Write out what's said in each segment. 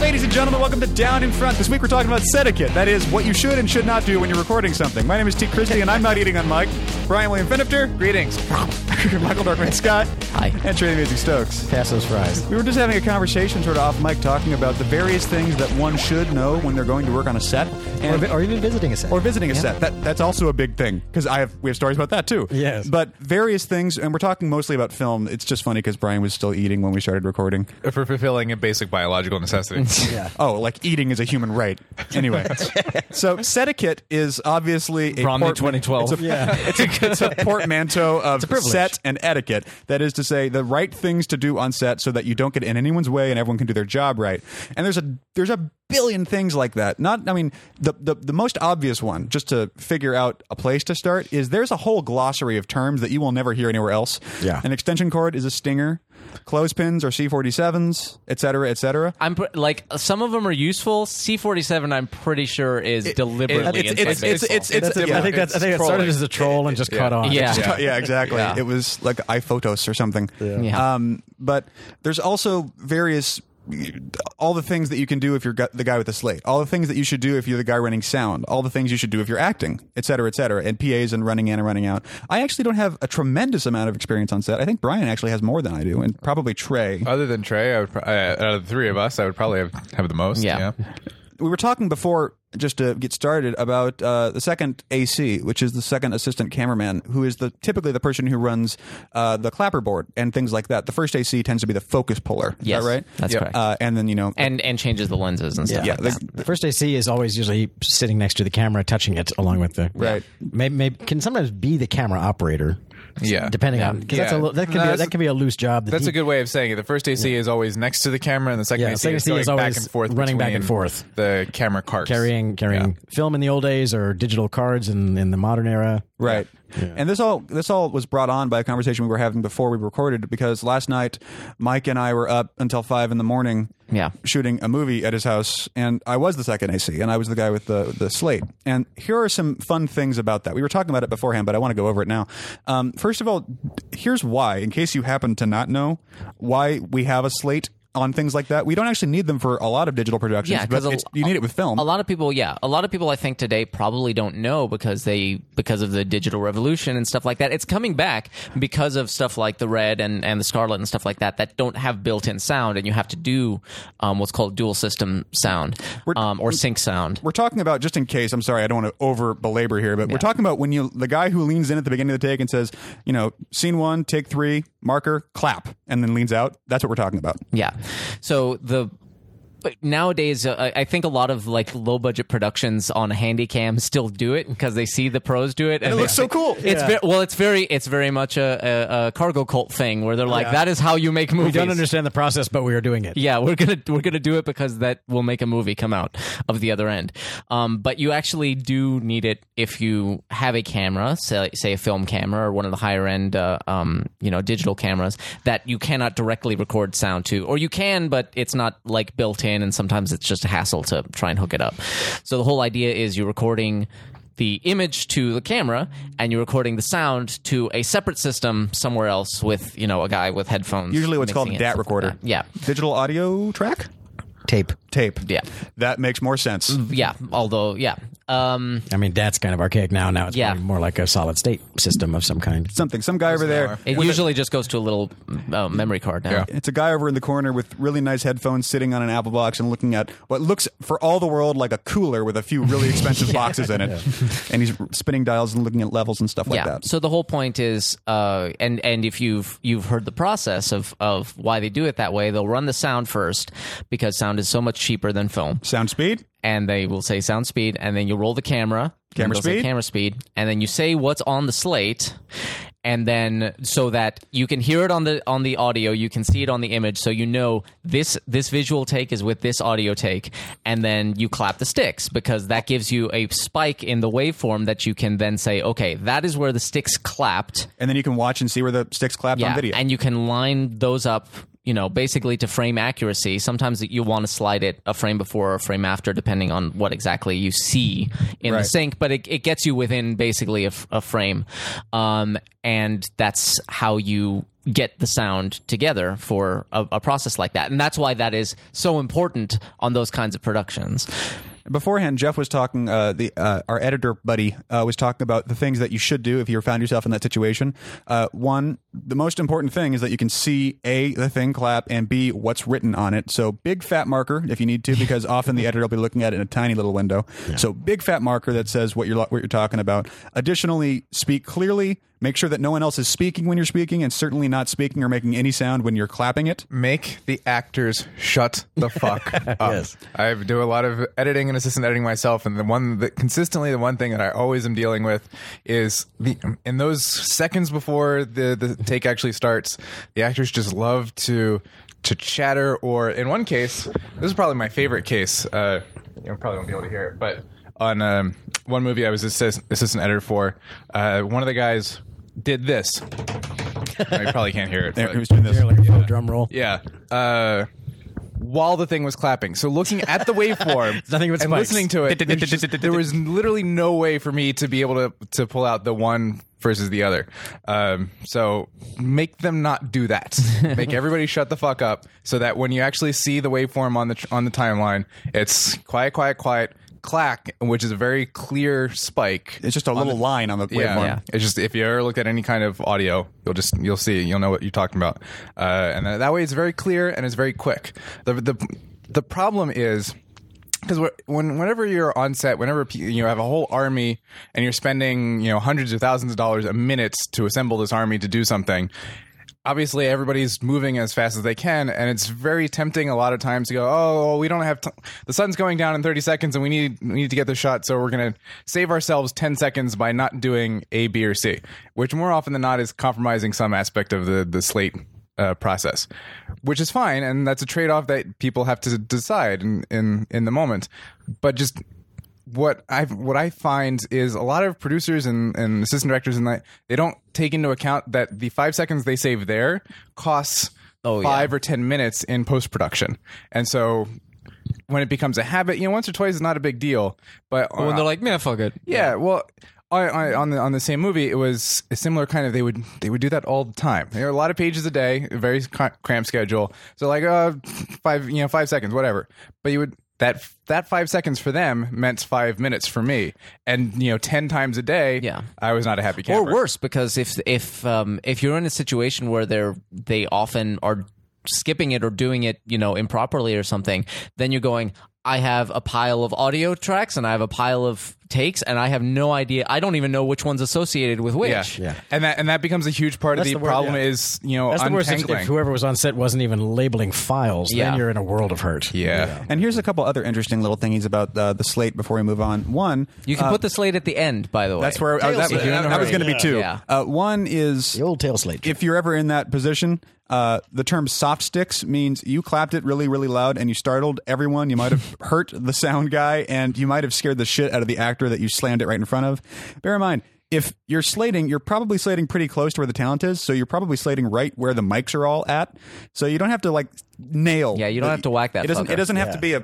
Ladies and gentlemen, welcome to Down in Front. This week we're talking about etiquette. That is, what you should and should not do when you're recording something. My name is T. Christie, and I'm not eating on mic. Brian William Finifter. Greetings. Michael Darkman Scott. Hi. And Trey Music Stokes. Pass those fries. We were just having a conversation sort of off mic talking about the various things that one should know when they're going to work on a set. Or, And vi- or even visiting a set. or visiting a Yeah. set. That that's also a big thing because I have we have stories about that too. Yes. But various things, and we're talking mostly about film. It's just funny because Brian was still eating when we started recording. Uh, for fulfilling a basic biological necessity. Yeah. Oh, like eating is a human right. Anyway, so set etiquette is obviously a Romney port- 2012. It's a, Yeah. it's a, it's a portmanteau of privilege. set and etiquette. That is to say, the right things to do on set so that you don't get in anyone's way and everyone can do their job right. And there's a there's a billion things like that. Not, I mean, the the, the most obvious one, just to figure out a place to start, is there's a whole glossary of terms that you will never hear anywhere else. Yeah. An extension cord is a stinger. Clothespins or C47s, et cetera, et cetera. I'm pr- like some of them are useful. C47, I'm pretty sure is deliberately it's- inside it's- it's- baseball. it's- it's- That's a- yeah. I think that's, I think it started as a troll and just caught on. Yeah. Yeah, yeah exactly. Yeah. It was like iPhotos or something. Yeah. Um, but there's also various all the things that you can do if you're the guy with the slate, all the things that you should do if you're the guy running sound, all the things you should do if you're acting, et cetera, et cetera, and PAs and running in and running out. I actually don't have a tremendous amount of experience on set. I think Brian actually has more than I do, and probably Trey. Other than Trey, I would, pro- uh, out of the three of us, I would probably have, have the most. Yeah. We were talking before just to get started about uh, the second AC, which is the second assistant cameraman, who is the typically the person who runs uh, the clapperboard and things like that. The first AC tends to be the focus puller. Is Yes, that right? that's correct. Uh, and then you know, and and changes the lenses and stuff. yeah, like the- that. The first AC is always usually sitting next to the camera, touching it along with the Right. Maybe, maybe can sometimes be the camera operator. Yeah. depending on because that's a Yeah. that can No, be a, that's- that can be a loose job. The That's a good way of saying it. The first AC is always next to the camera, and the second Yeah, AC second is AC going is back always and forth, running back and between forth. The camera carts carrying carrying film in the old days or digital cards in in the modern era. Right. And this all this all was brought on by a conversation we were having before we recorded because last night Mike and I were up until five in the morning Yeah. shooting a movie at his house and I was the second AC and I was the guy with the the slate. And here are some fun things about that. We were talking about it beforehand, but I want to go over it now. Um, first of all, here's why, in case you happen to not know why we have a slate on things like that. We don't actually need them for a lot of digital productions, Yeah, but because it's- you need it with film. A lot of people, yeah, a lot of people I think today probably don't know because they because of the digital revolution and stuff like that. It's coming back because of stuff like the red and and the scarlet and stuff like that that don't have built-in sound, and you have to do um, what's called dual system sound um, or sync sound. we're talking about just in case i'm sorry i don't want to over belabor here but we're talking about when you the guy who leans in at the beginning of the take and says you know scene one take three marker clap and then leans out that's what we're talking about Yeah. So the nowadays, uh, I I think a lot of like low budget productions on Handycam still do it because they see the pros do it, and, it they- looks so cool. It's Yeah. ve- well, it's very, it's very much a, a, a cargo cult thing where they're like, Yeah. that is how you make movies. We don't understand the process, but we are doing it. Yeah, we're gonna we're gonna do it because that will make a movie come out of the other end. Um, but you actually do need it if you have a camera, say, say a film camera or one of the higher end, uh, um, you know, digital cameras that you cannot directly record sound to, or you can, but it's not like built in, and sometimes it's just a hassle to try and hook it up. So the whole idea is you're recording the image to the camera and you're recording the sound to a separate system somewhere else with you know a guy with headphones usually what's called a dat stuff like recorder yeah digital audio track Tape. Tape Yeah. that makes more sense Yeah, although yeah, um, I mean, that's kind of archaic now. Now it's Yeah. more like a solid state system of some kind. something some guy over there it usually just goes to a little uh, memory card now. Yeah. it's a guy over in the corner with really nice headphones sitting on an apple box and looking at what looks for all the world like a cooler with a few really expensive boxes in it and he's spinning dials and looking at levels and stuff like that So the whole point is, uh, and and if you've you've heard the process of of why they do it that way, they'll run the sound first because sound is so much cheaper than film. sound speed? And they will say sound speed, and then you roll the camera, Camera and they'll say speed? camera speed, and then you say what's on the slate, and then so that you can hear it on the on the audio, you can see it on the image, so you know this this visual take is with this audio take, and then you clap the sticks because that gives you a spike in the waveform that you can then say, okay, that is where the sticks clapped. and then you can watch and see where the sticks clapped Yeah, on video. and you can line those up you know, basically to frame accuracy, sometimes you want to slide it a frame before or a frame after, depending on what exactly you see in the Right. sync. But it, it gets you within basically a frame, um, and that's how you get the sound together for a, a process like that, and that's why that is so important on those kinds of productions. Beforehand, Jeff was talking. Uh, the uh, our editor buddy uh, was talking about the things that you should do if you found yourself in that situation. Uh, one, the most important thing is that you can see a the thing clap and b what's written on it. So big fat marker if you need to, because often the editor will be looking at it in a tiny little window. So big fat marker that says what you're what you're talking about. Additionally, speak clearly. Make sure that no one else is speaking when you're speaking, and certainly not speaking or making any sound when you're clapping it. Make the actors shut the fuck up. Yes. I do a lot of editing and assistant editing myself, and the one that consistently the one thing that I always am dealing with is the in those seconds before the the take actually starts, the actors just love to to chatter, or in one case, this is probably my favorite case. Uh, you probably won't be able to hear it, but on um, one movie I was assist, assistant editor for, uh, one of the guys did this. I probably can't hear it. There, but- who's doing this? There, like a faux drum roll. yeah. Uh, while the thing was clapping, so looking at the waveform nothing but and spikes. listening to it, there's just- there was literally no way for me to be able to to pull out the one versus the other. Um, so make them not do that. make everybody shut the fuck up, so that when you actually see the waveform on the tr- on the timeline, it's quiet, quiet, quiet, clack, which is a very clear spike. It's just a little line on the Yeah, waveform. Yeah. It's just if you ever looked at any kind of audio, you'll just you'll see you'll know what you're talking about, uh, and that, that way it's very clear and it's very quick. The the the problem is because when whenever you're on set, whenever you have a whole army and you're spending you know hundreds of thousands of dollars a minute to assemble this army to do something. Obviously, everybody's moving as fast as they can, and it's very tempting a lot of times to go, "Oh, we don't have t- the sun's going down in 30 seconds, and we need we need to get the shot, so we're going to save ourselves 10 seconds by not doing A, B, or C," which more often than not is compromising some aspect of the the slate uh, process, which is fine, and that's a trade off that people have to decide in in in the moment. But just what I what I find is a lot of producers and, and assistant directors and that they don't take into account that the five seconds they save there costs Oh, yeah. five or ten minutes in post production, and so. When it becomes a habit, you know, once or twice is not a big deal. But When they're like, man, fuck it. yeah, well, I, I, on the on the same movie, it was a similar kind of. They would they would do that all the time. There are a lot of pages a day, a very cr- cramped schedule. So like uh five you know five seconds whatever. But you would that that five seconds for them meant five minutes for me, and you know ten times a day. Yeah. I was not a happy camper. or worse because if if um, if you're in a situation where they're they often are skipping it or doing it you know improperly or something then you're going i have a pile of audio tracks and i have a pile of takes and i have no idea i don't even know which one's associated with which Yeah. Yeah. and that and that becomes a huge part That's of the, the word, problem. yeah. Is you know That's the worst. If, if whoever was on set wasn't even labeling files, Yeah. then you're in a world of hurt. yeah. And here's a couple other interesting little thingies about uh, the slate before we move on. One, you can uh, put the slate at the end by the way That's where I, that, slate. that- that was going to be Yeah. two. Yeah. Uh, one is The old tail slate. if you're ever in that position, uh, the term soft sticks means you clapped it really, really loud and you startled everyone. You might have hurt the sound guy and you might have scared the shit out of the actor that you slammed it right in front of. Bear in mind, if you're slating, you're probably slating pretty close to where the talent is. So you're probably slating right where the mics are all at. So you don't have to like nail. Yeah, you don't the- have to whack that It doesn't. fucker. It doesn't have Yeah. to be a.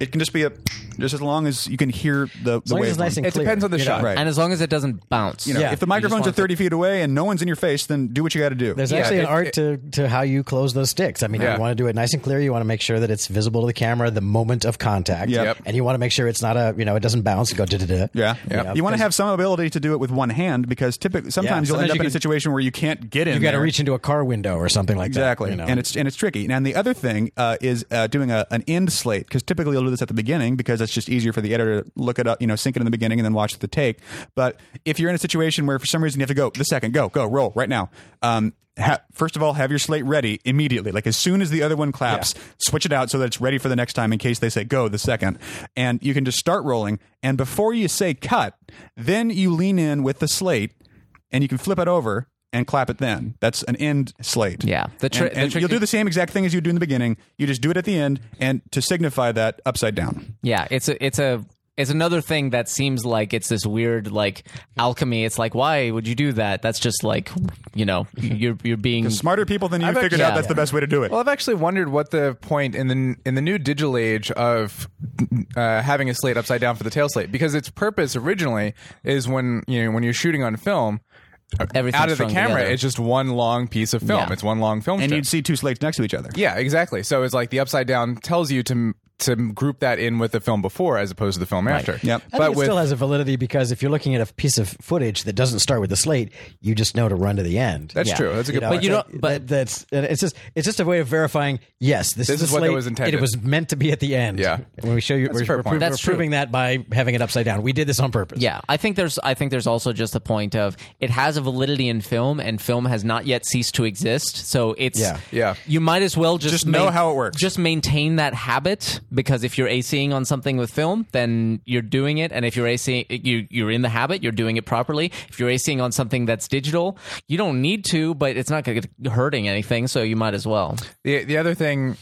It can just be a. Just as long as you can hear the the as long as it's waveform. nice and It clear. depends on the you know? shot. Right. and as long as it doesn't bounce You know, Yeah. if the You microphones are want to- 30 feet away and no one's in your face, then do what you got to do. There's Yeah, actually an it- art it- to, to how you close those sticks. I mean, Yeah. you want to do it nice and clear. You want to make sure that it's visible to the camera the moment of contact. Yep. Yep. And you want to make sure it's not a, you know, it doesn't bounce and go da da da. Yeah. Yeah. You want to have some ability to do it with one hand because typically sometimes Yeah, you'll end up you in a can- situation where you can't get in. You got to there. reach into a car window or something like Exactly, that. you know? and it's and it's tricky. And the other thing uh, is uh, doing a, an end slate because typically you'll do this at the beginning because it's just easier for the editor to look it up, you know, sync it in the beginning and then watch the take. But if you're in a situation where for some reason you have to go the second, go go roll right now. Um, ha- first of all, have your slate ready immediately. Like as soon as the other one claps, switch it out so that it's ready for the next time in case they say go the second. And you can just start rolling. And before you say cut, then you lean in with the slate and you can flip it over and clap it then. That's an end slate. Yeah. The tri- and, the and you'll do the same exact thing as you do in the beginning. You just do it at the end and to signify that upside down. Yeah, it's a it's a It's another thing that seems like it's this weird like alchemy. It's like, why would you do that? That's just like, you know, you're you're being Smarter people than you I've figured actually- out that's the best way to do it. Well, I've actually wondered what the point in the in the new digital age of uh, having a slate upside down for the tail slate because its purpose originally is when you know when you're shooting on film. Everything's out of the camera, together. it's just one long piece of film. Yeah. It's one long film and strip. you'd see two slates next to each other. Yeah, exactly. So it's like the upside down tells you to to group that in with the film before as opposed to the film after. Yep. I But think it with still has a validity because if you're looking at a piece of footage that doesn't start with the slate, you just know to run to the end. that's Yeah. true. That's a good know, point. But you it's don't- like- but- that- that's it's just it's just a way of verifying. Yes, this, This is, is what that slate. was intended. It was meant to be at the end. Yeah. when we show you, That's we're, we're, point. we're That's true. proving that by having it upside down. We did this on purpose. Yeah, I think there's I think there's also just a point of it has a validity in film and film has not yet ceased to exist. So it's Yeah. Yeah. You might as well just Just know how it works. Just maintain that habit because if you're ACing on something with film, then you're doing it and if you're ACing you you're in the habit, you're doing it properly. If you're ACing on something that's digital, you don't need to, but it's not going to hurting anything, so you might as well. The the other thing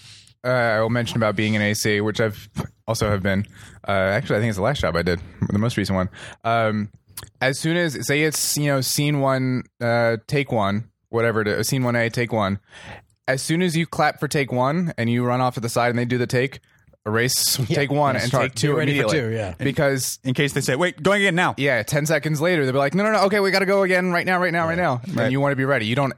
uh, I will mention about being an AC, which I've also have been. Uh, actually, I think it's the last job I did, the most recent one. Um, as soon as say it's you know scene one, uh, take one, whatever it is, scene one A, take one. As soon as you clap for take one and you run off to the side and they do the take, erase take one and take two Be ready for immediately. two, yeah. Because In case they say, "Wait, going again now." yeah, ten seconds later they'll be like, no, no, no, okay, we got to go again right now, right now, right now. And you want to be ready. You don't.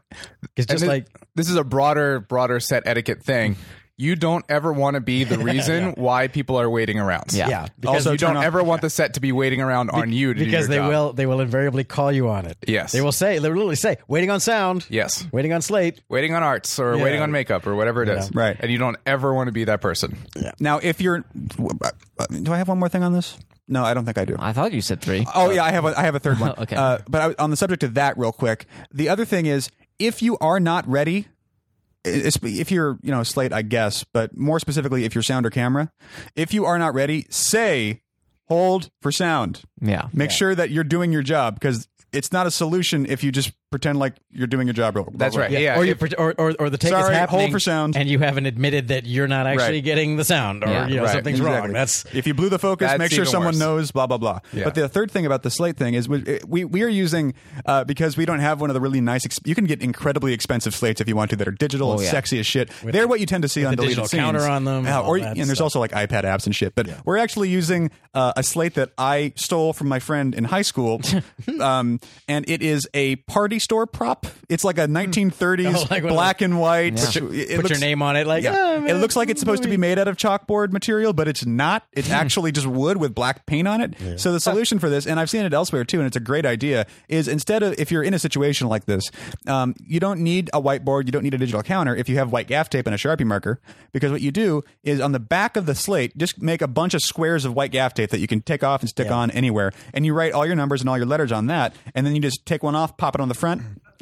It's just and like this is a broader, broader set etiquette thing. You don't ever want to be the reason why people are waiting around. Yeah. yeah, Because Also you turn don't off- ever want the set to be waiting around on you to do because your they job. will they will invariably call you on it. Yes. they will say they will literally say waiting on sound. Yes. waiting on slate. waiting on arts or Yeah. waiting on makeup or whatever it is. Right. And you don't ever want to be that person. Now, if you're, do I have one more thing on this? No, I don't think I do. I thought you said 3. Oh yeah, I have a, I have a third one. Okay. uh, but I, on the subject of that, real quick, the other thing is if you are not ready, it's- if you're you know slate, I guess, but more specifically, if you're sound or camera, if you are not ready, say hold for sound. Yeah. Make sure that you're doing your job because it's not a solution if you just pretend like you're doing your job. Real, That's right. Yeah. or you pre- or, or or the take Sorry, is hold for sound. and you haven't admitted that you're not actually Right. getting the sound, or Yeah. you know Right. something's wrong. Exactly. That's if you blew the focus, That's make sure someone worse. knows. Blah blah blah. Yeah. But the third thing about the slate thing is we we, we are using uh, because we don't have one of the really nice. Ex- you can get incredibly expensive slates if you want to that are digital and yeah. sexy as shit. They're what you tend to see on the deleted digital scenes. counter on them and or, that and there's also like iPad apps and shit. But we're actually using uh, a slate that I stole from my friend in high school, um, and it is a party store prop. It's like a 1930s Oh, like black and white. put, your, It put looks- your name on it. Like yeah. "Ah, it looks like it's supposed to be made out of chalkboard material, but it's not. It's actually just wood with black paint on it. So the solution for this, and I've seen it elsewhere too, and it's a great idea, is instead of if you're in a situation like this, um, you don't need a whiteboard, you don't need a digital counter if you have white gaff tape and a sharpie marker, because what you do is on the back of the slate, just make a bunch of squares of white gaff tape that you can take off and stick on anywhere, and you write all your numbers and all your letters on that, and then you just take one off, pop it on the front.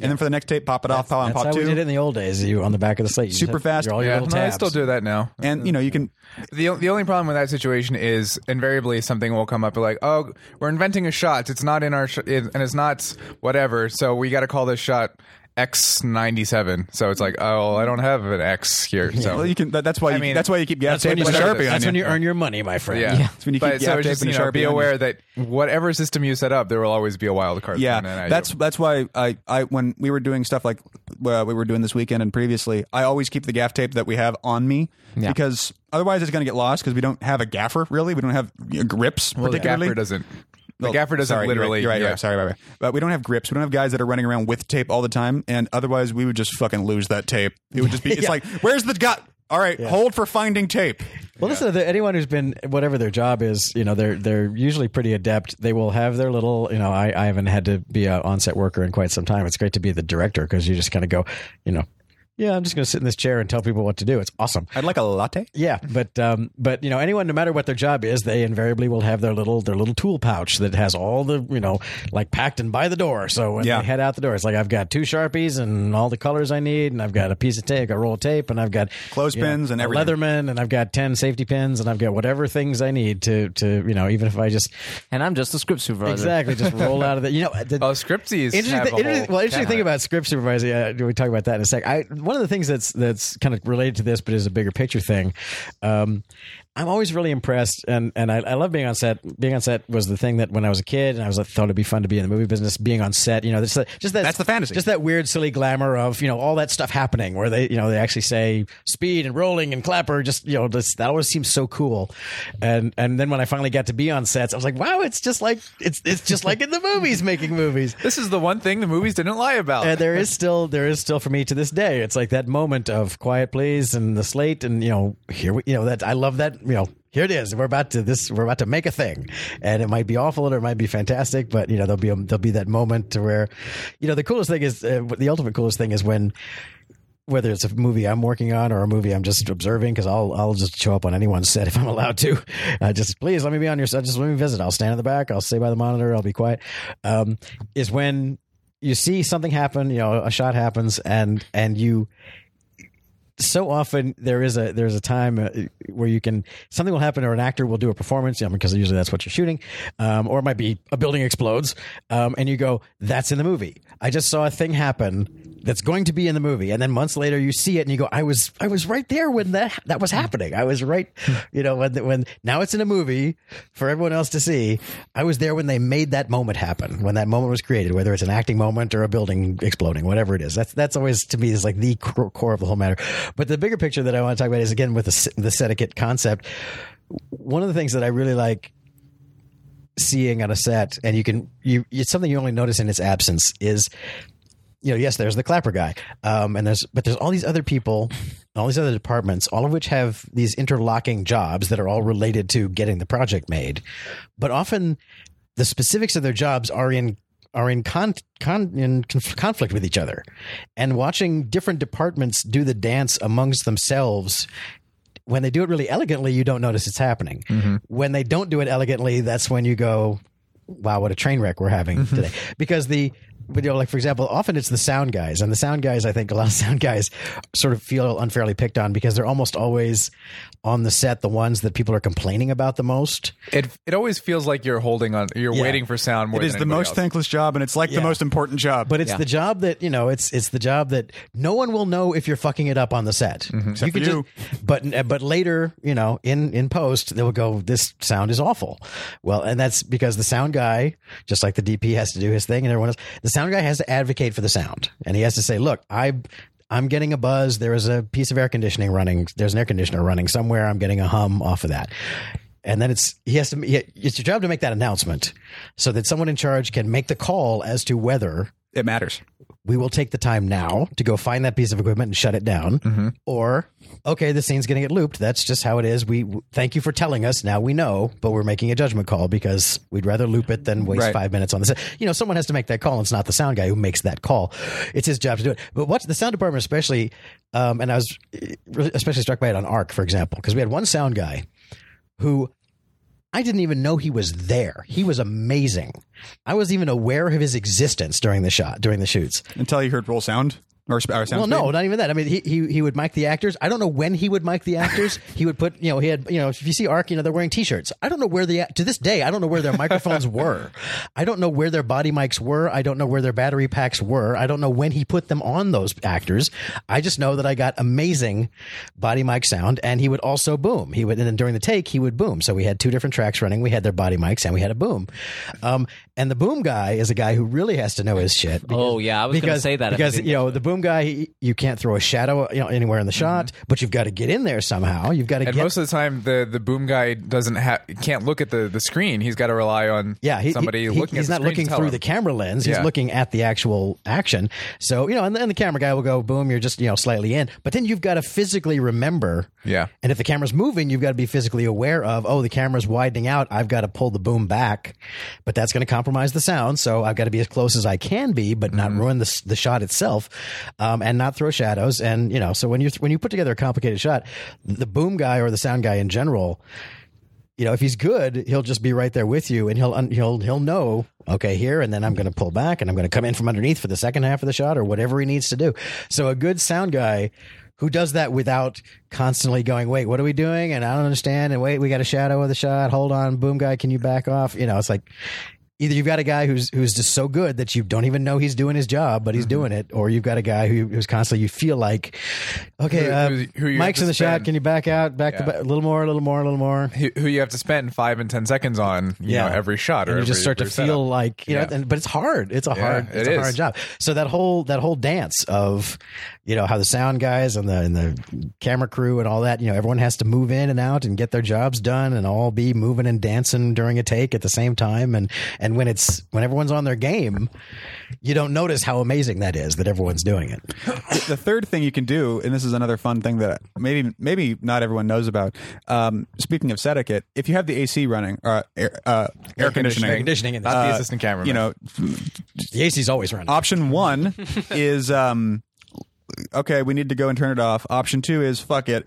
And then for the next tape, pop it off, pop on, That's pop how two. we did it in the old days. You on the back of the slate, you just Super had fast. your- all your yeah, little no, I tabs. still do that now. and you know you can The, the only problem with that situation is invariably something will come up like, oh, we're inventing a shot. It's not in our, sh- it, and it's not whatever. So we got to call this shot X97. So it's like, oh, I don't have an X here. So Well, you can. That, that's why. I You, mean, that's why you keep gas That's when tape you a start- sharpie on That's when you you. earn your money, my friend. yeah. That's when you keep but so gap it's tape just, and you a know, Sharpie be on aware that whatever system you set up, there will always be a wild card. Yeah, that's that's why I, I when we were doing stuff like uh, we were doing this weekend and previously, I always keep the gaff tape that we have on me Yeah. because otherwise it's going to get lost because we don't have a gaffer really. We don't have you know, grips well, the particularly. gaffer doesn't. The Well, gaffer doesn't sorry, you're right, literally. You're right. You're yeah. right. Sorry, right, right. But we don't have grips. We don't have guys that are running around with tape all the time. And otherwise, we would just fucking lose that tape. It would just be. It's Yeah. like, where's the gut? All right, hold for finding tape. Well, listen, the- anyone who's been whatever their job is, you know, they're they're usually pretty adept. They will have their little, you know, I, I haven't had to be an on-set worker in quite some time. It's great to be the director because you just kind of go, you know, yeah, I'm just going to sit in this chair and tell people what to do. It's awesome. I'd like a latte. Yeah, but um, but you know, anyone, no matter what their job is, they invariably will have their little their little tool pouch that has all the you know like packed and by the door. So when Yeah. they head out the door, it's like I've got two sharpies and all the colors I need, and I've got a piece of tape, a roll of tape, and I've got Clothespins you and everything. Leatherman, and I've got ten safety pins, and I've got whatever things I need to to you know even if I just And I'm just a script supervisor. exactly just roll out of the you know the, Oh, Scripties. Interesting, have thing, a interesting, well, interesting thing about script supervising. Uh, we talk about that in a sec. I one of the things that's that's kind of related to this, but is a bigger picture thing. Um, I'm always really impressed, and and I, I love being on set. Being on set was the thing that when I was a kid, and I was like, thought it'd be fun to be in the movie business. Being on set, you know, just just that, That's the fantasy. just that weird, silly glamour of you know all that stuff happening, where they you know they actually say speed and rolling and clapper. Just you know, this, that always seems so cool. And and then when I finally got to be on sets, I was like, wow, it's just like it's it's just like in the movies, making movies. This is the one thing the movies didn't lie about. And there is still there is still for me to this day. It's like that moment of quiet please and the slate and you know here we you know that I love that you know here it is we're about to this we're about to make a thing and it might be awful or it might be fantastic but you know there'll be a, there'll be that moment to where you know the coolest thing is uh, the ultimate coolest thing is when whether it's a movie I'm working on or a movie I'm just observing, because I'll I'll just show up on anyone's set if I'm allowed to. Uh, just please let me be on your set. Just let me visit. I'll stand in the back. I'll stay by the monitor. I'll be quiet. Um, is when you see something happen. You know, a shot happens, and and you so often there is a there's a time uh, where you can something will happen or an actor will do a performance because usually that's what you're shooting um, or it might be a building explodes um, and you go that's in the movie. I just saw a thing happen that's going to be in the movie. And then months later you see it and you go i was i was right there when that that was happening. I was right you know when when now it's in a movie for everyone else to see. I was there when they made that moment happen when that moment was created whether it's an acting moment or a building exploding whatever it is. That's that's always to me is like the core of the whole matter. But the bigger picture that i want to talk about is again with the, the concept. One of the things that i really like seeing on a set and you can you it's something you only notice in its absence is you know, yes, there's the clapper guy, um, and there's but there's all these other people, all these other departments, all of which have these interlocking jobs that are all related to getting the project made, but often the specifics of their jobs are in are in con, con in conf- conflict with each other, and watching different departments do the dance amongst themselves. When they do it really elegantly, you don't notice it's happening. When they don't do it elegantly, that's when you go, wow, what a train wreck we're having today. Because the, but, you know, like for example, often it's the sound guys, and the sound guys, I think a lot of sound guys sort of feel unfairly picked on because they're almost always on the set the ones that people are complaining about the most. it it always feels like you're holding on. You're Yeah. waiting for sound more. It is than the most else. thankless job, and it's like Yeah. the most important job. But it's Yeah. the job that you know. It's it's the job that no one will know if you're fucking it up on the set. Mm-hmm. Except could for you. just, but but later, you know, in in post, they will go, "This sound is awful." Well, and that's because the sound guy, just like the DP, has to do his thing, and everyone else. The sound guy has to advocate for the sound, and he has to say, "Look, I." I'm getting a buzz. There is a piece of air conditioning running. There's an air conditioner running somewhere. I'm getting a hum off of that. And then it's he has to. It's your job to make that announcement, so that someone in charge can make the call as to whether it matters. We will take the time now to go find that piece of equipment and shut it down. Or, okay, the scene's going to get looped. That's just how it is. We w- thank you for telling us. Now we know, but we're making a judgment call because we'd rather loop it than waste Right. five minutes on the set. You know, someone has to make that call. And it's not the sound guy who makes that call. It's his job to do it. But what's the sound department, especially, um, and I was especially struck by it on Arc, for example, because we had one sound guy who I didn't even know he was there. He was amazing. I wasn't even aware of his existence during the shot, during the shoots. Until you heard roll sound or, or. Well, no, not even that. I mean, he, he he would mic the actors. I don't know when he would mic the actors. he would put, you know, he had, you know, if you see Arc, you know, they're wearing T-shirts. I don't know where the to this day, I don't know where their microphones were. I don't know where their body mics were. I don't know where their battery packs were. I don't know when he put them on those actors. I just know that I got amazing body mic sound, and he would also boom. He would, and then during the take, he would boom. So we had two different tracks running. We had their body mics, and we had a boom. Um, and the boom guy is a guy who really has to know his shit. Oh, yeah, I was gonna say that because you know the boom guy, you can't throw a shadow you know anywhere in the shot, but you've got to get in there somehow. You've got to And get most of the time, the the boom guy doesn't have can't look at the, the screen. He's got to rely on yeah, he, somebody he, looking. He's at the not looking through the camera lens. He's Yeah. looking at the actual action. So you know, and then the camera guy will go, "Boom!" You're just you know slightly in, but then you've got to physically remember. Yeah. And if the camera's moving, you've got to be physically aware of, oh, the camera's widening out. I've got to pull the boom back, but that's going to compromise the sound. So I've got to be as close as I can be, but not Mm-hmm. ruin the the shot itself, um, and not throw shadows. And you know, so when you when you put together a complicated shot, the boom guy or the sound guy in general you know, if he's good, he'll just be right there with you, and he'll he'll he'll know. Okay, here, and then I'm going to pull back, and I'm going to come in from underneath for the second half of the shot, or whatever he needs to do. So a good sound guy who does that without constantly going, "Wait, what are we doing?" and I don't understand, and wait, we got a shadow of the shot. Hold on, boom guy, can you back off? You know, it's like either you've got a guy who's who's just so good that you don't even know he's doing his job, but he's Mm-hmm. doing it, or you've got a guy who, who's constantly you feel like, okay, Who- uh, who- who Mike's in the shot. Can you back out? Back Yeah. the a little more, a little more, a little more. who, you have to spend five and ten seconds on, you know, every shot, or and you just every- start to feel setup. like you know. Yeah. And, but it's hard. It's a Yeah, hard. It's it a hard job. So that whole that whole dance of you know how the sound guys and the and the camera crew and all that. You know, everyone has to move in and out and get their jobs done and all be moving and dancing during a take at the same time. And and when it's when everyone's on their game, you don't notice how amazing that is that everyone's doing it. the third thing you can do, and this is another fun thing that maybe maybe not everyone knows about. Um, speaking of set etiquette, if you have the AC running, uh, air, uh, air conditioning, Conditioning in not the, the uh, assistant camera, you know, the AC's always running. option one is um, okay, we need to go and turn it off. Option two is fuck it.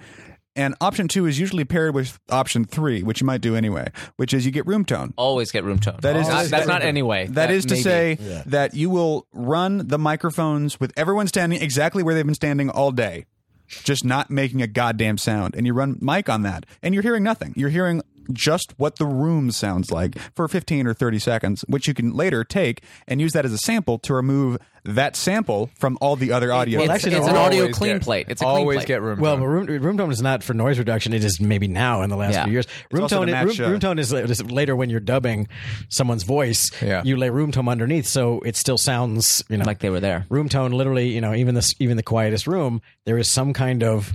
And option two is usually paired with option three, which you might do anyway, which is you get room tone. Always get room tone. That is- Not- that's not anyway. That is to maybe. say that you will run the microphones with everyone standing exactly where they've been standing all day, just not making a goddamn sound. And you run mic on that, and you're hearing nothing. You're hearing just what the room sounds like for 15 or 30 seconds, which you can later take and use that as a sample to remove that sample from all the other audio. It's, actually, it's no, an audio clean get- plate. It's a clean always plate. get room. Well, tone. but room, room tone is not for noise reduction. It is maybe now in the last Yeah. few years. Room tone, to room, uh, room tone is, is later when you're dubbing someone's voice. Yeah. You lay room tone underneath, so it still sounds you know like they were there. room tone. Literally, you know, even the even the quietest room, there is some kind of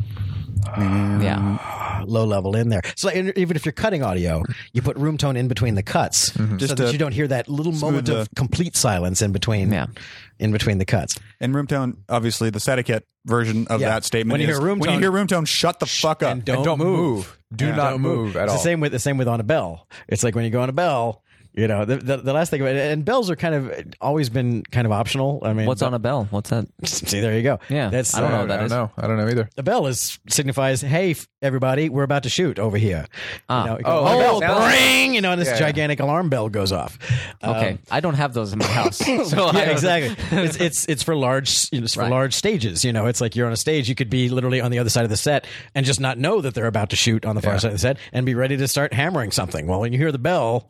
Yeah. low level in there. So even if you're cutting audio, you put room tone in between the cuts, mm-hmm. Just so that uh, you don't hear that little moment the- of complete silence in between. Yeah. In between the cuts. and room tone, obviously, the etiquette version of Yeah. that statement When you is hear room tone, when you tone- hear room tone, shut the fuck up. and don't, And don't move. move. Do not move at it's all. the same with the same with on a bell. It's like when you go on a bell, you know, the, the, the last thing about it, and bells are kind of always been kind of optional. I mean, What's on a bell? What's that? See, there you go. Yeah, that's I don't know uh, what that I don't know. I don't know either. The bell is signifies, hey, f- everybody, we're about to shoot over here. Ah. You know, you go, Oh, on oh, bell, sounds- bring, you know, and this Yeah, yeah. gigantic alarm bell goes off. Okay, Um, I don't have those in my house. So yeah, exactly. It's it's it's for large you know, it's for Right. large stages. You know, it's like you're on a stage. You could be literally on the other side of the set and just not know that they're about to shoot on the far Yeah. side of the set and be ready to start hammering something. Well, when you hear the bell,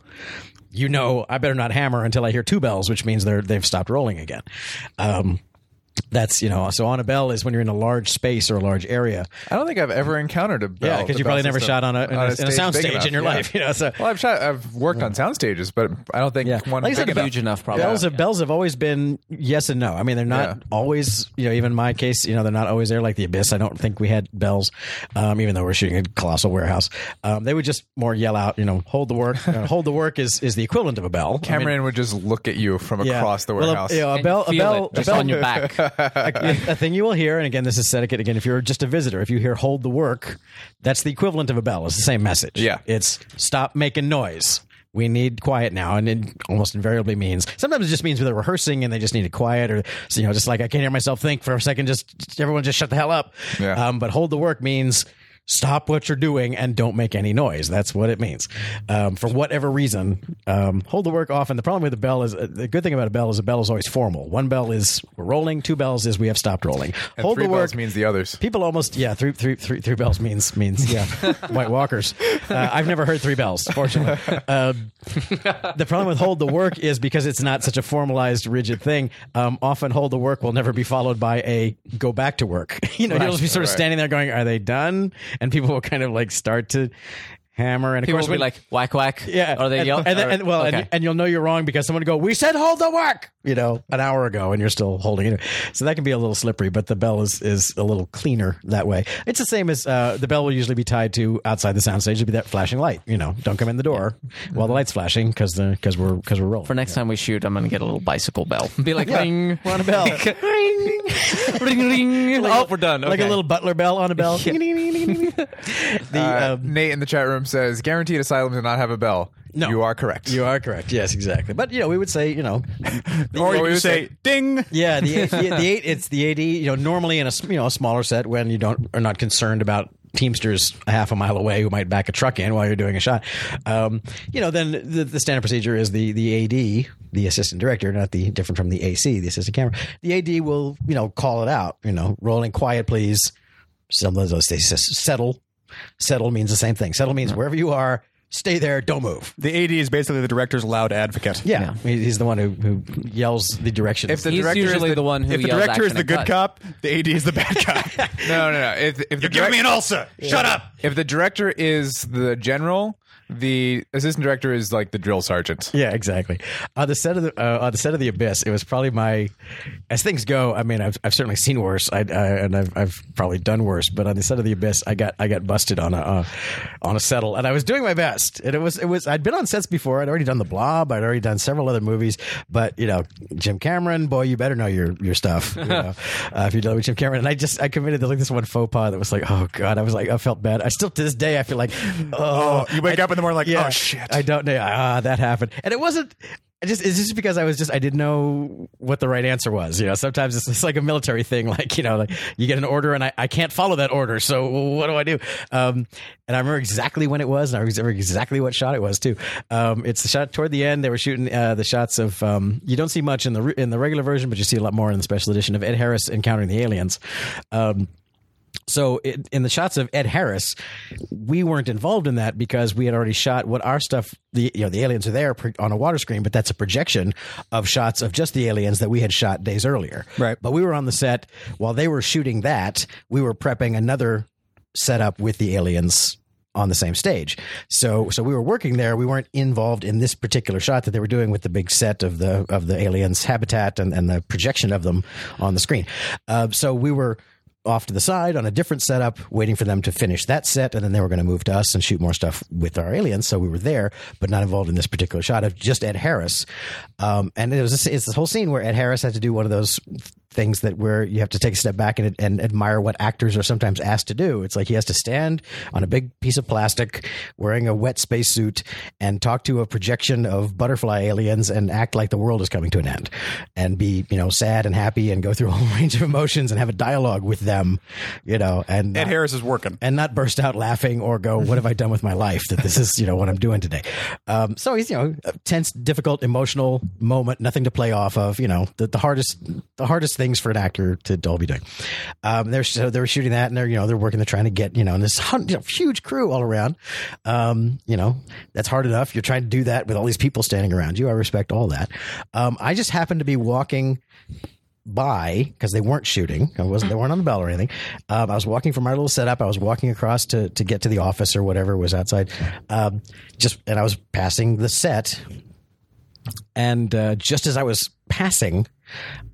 you know I better not hammer until I hear two bells, which means they're they've stopped rolling again. Um, that's you know so on a bell is when you're in a large space or a large area. I don't think I've ever encountered a bell. yeah, because you probably never system shot on a, in a, in a stage sound stage enough. in your Yeah. life. You know, so Well, I've shot. I've worked on sound stages, but I don't think Yeah. one Like I said, big enough. huge enough, probably. Bells have bells have always been yes and no. I mean, they're not Yeah. always. You know, even in my case, you know, they're not always there. Like the Abyss, I don't think we had bells, um, even though we're shooting a colossal warehouse. Um, they would just more yell out, you know, hold the work. Uh, hold the work is is the equivalent of a bell. I mean, Cameron would just look at you from yeah. across the Well, warehouse. a, you know, a bell, a bell, it a just bell on your back. A, a thing you will hear, and again, this is etiquette. Again, if you're just a visitor, if you hear "hold the work," that's the equivalent of a bell. It's the same message. Yeah. it's stop making noise. We need quiet now, and it almost invariably means. Sometimes it just means they're rehearsing and they just needed quiet, or you know, just like I can't hear myself think for a second. Just everyone, just shut the hell up. Yeah. Um, but hold the work means stop what you're doing and don't make any noise. That's what it means. Um, for whatever reason, um, hold the work off. And the problem with the bell is uh, the good thing about a bell is a bell is always formal. One bell is we're rolling. Two bells is we have stopped rolling. and hold three the work bells means the others. People almost yeah three three three three bells means means yeah White Walkers. Uh, I've never heard three bells. Fortunately, um, the problem with hold the work is because it's not such a formalized rigid thing. Um, often hold the work will never be followed by a go back to work. you know, you'll just be sort of right. standing there going, "Are they done?" And people will kind of like start to hammer. And of People course, will be when- like whack whack. yeah, Or they and, yell. and, then- and- well, okay. and, and you'll know you're wrong because someone will go, "We said hold the work," you know, an hour ago, and you're still holding it. So that can be a little slippery, but the bell is is a little cleaner that way. It's the same as uh, the bell will usually be tied to outside the soundstage. It'll be that flashing light. You know, don't come in the door while the light's flashing because the because we're because we're rolling. For next time we shoot, I'm gonna get a little bicycle bell. Be like ring, we're on a bell, ring, ring, ring. oh, we're done. like a little butler bell on a bell. the Uh, um, Nate in the chat room says, "Guaranteed asylum does not have a bell." No. you are correct. you are correct. Yes, exactly. But you know, we would say you know or you we would say, "Ding." Yeah, the the, the eight. It's the AD. You know, normally in a you know a smaller set when you don't are not concerned about teamsters a half a mile away who might back a truck in while you're doing a shot. Um, you know, then the, the standard procedure is the the AD, the assistant director, not the different from the AC, the assistant camera. The AD will you know call it out. You know, rolling quiet, please. Some of those they settle. Settle means the same thing. Settle means wherever you are. Stay there, don't move. The AD is basically the director's loud advocate. Yeah, he- he's the one who, who yells the directions. If the He's director is usually the- the, one who If the yells director is action the and good cut. cop, the AD is the bad cop. No, no, no. If, if the You're giving direct- me an ulcer. Shut up. if the director is the general, the assistant director is like the drill sergeant. Yeah, exactly. On the set of the uh, on the set of the Abyss, it was probably my as things go. I mean, I've, I've certainly seen worse, I, I, and I've, I've probably done worse. But on the set of the Abyss, I got I got busted on a uh, on a settle, and I was doing my best. And it was it was I'd been on sets before. I'd already done The Blob. I'd already done several other movies. But you know, Jim Cameron, boy, you better know your your stuff. You know, uh, if you're deal with Jim Cameron, and I just I committed to like this one faux pas that was like, oh god, I was like I felt bad. I still to this day I feel like, oh, you wake I- up in the morning like, yeah, oh shit. I don't know. Ah, that happened, and it wasn't. I just it's just because I was just I didn't know what the right answer was. You know, sometimes it's, it's like a military thing. Like you know, like you get an order and I, I can't follow that order. So what do I do? Um, and I remember exactly when it was, and I remember exactly what shot it was too. Um, it's the shot toward the end. They were shooting uh, the shots of um, you don't see much in the in the regular version, but you see a lot more in the special edition of Ed Harris encountering the aliens. Um, so in, in the shots of Ed Harris, we weren't involved in that because we had already shot what our stuff. The you know the aliens are there on a water screen, but that's a projection of shots of just the aliens that we had shot days earlier. Right. But we were on the set while they were shooting that. We were prepping another setup with the aliens on the same stage. So so we were working there. We weren't involved in this particular shot that they were doing with the big set of the of the aliens habitat and, and the projection of them on the screen. Uh, so we were off to the side on a different setup, waiting for them to finish that set, and then they were going to move to us and shoot more stuff with our aliens. So we were there, but not involved in this particular shot of just Ed Harris. Um, and it was this, it's this whole scene where Ed Harris had to do one of those things that where you have to take a step back and, and admire what actors are sometimes asked to do. It's like he has to stand on a big piece of plastic, wearing a wet spacesuit, and talk to a projection of butterfly aliens and act like the world is coming to an end, and be you know sad and happy and go through a whole range of emotions and have a dialogue with them, you know, and Ed not- Harris is working. and not burst out laughing or go, "What have I done with my life? That this is, you know, what I'm doing today." Um, so he's, you know, a tense, difficult, emotional moment, nothing to play off of. You know, the, the hardest, the hardest things for an actor to all be doing. Um, they're so they were shooting that, and they're, you know, they're working, they're trying to get, you know, and this you know, huge crew all around. Um, you know, that's hard enough. You're trying to do that with all these people standing around you. I respect all that. Um, I just happened to be walking by because they weren't shooting. I wasn't. They weren't on the bell or anything. Um, I was walking from our little setup. I was walking across to to get to the office or whatever was outside. Um, just and I was passing the set, and uh, just as I was passing,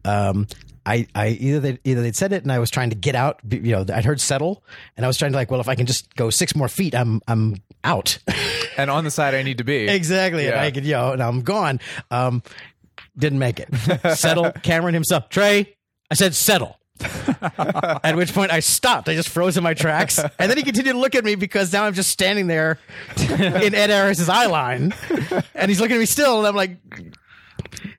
um, I, I either they either they'd said it and I was trying to get out. You know, I'd heard settle, and I was trying to like, well, if I can just go six more feet, I'm I'm out. And on the side I need to be. Exactly. And I could, you know, and I'm gone. Um, didn't make it. Settle. Cameron himself. Trey, I said settle. at which point I stopped. I just froze in my tracks. And then he continued to look at me because now I'm just standing there in Ed Harris's eye line. And he's looking at me still. And I'm like,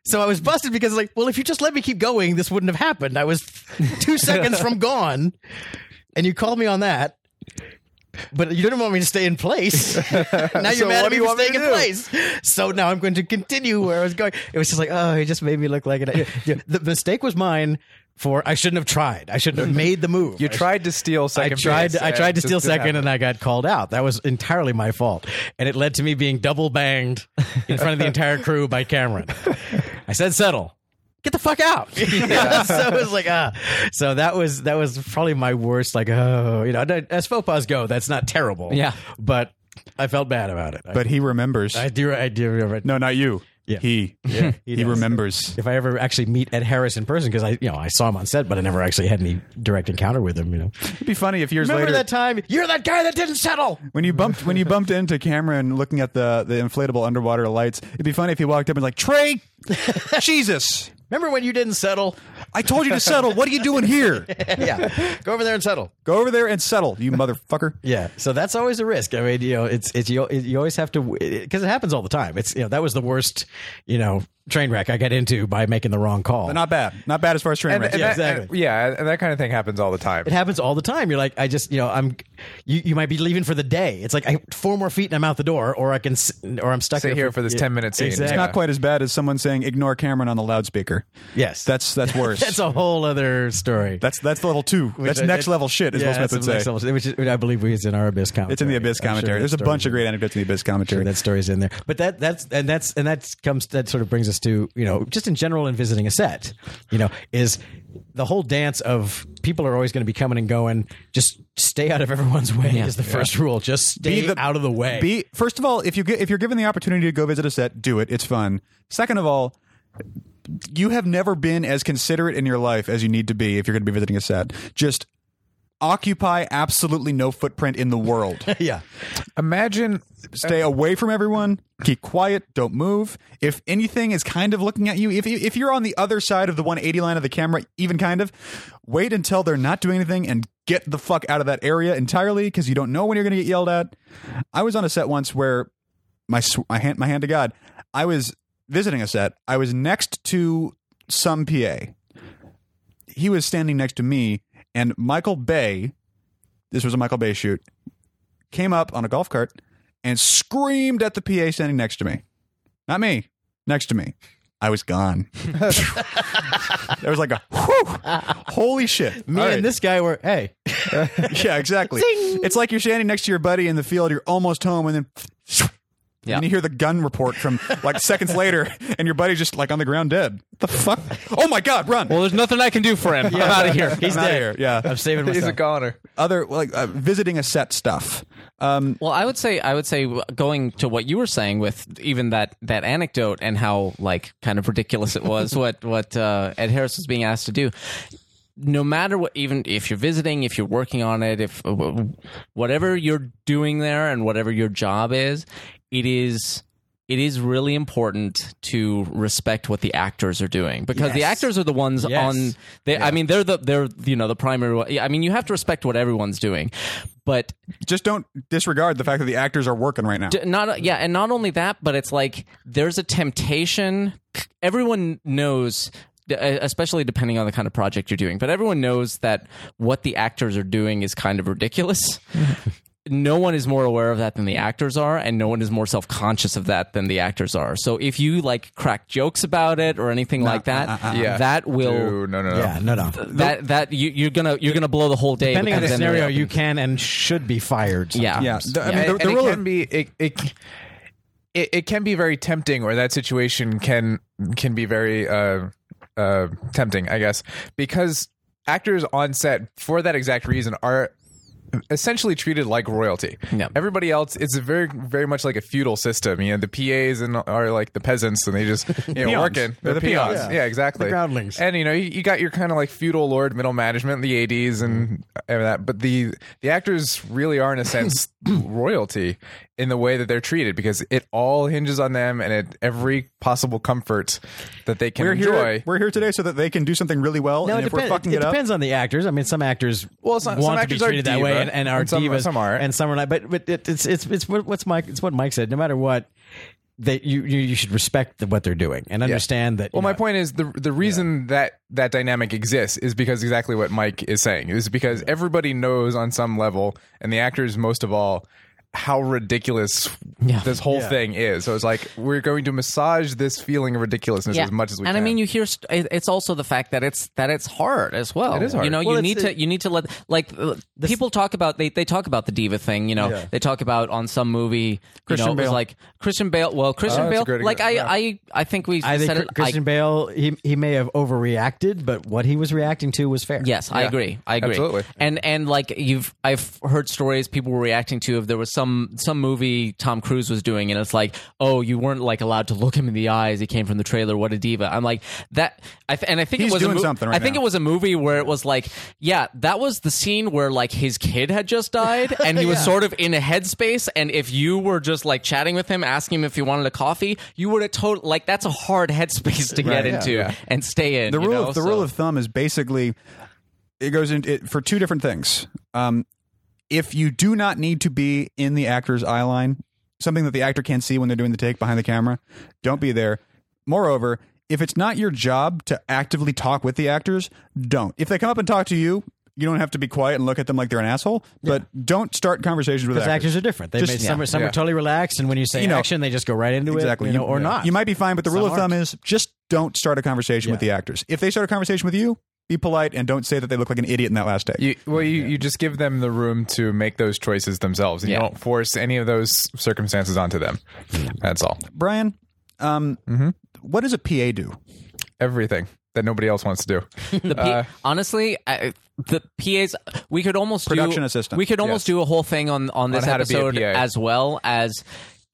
so I was busted because like, well, if you just let me keep going, this wouldn't have happened. I was two seconds from gone. And you called me on that. But you didn't want me to stay in place. now you're So mad at me for staying in place. So now I'm going to continue where I was going. It was just like, oh, he just made me look like it. Yeah, The mistake was mine for I shouldn't have tried. I shouldn't have made the move. You I tried to steal second. I second tried. base I tried to steal second, happen. and I got called out. That was entirely my fault, and it led to me being double banged in front of the entire crew by Cameron. I said, "Settle." Get the fuck out! so it was like, ah. So that was that was probably my worst. Like, oh, you know, as faux pas go, that's not terrible. Yeah. but I felt bad about it. But he remembers. I, I do. I do. remember. no, not you. Yeah. He. he he, remembers. If I ever actually meet Ed Harris in person, because I, you know, I saw him on set, but I never actually had any direct encounter with him. You know, It'd be funny if years remember later that time? You're that guy that didn't settle. when you bumped when you bumped into Cameron looking at the the inflatable underwater lights. It'd be funny if he walked up and was like Trey, Jesus, Remember when you didn't settle? I told you to settle. What are you doing here? yeah, go over there and settle. Go over there and settle, you motherfucker. Yeah, so that's always a risk. I mean, you know, it's it's you, you always have to because it happens all the time. It's you know that was the worst you know train wreck I got into by making the wrong call. Not bad. Not bad as far as train and, wrecks. Yeah, exactly. and- yeah, and that kind of thing happens all the time. it happens all the time. You're like, I just you know I'm you, you might be leaving for the day. It's like I four more feet and I'm out the door, or I can, or I'm stuck Stay here for this 10 minute scene. Exactly. It's not quite as bad as someone saying ignore Cameron on the loudspeaker. Yes, That's that's worse. that's a whole other story. that's that's level two. That's Which- next it- level shit, Is yeah, Will Smith that's would say. level- which is, I believe is in our abyss commentary. It's in the Abyss I'm sure commentary. There's a bunch of great anecdotes in the Abyss sure commentary. that story's in there. But that that's and that's and that comes that sort of brings us to you know just in general in visiting a set, you know, is the whole dance of people are always going to be coming and going. Just stay out of everyone's way Yeah. is the first rule. Just stay Be the- out of the way. Be first of all, if you get, if you're given the opportunity to go visit a set, do it. It's fun. Second of all, you have never been as considerate in your life as you need to be if you're going to be visiting a set. Just occupy absolutely no footprint in the world. yeah, Imagine Stay uh, away from everyone. Keep quiet. Don't move. If anything is kind of looking at you, if if you're on the other side of the 180 line of the camera, even kind of, wait until they're not doing anything and get the fuck out of that area entirely because you don't know when you're going to get yelled at. I was on a set once where my sw- my hand my hand to God, I was visiting a set. I was next to some PA. He was standing next to me, and Michael Bay. This was a Michael Bay shoot. Came up on a golf cart and screamed at the PA standing next to me. Not me, next to me. I was gone. there was like a whew, holy shit. me All right. and this guy were hey. Yeah, exactly. It's like you're standing next to your buddy in the field, you're almost home, and then Yeah. and you hear the gun report from like seconds later, and your buddy's just like on the ground dead. the fuck? Oh my god, run! Well, there's nothing I can do for him. I'm out of here. He's I'm outta dead. here. Yeah. I'm saving he's a goner. Other like uh, visiting a set stuff. Um, Well, I would say I would say going to what you were saying with even that that anecdote and how like kind of ridiculous it was what what uh, Ed Harris was being asked to do. No matter what, even if you're visiting, if you're working on it, if whatever you're doing there and whatever your job is, it is it is really important to respect what the actors are doing because the actors are the ones Yes. on. They, I mean, they're the they're you know the primary. I mean, you have to respect what everyone's doing, but just don't disregard the fact that the actors are working right now. Not yeah and not only that but it's like there's a temptation everyone knows especially depending on the kind of project you're doing but everyone knows that what the actors are doing is kind of ridiculous no one is more aware of that than the actors are and no one is more self-conscious of that than the actors are so if you like crack jokes about it or anything like that Yeah, that will Dude, no, no, no. yeah, no, no. that that you, you're gonna you're gonna blow the whole day Depending on the scenario, you can and should be fired. yeah yeah, the- I mean, Yeah. the, and the it rule can be it, it it it can be very tempting, or that situation can can be very uh, uh, tempting, I guess, because actors on set for that exact reason are essentially treated like royalty. Yeah. Everybody else, it's a very very much like a feudal system. You know, the PAs and are like the peasants, and they just you know working. They're They're, the peons. peons. Yeah. exactly. The groundlings. And you know, you, you got your kind of like feudal lord middle management in the ADs and, and that, but the the actors really are in a sense royalty in the way that they're treated because it all hinges on them and it, every possible comfort that they can we're enjoy. here. We're here today so that they can do something really well. No, and it, if we're depends. fucking it it, up, depends on the actors. I mean, some actors Well, some- want some to be actors are treated that way diva, and, and are and some- divas, some aren't. and some are not. But but it, it's it's it's what- what's Mike. It's what Mike said. No matter what, they you you, you should respect the, what they're doing and understand that. Well, you my point is the the reason that that dynamic exists is because exactly what Mike is saying is because everybody knows on some level, and the actors most of all, how ridiculous Yeah. this whole Yeah. thing is. So it's like we're going to massage this feeling of ridiculousness as much as we and can. And I mean, you hear st- it's also the fact that it's that it's hard as well. It is hard. You know, Well, you it's- need to you need to let like uh, people talk about they they talk about the diva thing. You know, Yeah. they talk about on some movie. Christian you know, Bale. like Christian Bale. Well, Christian Oh, Bale. Like I, example. I I think we I think said Chr- it. I- Christian Bale he he may have overreacted, but what he was reacting to was fair. Yes, I agree. I agree. Absolutely. And and like you've I've heard stories people were reacting to if there was some some movie Tom Cruise was doing and it's like, "Oh, you weren't like allowed to look him in the eyes. He came from the trailer. What a diva." I'm like, that I th- and I think He's it was doing a mo- something right I think now. it was a movie where it was like, yeah, that was the scene where like his kid had just died and he was sort of in a headspace and if you were just like chatting with him asking him if he wanted a coffee, you would have told like that's a hard headspace to get Right, yeah, into yeah. and stay in. the you rule know? of the So- rule of thumb is basically it goes in it, for two different things. Um, if you do not need to be in the actor's eye line, something that the actor can't see when they're doing the take behind the camera, don't be there. Moreover, if it's not your job to actively talk with the actors, don't. If they come up and talk to you, you don't have to be quiet and look at them like they're an asshole. But don't start conversations with Because actors. actors are different. They Just- may, some, yeah. are, some Yeah. are totally relaxed, and when you say You know, action, they just go right into exactly, it, you know, or not. You might be fine, but the rule of thumb aren't. is just don't start a conversation with the actors. If they start a conversation with you, be polite and don't say that they look like an idiot in that last take. You, well, you, you just give them the room to make those choices themselves, and Yeah. you don't force any of those circumstances onto them. That's all. Brian, um, Mm-hmm. what does a PA do? Everything that nobody else wants to do. The P- Uh, honestly, I, the PAs we could almost Production do, assistant. We could almost Yes. do a whole thing on on this On how to be a episode as well as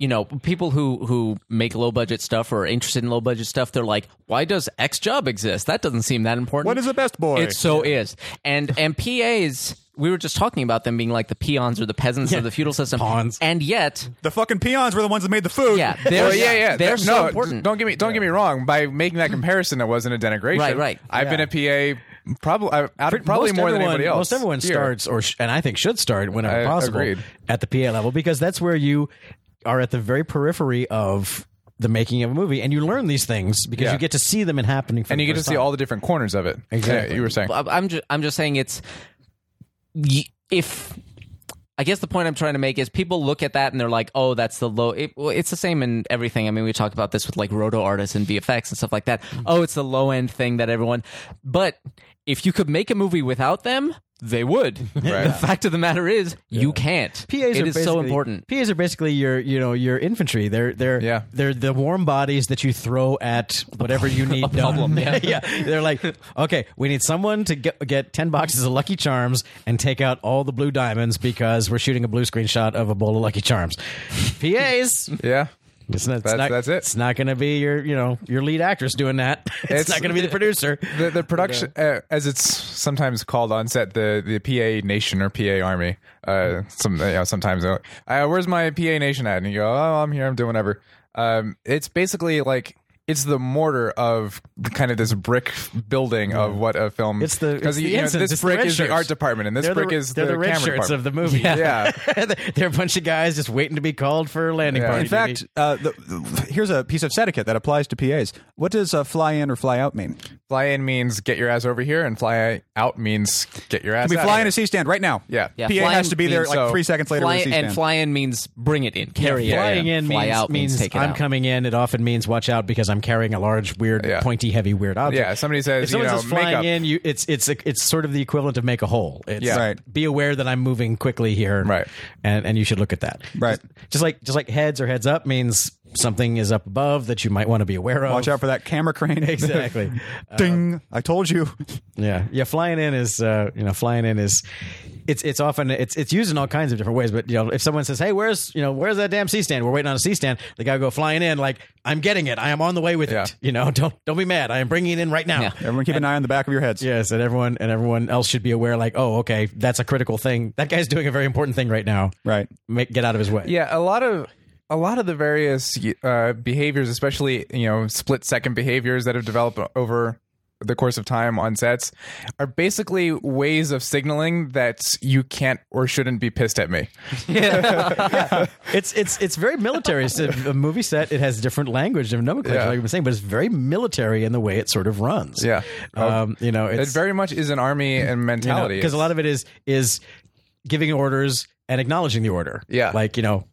you know people who who make low budget stuff or are interested in low budget stuff. They're like, why does X job exist? That doesn't seem that important. What is the best boy? It so is, and and PAs. We were just talking about them being like the peons or the peasants of the feudal system, Pawns. and yet, the fucking peons were the ones that made the food. yeah, they're Well, yeah, yeah. they're Th- so no, important. Don't get me don't get me wrong. By making that comparison, it wasn't a denigration. Right, right. I've been a PA probably uh, out of, probably most more than anybody else. Most everyone here. starts, or sh- and I think should start whenever I possible agreed. at the PA level because that's where you are at the very periphery of the making of a movie, and you learn these things because Yeah. you get to see them in happening, for and the you get to first see time. all the different corners of it. Exactly. Yeah, you were saying. I- I'm just I'm just saying it's y- if I guess the point I'm trying to make is people look at that and they're like, oh, that's the low. It, well, it's the same in everything. I mean, we talk about this with like roto artists and VFX and stuff like that. Mm. Oh, it's the low end thing that everyone. But if you could make a movie without them, they would. Right. The fact of the matter is, you can't. PAs it are is so basically- important. PAs are basically your, you know, your infantry. They're they're Yeah. they're the warm bodies that you throw at whatever you need done. problem, yeah. yeah. They're like, okay, we need someone to get get ten boxes of Lucky Charms and take out all the blue diamonds because we're shooting a blue screen shot of a bowl of Lucky Charms. PAs. Yeah. It's not, it's That's- not, that's it. It's not going to be your, you know, your lead actress doing that. It's, It's- not going to be the producer. The, the production, uh, as it's sometimes called on set, the, the PA Nation or PA Army. Uh, some you know, sometimes, uh, uh, where's my PA Nation at? And you go, oh, I'm here, I'm doing whatever. Um, it's basically like it's the mortar of kind of this brick building of what a film. It's the- because it's the you know, this it's the brick red is the art department, and this They're brick the, is they're the, the red camera shirts department. of the movie. Yeah. they're a bunch of guys just waiting to be called for landing Yeah. party. In fact, uh, the, here's a piece of etiquette that applies to PAs. What does uh, fly in or fly out mean? Fly in means get your ass over here, and fly out means get your ass. Can we out fly in here. a C stand right now? Yeah. Yeah, PA fly has to be there like so- three seconds later Fly, with a C and fly in means bring it in, carry it. Flying in fly means, out means, means take it I'm out. coming in. It often means watch out because I'm carrying a large, weird, Yeah. pointy, heavy, weird object. Yeah, somebody says, if someone you know, says flying makeup. in, you it's it's it's sort of the equivalent of make a hole. It's Yeah. Right. Be aware that I'm moving quickly here. Right. And and you should look at that. Right. Just, just like just like heads or heads up means something is up above that you might want to be aware of. Watch out for that camera crane. Exactly. Ding! I told you. Yeah, yeah. Flying in is, uh, you know, flying in is, it's it's often it's it's used in all kinds of different ways. But you know, if someone says, "Hey, where's you know where's that damn C stand? We're waiting on a C stand." The guy will go flying in like, "I'm getting it. I am on the way with Yeah. it." You know, don't don't be mad. I am bringing it in right now. Yeah. Everyone, keep an eye on the back of your heads. Yes, and everyone and everyone else should be aware. Like, oh, okay, that's a critical thing. That guy's doing a very important thing right now. Right. Make, get out of his way. Yeah, a lot of a lot of the various uh, behaviors, especially you know split second behaviors that have developed over the course of time on sets, are basically ways of signaling that you can't or shouldn't be pissed at me. Yeah, It's it's it's very military. It's a, movie set. It has different language, different nomenclature, Yeah. like I've been saying, but it's very military in the way it sort of runs. Yeah. um, you know, It very much is an army and mentality. because a lot of it is is giving orders and acknowledging the order. Yeah. like you know,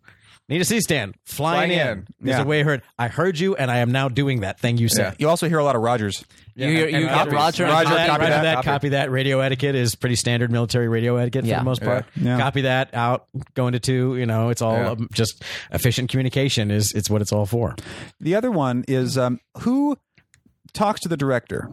need a C stand, flying, Flying in. in. There's Yeah. a way I heard. I heard you, and I am now doing that thing you said. You also hear a lot of Rogers. You, you, you and get copies. Roger, and Roger, copy. That, copy that, that, copy. copy that. Radio etiquette is pretty standard military radio etiquette for Yeah. the most part. Yeah. Yeah. Copy that out, go into two. You know, it's all Yeah. um, just efficient communication. Is it's what it's all for. The other one is um, who talks to the director.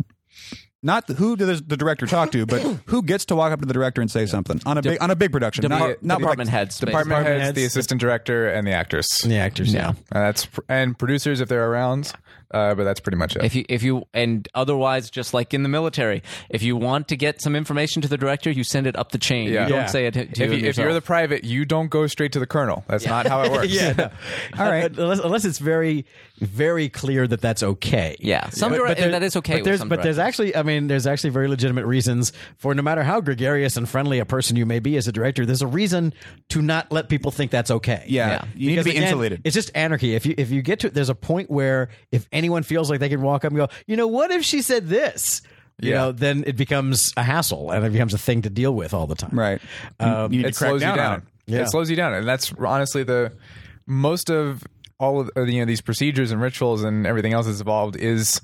Not the, who does the director talk to, but who gets to walk up to the director and say something on a big on a big production. Depart- not, not department like, heads. department, Department heads, heads, the assistant director, and the actors. The actors, yeah. And that's and producers if they're around, uh, but that's pretty much it. If you if you and otherwise, just like in the military, if you want to get some information to the director, you send it up the chain. Yeah. You don't Yeah. say it to, to if, you, if you're the private, you don't go straight to the colonel. That's not how it works. yeah. no. All right. Unless, unless it's very, very clear that that's okay. Yeah. Some But- direct- but there- that is okay But with there's, some but there's actually, I mean, there's actually very legitimate reasons for no matter how gregarious and friendly a person you may be as a director, there's a reason to not let people think that's okay. Yeah, Yeah. you need to be again, insulated. It's just anarchy. If you if you get to there's a point where if anyone feels like they can walk up and go, you know, what if she said this? you Yeah. know, then it becomes a hassle and it becomes a thing to deal with all the time. Right. Um, you need it crack slows down you down. it. Yeah. It slows you down, and that's honestly the most of all of you know these procedures and rituals and everything else that's evolved is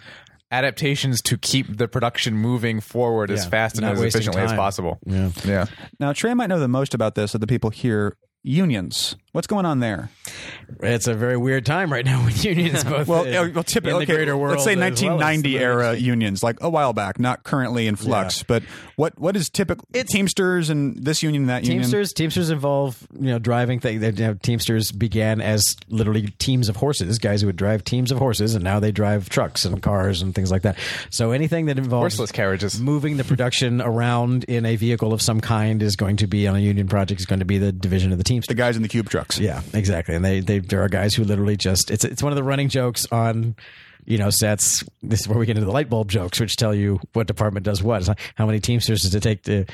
adaptations to keep the production moving forward as fast and not as wasting efficiently as possible. Yeah. Yeah. Now, Trey might know the most about this of the people here. Unions. What's going on there? It's a very weird time right now with unions both Well, in, uh, well, typically, in the okay, greater world. let's say as well as 1990 the era unions, like a while back, not currently in flux. Yeah. But what what is typical It's, Teamsters and this union and that union? Teamsters, Teamsters involve you know driving things. You know, Teamsters began as literally teams of horses, guys who would drive teams of horses, and now they drive trucks and cars and things like that. So anything that involves Horseless carriages. moving the production around in a vehicle of some kind is going to be on a union project. Is going to be the division of the Teamsters. The guys in the cube trucks. Yeah, exactly. And they, they there are guys who literally just it's it's one of the running jokes on you know sets. This is where we get into the light bulb jokes, which tell you what department does what. It's like how many Teamsters does it take to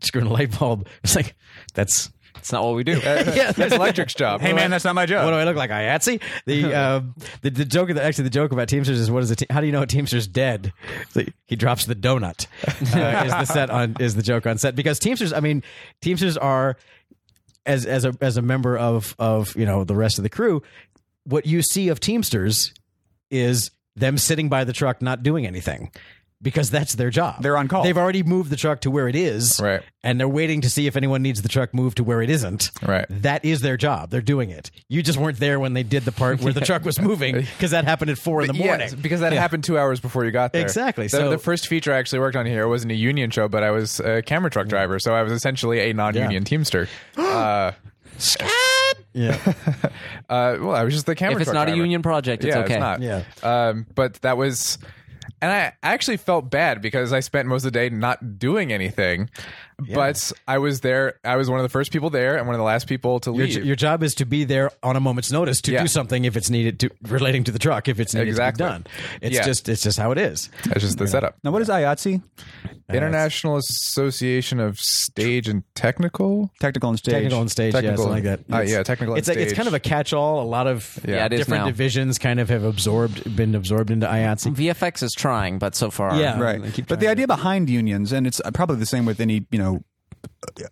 screw in a light bulb? It's like that's It's not what we do. yeah. That's electric's job. Hey man, that's not my job. What do I look like, IATSE? The um, the the joke, actually, the joke about Teamsters is what is the te- how do you know a Teamster's dead? Like, he drops the donut. Uh, is the set on is the joke on set because Teamsters? I mean, Teamsters are as as a as a member of of you know the rest of the crew. What you see of Teamsters is them sitting by the truck not doing anything. Because that's their job. They're on call. They've already moved the truck to where it is, Right. And they're waiting to see if anyone needs the truck moved to where it isn't. Right. That is their job. They're doing it. You just weren't there when they did the part where the truck was moving because that happened at four in the morning. Yes, because that happened two hours before you got there. Exactly. The, So- the first feature I actually worked on here wasn't a union show, but I was a camera truck driver, so I was essentially a non-union Teamster. uh, yeah. uh, well, I was just the camera. if it's truck not a union project, it's yeah, okay. it's not. Yeah. Um, but that was, and I actually felt bad because I spent most of the day not doing anything. But I was there. I was one of the first people there, and one of the last people to Your, leave. your job is to be there on a moment's notice to Yeah. do something if it's needed to relating to the truck if it's needed Exactly. to be done. It's Yeah. just it's just how it is. That's just the setup. Now, what is IATSE? International Association of Stage and Technical. Technical and stage. Technical on stage, yeah, Technical- something like that. uh, It's- yeah, technical It's a, it's stage. kind of a catch-all. A lot of Yeah, it is different divisions kind of have absorbed, been absorbed into IATSE. VFX is trying, but so far, Yeah. Right. But the idea behind unions, and it's probably the same with any, you know,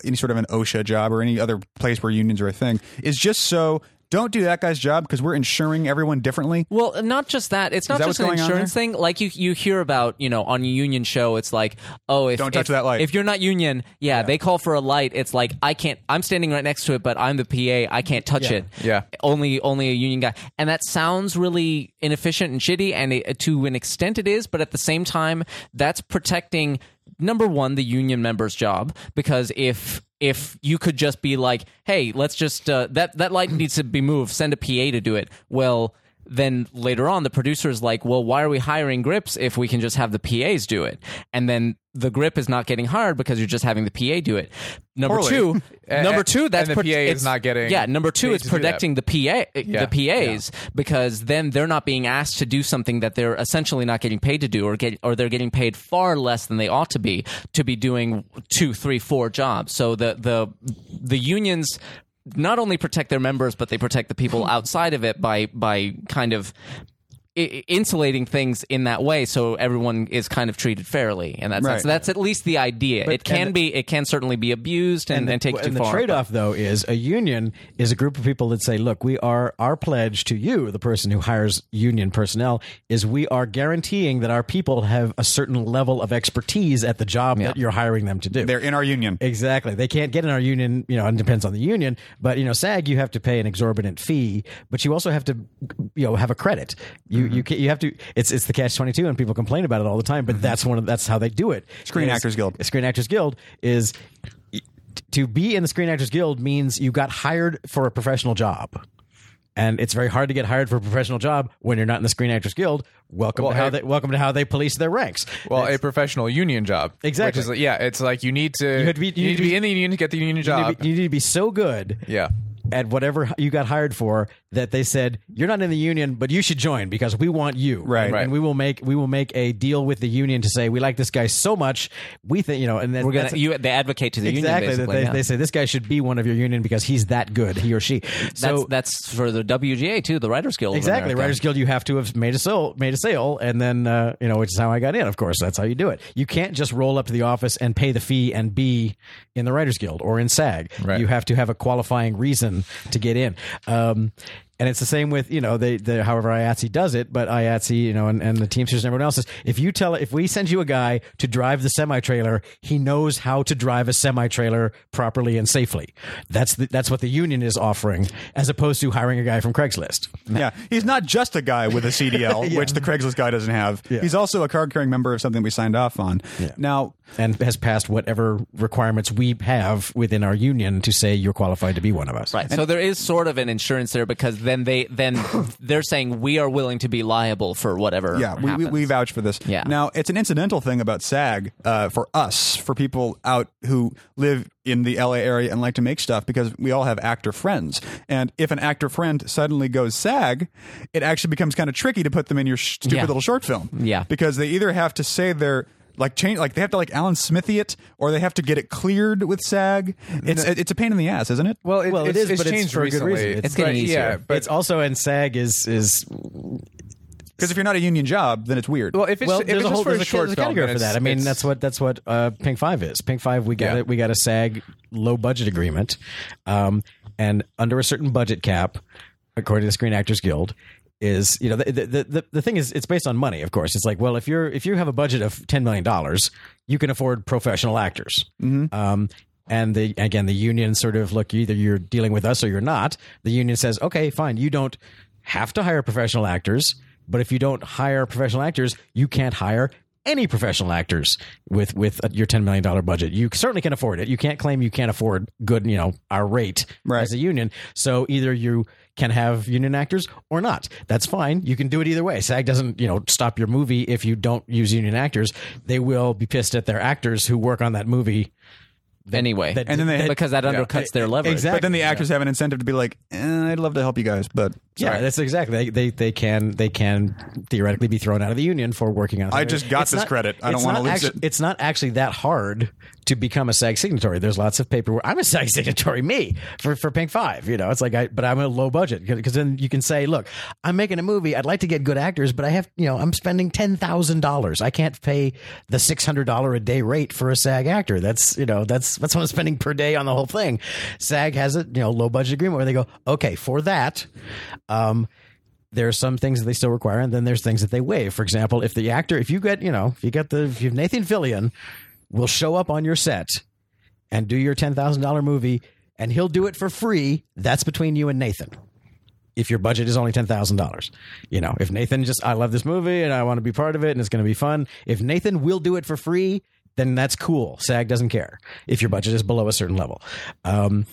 any sort of an OSHA job or any other place where unions are a thing, is just so don't do that guy's job because we're insuring everyone differently. Well, not just that. It's not that just an insurance thing. Like you, you hear about, you know, on a union show, it's like, oh, if Don't touch if, that light. If you're not union, yeah, they call for a light. It's like I can't. I'm standing right next to it, but I'm the PA. I can't touch it. Yeah. only only a union guy. And that sounds really inefficient and shitty, and it, to an extent it is. But at the same time, that's protecting number one the union member's job because if if you could just be like, hey, let's just uh, that that light needs to be moved, send a PA to do it. Well, then later on, the producer is like, well, why are we hiring grips if we can just have the PAs do it? And then the grip is not getting hired because you're just having the PA do it. Number Poorly. two, number two, that's and the PA is not getting yeah. Number two, paid it's to do that. protecting the PA, eh, Yeah. the PAs because then they're not being asked to do something that they're essentially not getting paid to do, or get or they're getting paid far less than they ought to be to be doing two, three, four jobs. So the the the unions not only protect their members, but they protect the people outside of it by by kind of insulating things in that way so everyone is kind of treated fairly and that's that's, Right. that's at least the idea it can be it can certainly be abused and, and, the, take too and the far trade-off though is a union is a group of people that say look we are our pledge to you the person who hires union personnel is we are guaranteeing that our people have a certain level of expertise at the job that you're hiring them to do They're in our union. Exactly. They can't get in our union, you know, and it depends on the union. But, you know, SAG, you have to pay an exorbitant fee, but you also have to, you know, have a credit. You, Mm-hmm. you, you have to, it's, it's the catch 22 and people complain about it all the time, but that's one of, that's how they do it. Mm-hmm. Screen Is- Actors Guild. Screen Actors Guild is to be in the Screen Actors Guild means you got hired for a professional job. And it's very hard to get hired for a professional job when you're not in the Screen Actors Guild. Welcome Well, to how I- they welcome to how they police their ranks. Well, a professional union job. Exactly. Which is, yeah, it's like you need to, you, be- you need to be in the union to get the union you, job. need to be, you need to be so good yeah. At whatever you got hired for that they said you're not in the union, but you should join because we want you. Right. and, Right. and we will make we will make a deal with the union to say we like this guy so much we think you know, and then We're gonna you they advocate to the exactly union basically. they, yeah. they say this guy should be one of your union because he's that good, he or she. So that's that's for the WGA too, the Writers Guild. Exactly. Writers Guild. You have to have made a sale, made a sale, and then uh, you know, which is how I got in. Of course, that's how you do it. You can't just roll up to the office and pay the fee and be in the Writers Guild or in SAG. Right. You have to have a qualifying reason to get in. Um, and it's the same with you know they, they however IATSE does it, but IATSE you know and, and the Teamsters and everyone else is if you tell if we send you a guy to drive the semi trailer, he knows how to drive a semi trailer properly and safely. That's the, that's what the union is offering, as opposed to hiring a guy from Craigslist. Yeah, he's not just a guy with a CDL, which the Craigslist guy doesn't have. He's also a card carrying member of something we signed off on. Yeah. Now, and has passed whatever requirements we have within our union to say you're qualified to be one of us. Right. So there is sort of an insurance there because then they then they're saying we are willing to be liable for whatever. yeah, we, we, we vouch for this. Yeah. Now, it's an incidental thing about SAG uh, for us, for people out who live in the LA area and like to make stuff because we all have actor friends. And if an actor friend suddenly goes SAG, it actually becomes kind of tricky to put them in your stupid Yeah. little short film. Yeah. Because they either have to say they're like change like they have to like Alan Smithee it or they have to get it cleared with SAG. It's it's a pain in the ass, isn't it? Well, it, Well, it's, it's but it's changed for a good recently. reason. It's It's getting but, easier. Yeah, but it's also and SAG is is Because if you're not a union job, then it's weird. well, if it's well, if there's it's a just whole for there's a a, short there's a film, category then for that. I mean, that's what that's what uh, Pink Five is. Pink Five, we got Yeah. it. We got a SAG low budget agreement, um, and under a certain budget cap, according to the Screen Actors Guild. Is you know the, the the the thing is it's based on money of course it's like well if you're if you have a budget of ten million dollars you can afford professional actors um, and the again the union sort of look either you're dealing with us or you're not the union says okay fine you don't have to hire professional actors but if you don't hire professional actors you can't hire any professional actors with with your ten million dollar budget. You certainly can afford it. You can't claim you can't afford good, you know, our rate Right. as a union. So either you can have union actors or not. That's fine. You can do it either way. SAG doesn't, you know, stop your movie if you don't use union actors. They will be pissed at their actors who work on that movie. anyway, that- And then they- because that undercuts their leverage. Exactly. but then the actors have an incentive to be like, eh, I'd love to help you guys, but Yeah, sorry. that's exactly. They, they they can they can theoretically be thrown out of the union for working on. I just got this credit. I don't wanna lose actu- it. It's not actually that hard to become a SAG signatory. There's lots of paperwork. I'm a SAG signatory, me for for Pink Five. You know, it's like I, but I'm a low budget because then you can say, look, I'm making a movie. I'd like to get good actors, but I have, you know, I'm spending ten thousand dollars. I can't pay the six hundred dollar a day rate for a SAG actor. That's you know, that's that's what I'm spending per day on the whole thing. SAG has a you know low budget agreement where they go, okay, for that, um, there are some things that they still require, and then there's things that they waive. For example, if the actor, if you get, you know, if you get the, if you have Nathan Fillion, will show up on your set and do your ten thousand dollar movie, and he'll do it for free. That's between you and Nathan. If your budget is only ten thousand dollars, you know, if Nathan just, I love this movie and I want to be part of it and it's going to be fun. If Nathan will do it for free, then that's cool. SAG doesn't care if your budget is below a certain level. Um,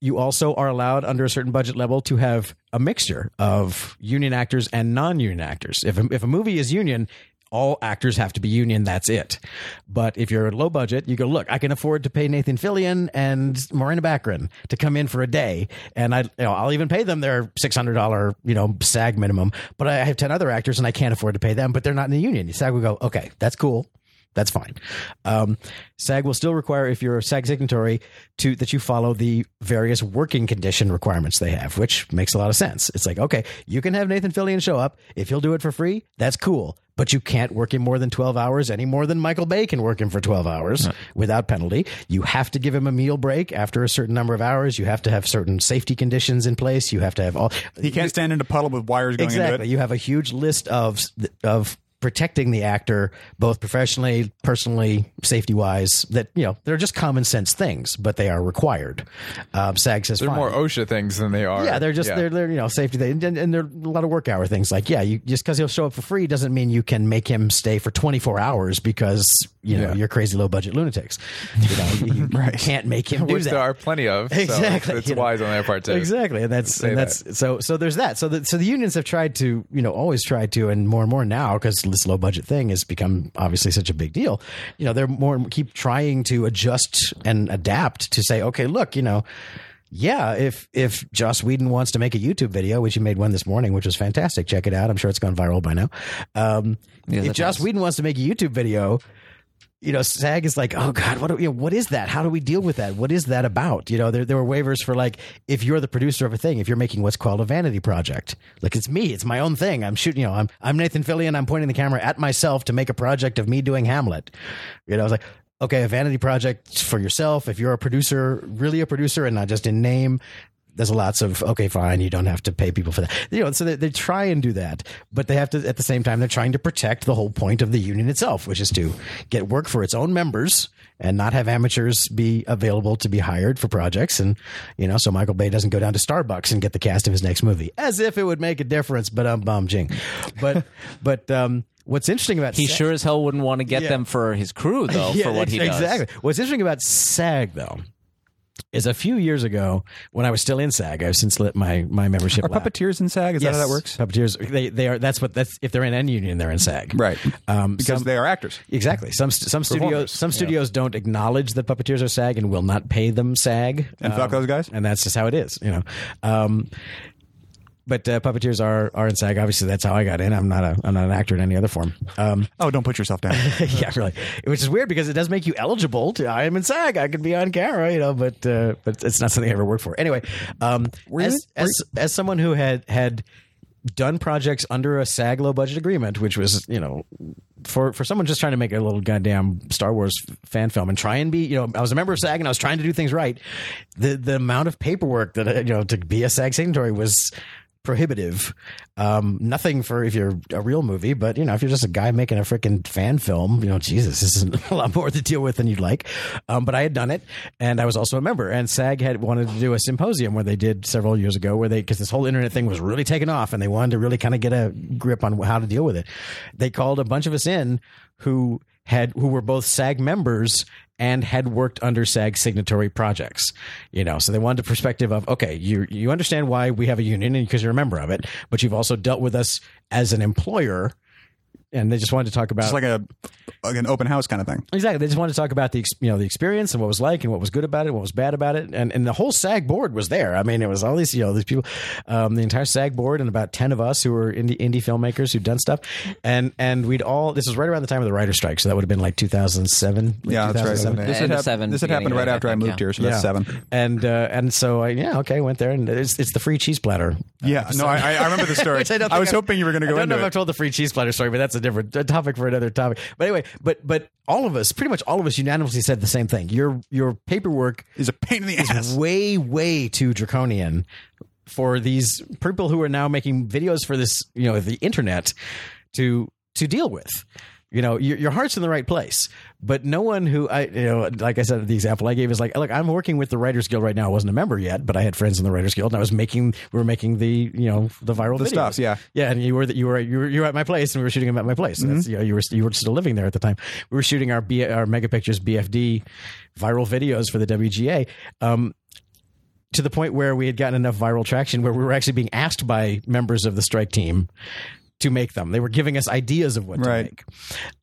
you also are allowed under a certain budget level to have a mixture of union actors and non-union actors. If a, if a movie is union, all actors have to be union. That's it. But if you're low budget, you go look. I can afford to pay Nathan Fillion and Morena Baccarin to come in for a day, and I, you know, I'll even pay them their six hundred dollar, you know, SAG minimum. But I have ten other actors, and I can't afford to pay them. But they're not in the union. SAG will go, okay, that's cool. That's fine. Um, SAG will still require, if you're a SAG signatory, to that you follow the various working condition requirements they have, which makes a lot of sense. It's like, okay, you can have Nathan Fillion show up if he'll do it for free. That's cool, but you can't work him more than twelve hours any more than Michael Bay can work him for twelve hours without penalty. You have to give him a meal break after a certain number of hours. You have to have certain safety conditions in place. You have to have all. he can't stand in a puddle with wires going into Exactly. it. You have a huge list of of protecting the actor both professionally, personally, safety wise. That you know they're just common sense things, but they are required. Um, SAG says They're fine. more OSHA things than they are. Yeah, they're just they're, they're you know safety things, and, and they're a lot of work hour things. Like yeah, you just because he'll show up for free doesn't mean you can make him stay for twenty four hours because you know Yeah. you're crazy low budget lunatics. You know you, you can't make him do which that. there are plenty of. so Exactly. it's you know. wise on their part too. Exactly, and that's and that's so so. There's that. So the, so the unions have tried to you know always tried to, and more and more now because this low budget thing has become obviously such a big deal. You know they're more keep trying to adjust and adapt to say, okay, look, you know. yeah, if if Joss Whedon wants to make a YouTube video, which he made one this morning, which was fantastic, check it out. I'm sure it's gone viral by now. Um, Yes, if Joss. Whedon wants to make a YouTube video, you know, SAG is like, oh God, what, do, you know, what is that? How do we deal with that? What is that about? You know, there, there were waivers for like, if you're the producer of a thing, if you're making what's called a vanity project, like it's me, it's my own thing. I'm shooting, you know, I'm, I'm Nathan Fillion. I'm pointing the camera at myself to make a project of me doing Hamlet. You know, I was like, okay, a vanity project for yourself. If you're a producer, really a producer and not just in name, there's lots of okay fine you don't have to pay people for that you know so they, they try and do that but they have to at the same time they're trying to protect the whole point of the union itself which is to get work for its own members and not have amateurs be available to be hired for projects and you know so michael bay doesn't go down to starbucks and get the cast of his next movie as if it would make a difference but i'm bum jing but but um what's interesting about He Sa- sure as hell wouldn't want to get Yeah. them for his crew, though, Yeah, for what he does. exactly. What's interesting about SAG though is a few years ago when I was still in SAG. I've since let my my membership. Are puppeteers in SAG? Is that how that works? Puppeteers. They they are. That's what. That's if they're in any union, they're in SAG. Right. Um, Because some- they are actors. Exactly. Some some studios some yeah. studios don't acknowledge that puppeteers are SAG and will not pay them SAG. And fuck those guys? And that's just how it is. You know. Um, but uh, puppeteers are are in SAG. Obviously, that's how I got in. I'm not a I'm not an actor in any other form. Um, Oh, don't put yourself down. yeah, really. Which is weird because it does make you eligible to. I am in SAG. I could be on camera, you know, but uh, but it's not something I ever worked for. Anyway, um, as as as someone who had had done projects under a SAG low budget agreement, which was you know. For, for someone just trying to make a little goddamn Star Wars fan film and try and be, you know, I was a member of SAG and I was trying to do things right. The the amount of paperwork that uh, you know to be a SAG signatory was prohibitive. Um, nothing for if you're a real movie, but you know, if you're just a guy making a freaking fan film, you know, Jesus, this is a lot more to deal with than you'd like. Um, but I had done it, and I was also a member. And SAG had wanted to do a symposium where they did several years ago, where they because this whole internet thing was really taking off, and they wanted to really kind of get a grip on how to deal with it. They called a bunch of us in who had who were both SAG members and had worked under SAG signatory projects. You know, so they wanted a perspective of okay, you you understand why we have a union because you're a member of it, but you've also dealt with us as an employer. And they just wanted to talk about It's like a like an open house kind of thing. Exactly. They just wanted to talk about the you know the experience and what was like and what was good about it, what was bad about it, and and the whole SAG board was there. I mean, it was all these you know these people, um, the entire SAG board and about ten of us who were indie indie filmmakers who'd done stuff, and and we'd all this was right around the time of the writer strike, so that would have been like 2007. late Yeah, that's right. 2007. This had, End of hap- seven, this had happened right after I I moved yeah. here, so that's Yeah. seven. And uh, and so I, yeah okay went there and it's it's the free cheese platter. Yeah, no, I, I remember the story. I, I was I've- hoping you were going to go. I don't know into if I've told the free cheese platter story, but that's a different a topic for another topic. But anyway, but but all of us, pretty much all of us, unanimously said the same thing. Your your paperwork Is a pain in the ass. way way too draconian for these people who are now making videos for this you know the internet to to deal with you know your, your heart's in the right place but no one who i you know like i said the example i gave is like look i'm working with the writers guild right now i wasn't a member yet but i had friends in the writers guild and i was making we were making the you know the viral The videos. stuff, yeah. yeah and you were that you were you were, you were at my place and we were shooting them at my place Mm-hmm. That's, you, know, you were you were still living there at the time we were shooting our B, our mega pictures bfd viral videos for the wga um to the point where we had gotten enough viral traction where we were actually being asked by members of the strike team to make them. They were giving us ideas of what Right. to make.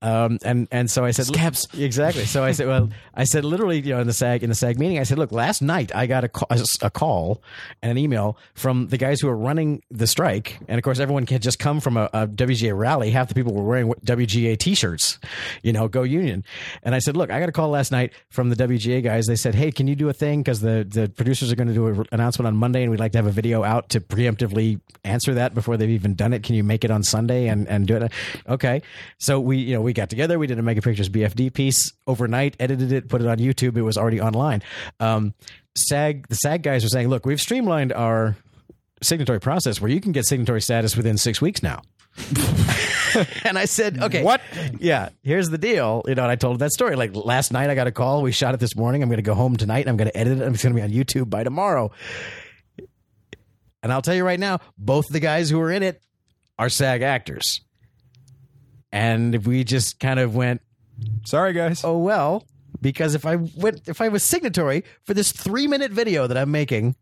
Um, and and so I said Scabs. exactly. So I said, well, I said literally, you know, in the SAG in the SAG meeting, I said, look, last night I got a call, a call and an email from the guys who are running the strike, and of course everyone had just come from a, a WGA rally. Half the people were wearing WGA T-shirts, you know, go Union. And I said, look, I got a call last night from the WGA guys. They said, hey, can you do a thing because the the producers are going to do an announcement on Monday, and we'd like to have a video out to preemptively answer that before they've even done it. Can you make it on Sunday and and do it? Okay, so we you know we got together, we did a Mega Pictures BFD piece overnight, edited it, put it on YouTube. It was already online. Um, SAG the SAG guys were saying, look, we've streamlined our signatory process where you can get signatory status within six weeks now. and I said, okay, What? Yeah, here's the deal. You know, and I told that story. Like last night, I got a call. We shot it this morning. I'm going to go home tonight. and I'm going to edit it. It's going to be on YouTube by tomorrow. And I'll tell you right now, both the guys who were in it are SAG actors. And if we just kind of went, Sorry, guys. oh well, because if I went, if I was signatory for this three minute video that I'm making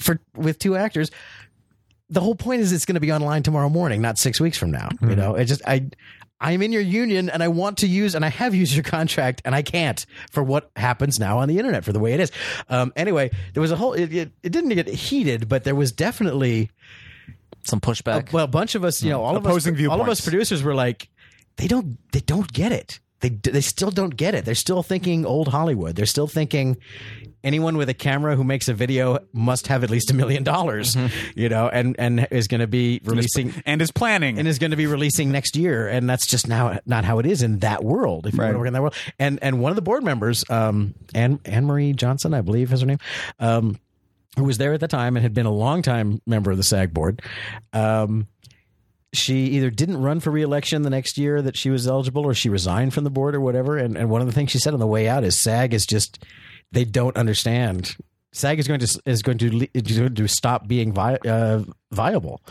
for with two actors, the whole point is it's going to be online tomorrow morning, not six weeks from now. You know, it just I I'm in your union and I want to use and I have used your contract and I can't for what happens now on the internet for the way it is. Um, anyway, there was a whole. It, it, it didn't get heated, but there was definitely Some pushback. well, a bunch of us, you know, all of Opposing us, all of us producers were like, they don't, they don't get it. They they still don't get it. They're still thinking old Hollywood. They're still thinking anyone with a camera who makes a video must have at least a million dollars, you know, and and is going to be releasing and is planning. and is going to be releasing next year, and that's just now not how it is in that world. If you want Right. to work in that world, and and one of the board members, um, Anne Anne Marie Johnson, I believe is her name, um, who was there at the time and had been a long time member of the SAG board. Um, she either didn't run for reelection the next year that she was eligible, or she resigned from the board or whatever. And and one of the things she said on the way out is SAG is just they don't understand. SAG is going to is going to is going to stop being vi- uh, viable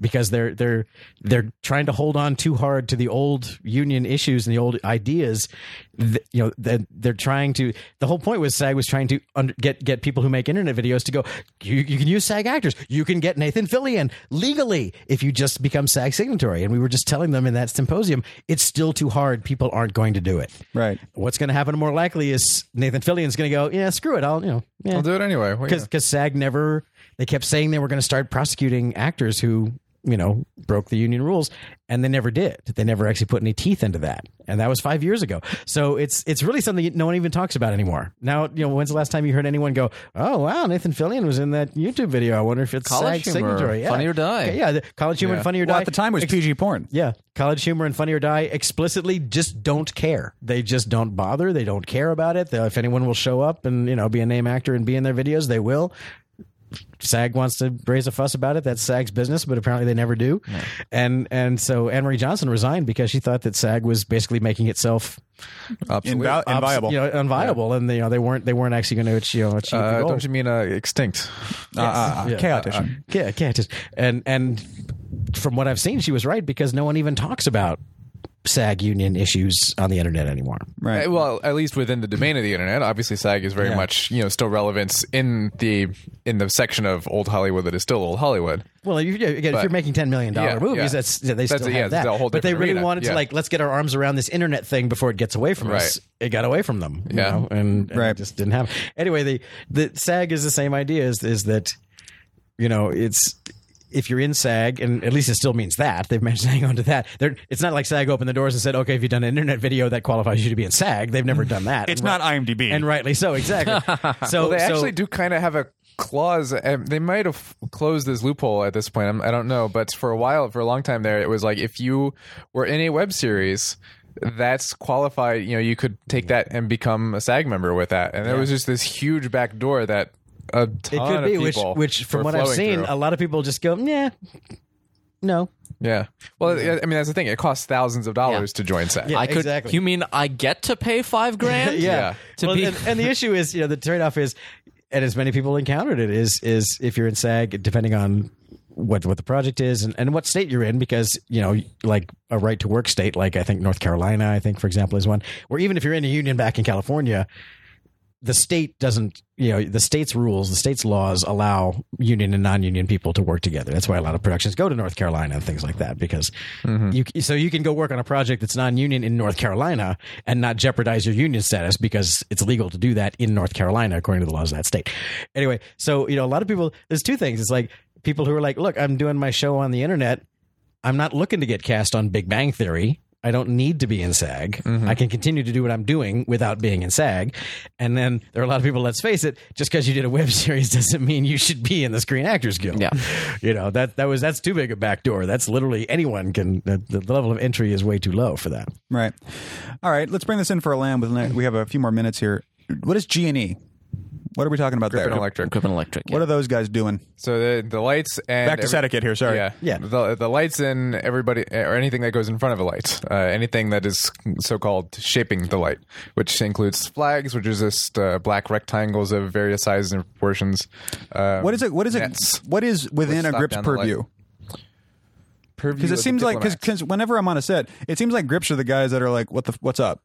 because they're they're they're trying to hold on too hard to the old union issues and the old ideas. You know, that they're trying to. The whole point was SAG was trying to under, get get people who make internet videos to go. You, you can use SAG actors. You can get Nathan Fillion legally if you just become SAG signatory. And we were just telling them in that symposium, it's still too hard. People aren't going to do it. right. What's going to happen more likely is Nathan Fillion's going to go, yeah, screw it. I'll you know, yeah I'll do it anyway. Well, yeah. because SAG never they kept saying they were going to start prosecuting actors who you know broke the union rules and they never did they never actually put any teeth into that and that was five years ago so it's it's really something no one even talks about anymore now you know when's the last time you heard anyone go oh wow nathan fillion was in that youtube video i wonder if it's College SAG Humor, signatory yeah. Funny or Die. Okay, yeah the college humor Yeah. and funny or Well, die at the time it was PG porn. yeah, College Humor and Funny or Die explicitly just don't care. They just don't bother. They don't care about it. They- if anyone will show up and you know be a name actor and be in their videos, they will. SAG wants to raise a fuss about it. That's SAG's business, but apparently they never do. And and so Anne Marie Johnson resigned because she thought that SAG was basically making itself Obsolete. Inval- obs- inviable. you know, unviable, and you know they weren't they weren't actually going to achieve, you know, achieve the uh, goal. don't you mean uh, extinct? Uh, uh, uh, Yeah. chaotician. Yeah, can't just and and from what I've seen, she was right because no one even talks about SAG union issues on the internet anymore. right. Uh, Well, at least within the domain of the internet, obviously SAG is very Yeah. much you know still relevant in the in the section of old Hollywood that is still old Hollywood. Well, you, yeah, again, if you're making ten million dollar Yeah, movies, yeah. that's yeah, they That's still a- have it's that. a whole but they really arena. wanted to like let's get our arms around this internet thing before it gets away from us. It got away from them, you Yeah. know, and, and Right. it just didn't happen. Anyway, the the SAG is the same idea. Is is that you know it's. If you're in SAG, and at least it still means that they've managed to hang on to that. They're, it's not like SAG opened the doors and said, "Okay, if you've done an internet video that qualifies you to be in SAG." They've never done that. It's And not right- IMDb. and rightly so. Exactly. So Well, they so- actually do kind of have a clause. Um, they might have closed this loophole at this point. I'm, I don't know, but for a while, for a long time there, it was like if you were in a web series. That's qualified. You know, you could take that and become a SAG member with that, and there was just this huge back door that a ton it could be, of which people which from what I've seen, through. a lot of people just go, "Yeah, no." Yeah. Well, yeah, I mean, that's the thing. It costs thousands of dollars to join SAG. Yeah. I could. exactly. You mean I get to pay five grand? yeah. To Well, be- and, and the issue is, you know, the trade off is, and as many people encountered it is, is if you're in SAG, depending on what what the project is and, and what state you're in, because you know, like a right to work state, like I think North Carolina, I think for example, is one or even if you're in a union back in California. The state doesn't, you know, the state's rules, the state's laws allow union and non-union people to work together. That's why a lot of productions go to North Carolina and things like that because mm-hmm. you so you can go work on a project that's non-union in North Carolina and not jeopardize your union status because it's legal to do that in North Carolina according to the laws of that state. Anyway, so you know a lot of people there's two things. It's like people who are like, "Look, I'm doing my show on the internet. I'm not looking to get cast on Big Bang Theory. I don't need to be in SAG. Mm-hmm. I can continue to do what I'm doing without being in SAG. And then there are a lot of people, let's face it, just because you did a web series doesn't mean you should be in the Screen Actors Guild. Yeah. You know, that that was that's too big a backdoor. That's literally anyone can the, the level of entry is way too low for that. Right. All right. Let's bring this in for a land. With we have a few more minutes here. What is G and E? What are we talking about Grip there? electric. Equipment electric. What are those guys doing? So the the lights and Back to every- Sedicate here. Sorry. Yeah, Yeah. The the lights and everybody or anything that goes in front of a light, uh, anything that is so called shaping the light, which includes flags, which is just uh, black rectangles of various sizes and proportions. Um, What is it? What is it? What is within a Grips down the light. purview? Purview Because it seems like because whenever I'm on a set, it seems like Grips are the guys that are like, "What the what's up?"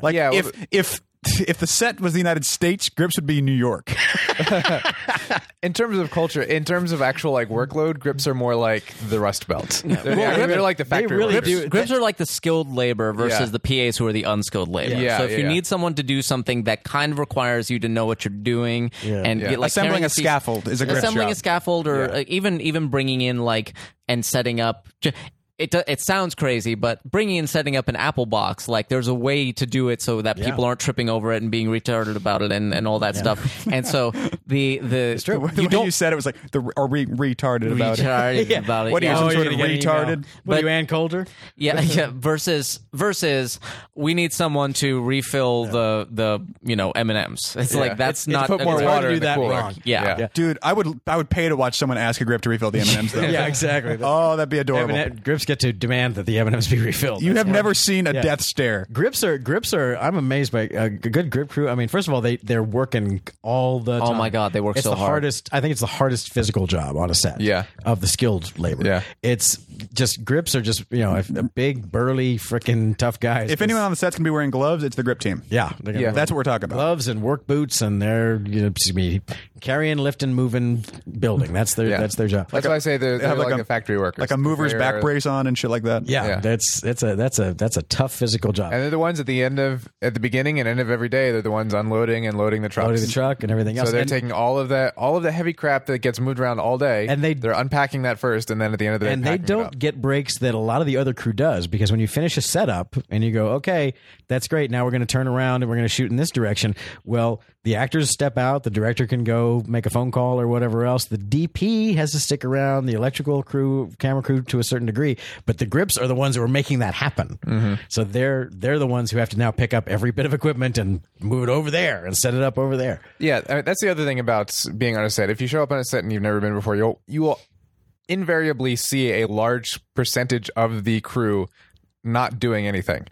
Like Yeah, if well, if if the set was the United States, Grips would be New York. in terms of culture, in terms of actual like workload, grips are more like the rust belt. They're, yeah, they're like the factory really workers. do- Grips are like the skilled labor versus Yeah. the PAs who are the unskilled labor. Yeah, so if you yeah. need someone to do something that kind of requires you to know what you're doing Yeah. and Yeah. get, like Assembling carrying a piece- scaffold is a grip assembling job. a scaffold or uh, even even bringing in like and setting up. ju- It, it sounds crazy, but bringing and setting up an Apple box, like there's a way to do it so that people aren't tripping over it and being retarded about it and, and all that stuff. And so the the The way you you, don't said it was like the or re- retarded about it. retarded about it. What are you, yeah. some Oh, sort of gonna get an retarded? email. What are you, Ann Coulter? Yeah, yeah. Versus versus we need someone to refill the the you know M and M's. It's Yeah. like that's It's- not it's put more water to in do the that cooler. wrong. Yeah. Yeah. Dude, I would I would pay to watch someone ask a grip to refill the M and M's. Yeah, exactly. Oh, that'd be adorable. Grips get to demand that the M&Ms be refilled. you That's have why- never seen a Yeah. death stare. Grips are grips are. I'm amazed by uh, a good grip crew. I mean, first of all, they they're working all the. Oh time. my God, they work it's so the hard. hardest. I think it's the hardest physical job on a set. Yeah. of the skilled labor. Yeah. it's just grips are just you know a, a big burly freaking tough guys. If anyone on the set's gonna be wearing gloves, it's the grip team. yeah, Yeah. That's what we're talking about. gloves and work boots, and they're you know excuse me, carrying, lifting, moving, building. That's their Yeah. that's their job. That's why I say they're, They they're have like, like a- the factory worker, Like a mover's They're- back brace on and shit like that. yeah, Yeah. that's that's a that's a that's a tough physical job. And they're the ones at the end of at the beginning and end of every day. They're the ones unloading and loading the trucks. Loading the truck and everything else. So they're And- taking all of that, all of the heavy crap that gets moved around all day, And they- they're unpacking that first, and then at the end of the day, and they packing it don't get breaks that a lot of the other crew does because when you finish a setup and you go, okay, that's great. Now we're going to turn around and we're going to shoot in this direction. Well, the actors step out, the director can go make a phone call or whatever else. The DP has to stick around, the electrical crew, camera crew to a certain degree, but the grips are the ones who are making that happen. Mm-hmm. So they're they're the ones who have to now pick up every bit of equipment and move it over there and set it up over there. Yeah, I mean, that's the other thing about being on a set. If you show up on a set and you've never been before, you'll you will invariably see a large percentage of the crew not doing anything.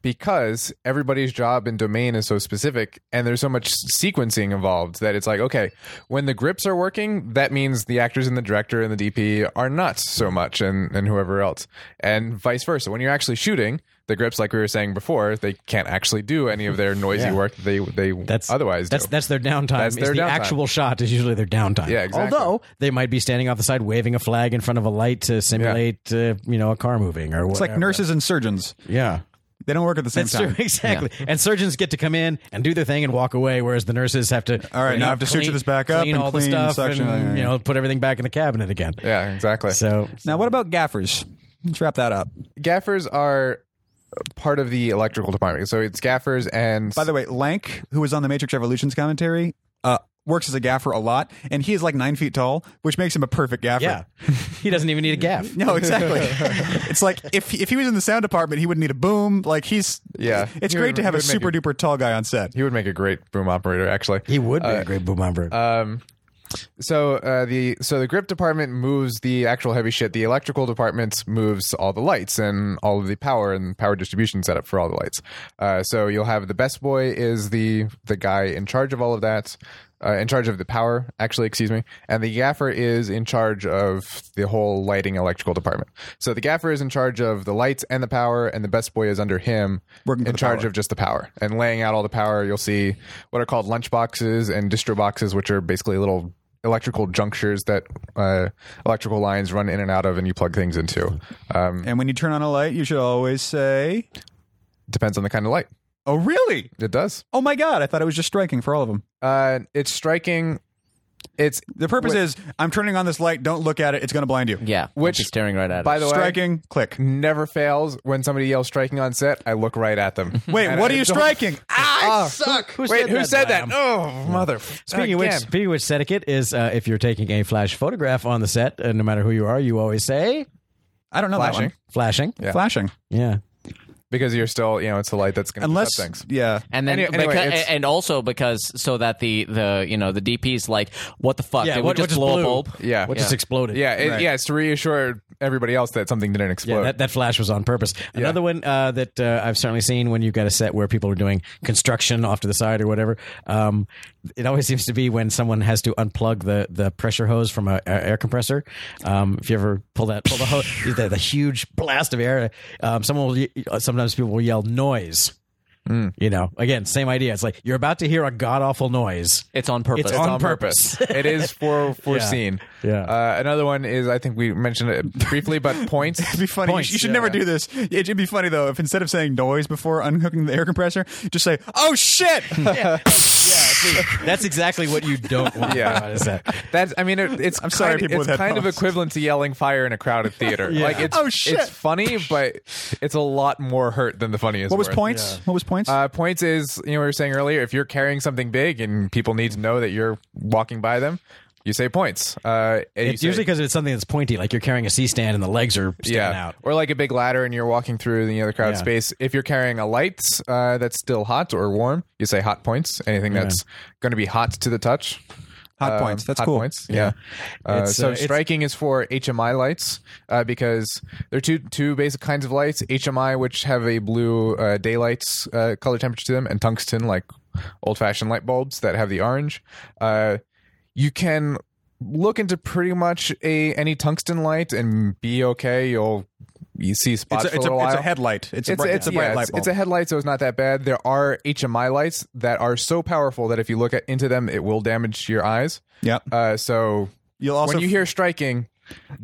Because everybody's job and domain is so specific and there's so much sequencing involved that it's like okay when the grips are working that means the actors and the director and the dp are not so much and, and whoever else. And vice versa. When you're actually shooting the grips like we were saying before they can't actually do any of their noisy Yeah. work that they they That's otherwise That's do. that's their downtime. That's their the downtime. actual shot is usually their downtime. Yeah, exactly. Although they might be standing off the side waving a flag in front of a light to simulate, uh, you know, a car moving or It's whatever. like nurses and surgeons. Yeah. They don't work at the same That's time. true, exactly. And surgeons get to come in and do their thing and walk away, whereas the nurses have to. All right, you now I have to suture this back up clean and all clean, the stuff, suction, and yeah, you know, put everything back in the cabinet again. yeah exactly So Now, what about gaffers? Let's wrap that up. gaffers are part of the electrical department. So it's gaffers and By the way, Lank, who was on the Matrix Revolutions commentary, uh, works as a gaffer a lot, and he is like nine feet tall, which makes him a perfect gaffer. yeah, he doesn't even need a gaff. No, exactly. it's like if if he was in the sound department, he wouldn't need a boom. Like he's Yeah. It's He great would- to have a super it- duper tall guy on set. he would make a great boom operator. Actually, He would be a great boom operator. Um, so uh, the so the grip department moves the actual heavy shit. The electrical department moves all the lights and all of the power and power distribution setup for all the lights. Uh, so you'll have the best boy is the the guy in charge of all of that. Uh, in charge of the power, actually, excuse me, and the gaffer is in charge of the whole lighting electrical department. So the gaffer is in charge of the lights and the power, and the best boy is under him, Working in charge power. of just the power and laying out all the power. You'll see what are called lunch boxes and distro boxes, which are basically little electrical junctures that uh, electrical lines run in and out of, and you plug things into. Um, And when you turn on a light, you should always say, depends on the kind of light. "Oh, really? It does. Oh my god! I thought it was just striking for all of them." Uh, it's striking. It's The purpose Wait. is, I'm turning on this light. Don't look at it; it's going to blind you. Yeah, Which- is staring right at it, by it. the way, Striking, click. never fails when somebody yells striking on set. I look right at them. Wait, And what I are you don't- striking? Ah, Ah, suck. Who Wait, who said that? Lamb? Oh, mother. Speaking of which, speaking of which, etiquette is uh, if you're taking a flash photograph on the set, and no matter who you are, you always say I don't know flashing that flashing. one. Flashing. Yeah. Because you're still, you know, it's the light that's going to Unless, things. yeah. and then, Any- anyway, becau- it's- and also because so that the the you know the DP's like, what the fuck? Yeah, Did what- we just just blow blew? a bulb? Yeah, What yeah. just exploded? Yeah, it, Right. yeah, it's to reassure everybody else that something didn't explode. Yeah, that, that flash was on purpose. Another one uh, that uh, I've certainly seen when you've got a set where people are doing construction off to the side or whatever. Um, it always seems to be when someone has to unplug the, the pressure hose from a, a air compressor. Um, if you ever pull that pull the hose, the, the huge blast of air, um, someone will sometimes people will yell noise. You know, again, same idea. It's like you're about to hear a god awful noise. It's on purpose. It's on purpose. it is for foreseen. Yeah. Uh, another one is I think we mentioned it briefly, but points. It'd be funny. Points, you should yeah, never yeah. do this. It'd be funny though if instead of saying noise before unhooking the air compressor, just say "Oh shit!" That's exactly what you don't want. Yeah. What is that? That's. I mean, it, it's. I'm sorry, kind, people It's with kind of headphones. equivalent to yelling fire in a crowded theater. Like it's. Oh, shit. It's funny, but it's a lot more hurt than the funniest. what was worth. points? What was points? Uh, points is you know we were saying earlier. If you're carrying something big and people need to know that you're walking by them, you say points. Uh, It's say- usually because it's something that's pointy, like you're carrying a C stand and the legs are sticking yeah, out. or like a big ladder and you're walking through the other crowd Yeah. space. If you're carrying a light uh, that's still hot or warm, you say hot points. Anything that's going to be hot to the touch. Hot Um, points. That's hot cool. Points. Yeah. Uh, so uh, striking is for HMI lights uh, because there are two two basic kinds of lights: HMI, which have a blue uh, daylight uh, color temperature to them, and tungsten, like old fashioned light bulbs that have the orange. You can look into pretty much a any tungsten light and be okay. You'll you see spots it's a, it's, for a, it's a headlight. It's, a bright, it's, a bright light it's, bulb. it's a headlight, so it's not that bad. There are HMI lights that are so powerful that if you look at, into them, it will damage your eyes. yeah. Uh, so You'll also when you hear striking,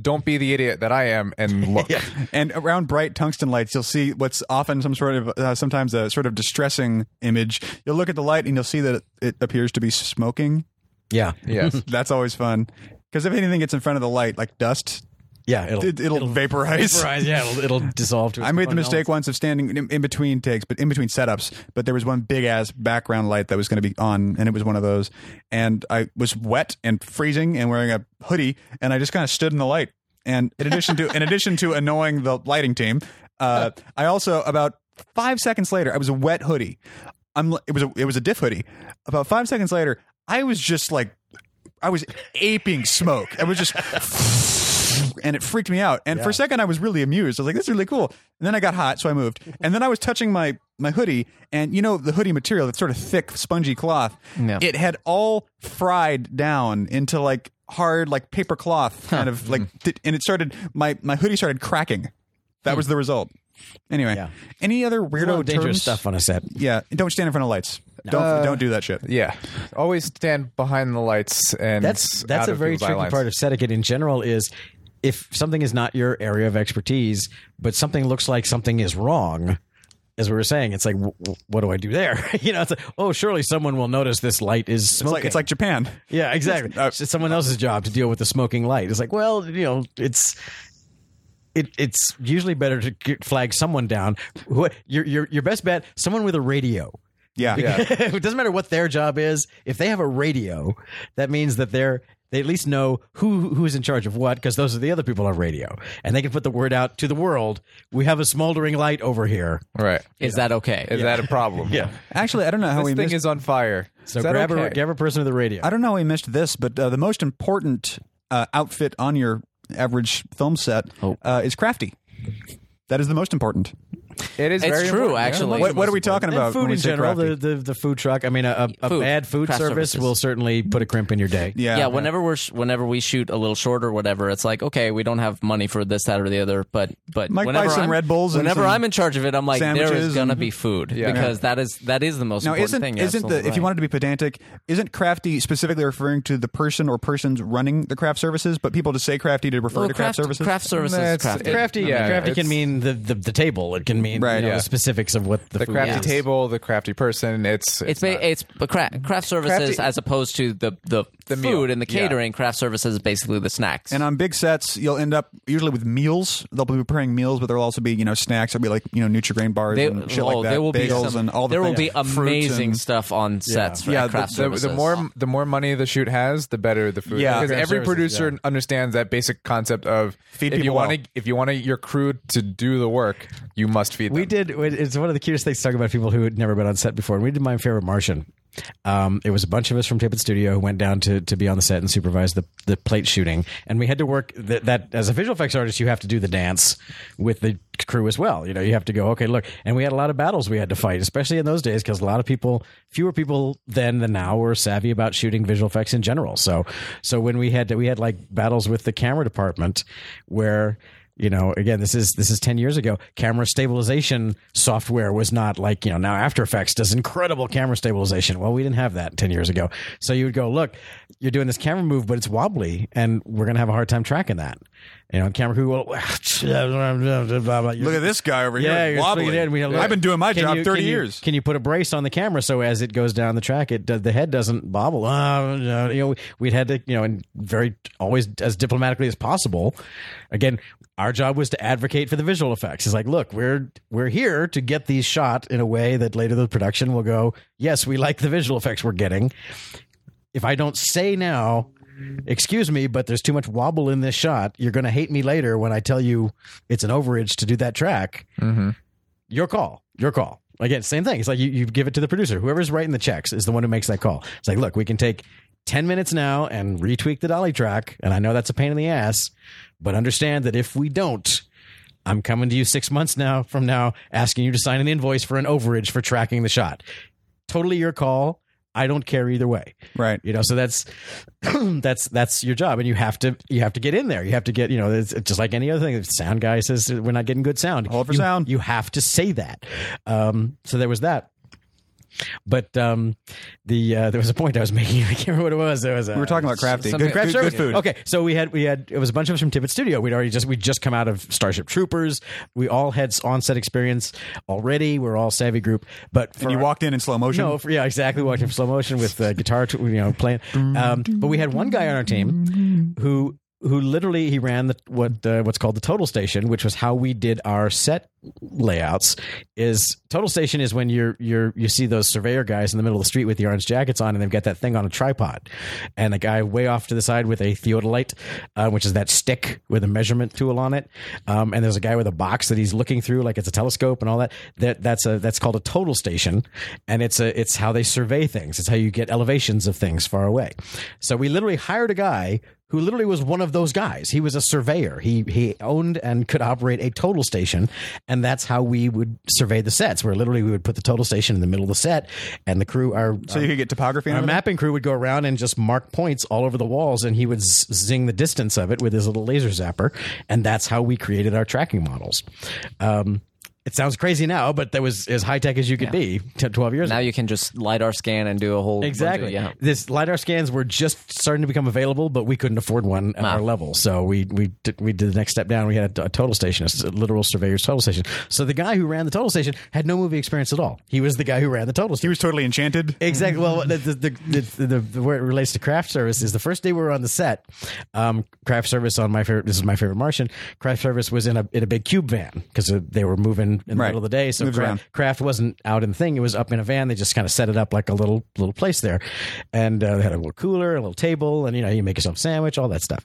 don't be the idiot that I am and look. And around bright tungsten lights, you'll see what's often some sort of uh, sometimes a sort of distressing image. You'll look at the light and you'll see that it appears to be smoking. Yeah, Yes. That's always fun because if anything gets in front of the light, like dust, yeah. It'll, it, it'll, vaporize. vaporize. Yeah, it'll, it'll dissolve to. I made the mistake once of standing in, in between takes, but in between setups. But there was one big ass background light that was going to be on, and it was one of those. And I was wet and freezing and wearing a hoodie, and I just kind of stood in the light. And in addition to in addition to annoying the lighting team, uh, I also about five seconds later, I was a wet hoodie. I'm it was a it was a diff hoodie. About five seconds later, I was just like I was aping smoke. I was just and it freaked me out. And for a second, I was really amused. I was like, "This is really cool." And then I got hot, so I moved. And then I was touching my my hoodie, and you know the hoodie material, that's sort of thick, spongy cloth. Yeah. It had all fried down into like hard, like paper cloth, kind of like, mm-hmm. th- and it started. My my hoodie started cracking. That was hmm. the result. Anyway, Yeah. any other A weirdo dangerous terms? stuff on a set. Yeah, don't stand in front of lights. Don't Uh, don't do that shit. Yeah. Always stand behind the lights and That's that's out a of very people's eye tricky lines. part of set etiquette in general. Is if something is not your area of expertise, but something looks like something is wrong. As we were saying, it's like, w- w- what do I do there? you know, it's like, oh, surely someone will notice this light is It's smoking. like it's like Japan. Yeah, exactly. Uh, it's someone else's job to deal with the smoking light. It's like, well, you know, it's it, it's usually better to get, flag someone down. Who, your your your best bet, someone with a radio. Yeah, it doesn't matter what their job is. If they have a radio, that means that they're they at least know who who is in charge of what because those are the other people on radio, and they can put the word out to the world. We have a smoldering light over here. Right. Is that okay? Is that a problem? Yeah. Actually, I don't know how This we thing missed. is on fire. So Is that grab a okay? grab a person with a radio. I don't know how we missed this, but uh, the most important uh, outfit on your average film set Oh. uh, is crafty. That is the most important. It is It's very true, important, yeah. actually. What, what are we talking And about? food when we in say general, crafty? the, the the food truck. I mean, a, a, a Food. bad food Craft service services. will certainly put a crimp in your day. yeah, yeah, whenever we're sh- whenever we shoot a little short or whatever, it's like okay, we don't have money for this, that, or the other. But but Mike, buy whenever some I'm, Red Bulls and whenever some I'm in charge of it, I'm like there sandwiches is gonna and- be food Yeah. because that is that is the most Now, important isn't thing. You're isn't the absolutely if you right. wanted to be pedantic, isn't crafty specifically referring to the person or persons running the craft services? But people just say crafty to refer Well, to craft, services. Craft services, That's- crafty. Crafty, Yeah, crafty can it's- mean the, the, the table. It can mean Right, you know, yeah. the specifics of what the, The food crafty is. table, the crafty person. It's It's it's but cra- craft services Crafty- as opposed to the the, The food meal. and the Yeah. catering. Craft services is basically the snacks. and on big sets, you'll end up usually with meals. They'll be preparing meals, but there'll also be you know snacks. There'll be like you know Nutrigrain bars They- and shit oh, like that. there will be bagels some, and all the there will things. be amazing and- stuff on sets. for Yeah, the- craft the, services. the more the more money the shoot has, the better the food. Yeah. because every producer understands that basic concept of Feed if you people want to if you want your crew to do the work, you must feed them. We did. It's one of the cutest things to talk about people who had never been on set before. And we did my favorite Martian. Um, it was a bunch of us from Tippett Studio who went down to, to be on the set and supervise the, the plate shooting, and we had to work that, that as a visual effects artist, you have to do the dance with the crew as well. You know, you have to go okay, look, and we had a lot of battles we had to fight, especially in those days because a lot of people, fewer people then than now, were savvy about shooting visual effects in general. So, so when we had to, we had like battles with the camera department where You know, again, this is this is ten years ago. Camera stabilization software was not like you know now After Effects does incredible camera stabilization. Well, we didn't have that ten years ago. So you would go, look, you're doing this camera move, but it's wobbly, and we're gonna have a hard time tracking that. You know, camera crew will Look at this guy over yeah, here. you're wobbling. in. We have- I've been doing my Can job you- 30 can you- years. Can you put a brace on the camera so as it goes down the track, it does, the head doesn't bobble? Uh, you know, we'd had to, you know, and very always as diplomatically as possible. Again, our job was to advocate for the visual effects. It's like, look, we're we're here to get these shot in a way that later the production will go, yes, we like the visual effects we're getting. If I don't say now, excuse me, but there's too much wobble in this shot, you're going to hate me later when I tell you it's an overage to do that track mm-hmm. your call. Your call. Again, same thing. It's like you, you give it to the producer. Whoever's writing the checks is the one who makes that call. It's like, look, we can take 10 minutes now and retweak the dolly track. And I know that's a pain in the ass, but understand that if we don't, I'm coming to you six months now from now asking you to sign an invoice for an overage for tracking the shot. Totally your call. I don't care either way. Right. You know, so that's that's that's your job, and you have to you have to get in there. You have to get you know, it's just like any other thing. If the sound guy says we're not getting good sound, Hold for you, sound. You have to say that. Um, so there was that. But um, the uh, there was a point I was making. I can't remember what it was. Was We were talking about crafty. something- Good, Craft good, good food. Okay, so we had we had it was a bunch of us from Tippett Studio. We'd already just we just come out of Starship Troopers. We all had on set experience already. We're all savvy group. But for And you walked in in slow motion. no, for, yeah, exactly. Watching in slow motion with uh, guitar, you know, playing. Um, but we had one guy on our team who who literally he ran the what uh, what's called the total station, which was how we did our set layouts. Is total station is when you're you're you see those surveyor guys in the middle of the street with the orange jackets on, and they've got that thing on a tripod, and a guy way off to the side with a theodolite, uh, which is that stick with a measurement tool on it, um, and there's a guy with a box that he's looking through like it's a telescope and all that. That that's a that's called a total station, and it's a it's how they survey things. It's how you get elevations of things far away. So we literally hired a guy who literally was one of those guys. He was a surveyor. He he owned and could operate a total station, and that's how we would survey the sets. Where literally we would put the total station in the middle of the set, and the crew our So you could get topography our mapping crew would go around and just mark points all over the walls, and he would z- zing the distance of it with his little laser zapper, and that's how we created our tracking models. Um, it sounds crazy now, but that was as high tech as you could be t- twelve years. Now ago. Now you can just lidar scan and do a whole bunch of- Exactly. yeah. This lidar scans were just starting to become available, but we couldn't afford one at Wow. our level. So we we did, we did the next step down. We had a, a total station, a literal surveyor's total station. So the guy who ran the total station had no movie experience at all. He was the guy who ran the total station. He was totally enchanted. Exactly. Well, the the, the, the, the, the where it relates to craft service is the first day we were on the set. Um, craft service on my favorite. This is my favorite Martian. Craft service was in a in a big cube van because they were moving in the Right. middle of the day. So Moves craft, wasn't out in the thing. It was up in a van. They just kind of set it up like a little little place there, and uh, they had a little cooler, a little table, and you know you make yourself a sandwich, all that stuff,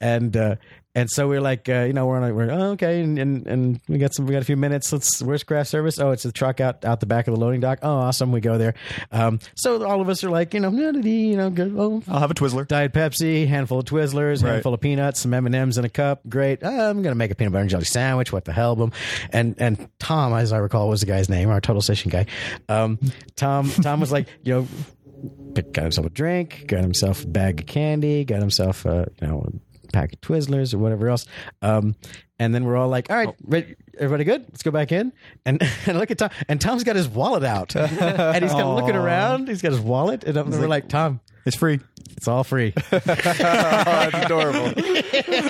and. Uh, and so we're like, uh, you know, we're on, a, we're oh, okay, and, and and we got some, we got a few minutes. Let's, where's craft service? Oh, it's the truck out out the back of the loading dock. Oh, awesome, we go there. Um, so all of us are like, you know, you know, good, oh, I'll have a Twizzler. Diet Pepsi, handful of Twizzlers, Right. handful of peanuts, some M and M's in a cup. Great. Oh, I'm gonna make a peanut butter and jelly sandwich. What the hell, boom. And and Tom, as I recall, was the guy's name, our total station guy. Um, Tom Tom was like, you know, got himself a drink, got himself a bag of candy, got himself a you know pack of Twizzlers or whatever else. Um, and then we're all like, all right, ready, everybody good? Let's go back in. And, and look at Tom. And Tom's got his wallet out, and he's kind of looking around. He's got his wallet, and we're like, Tom, It's free. it's all free. Oh, that's adorable.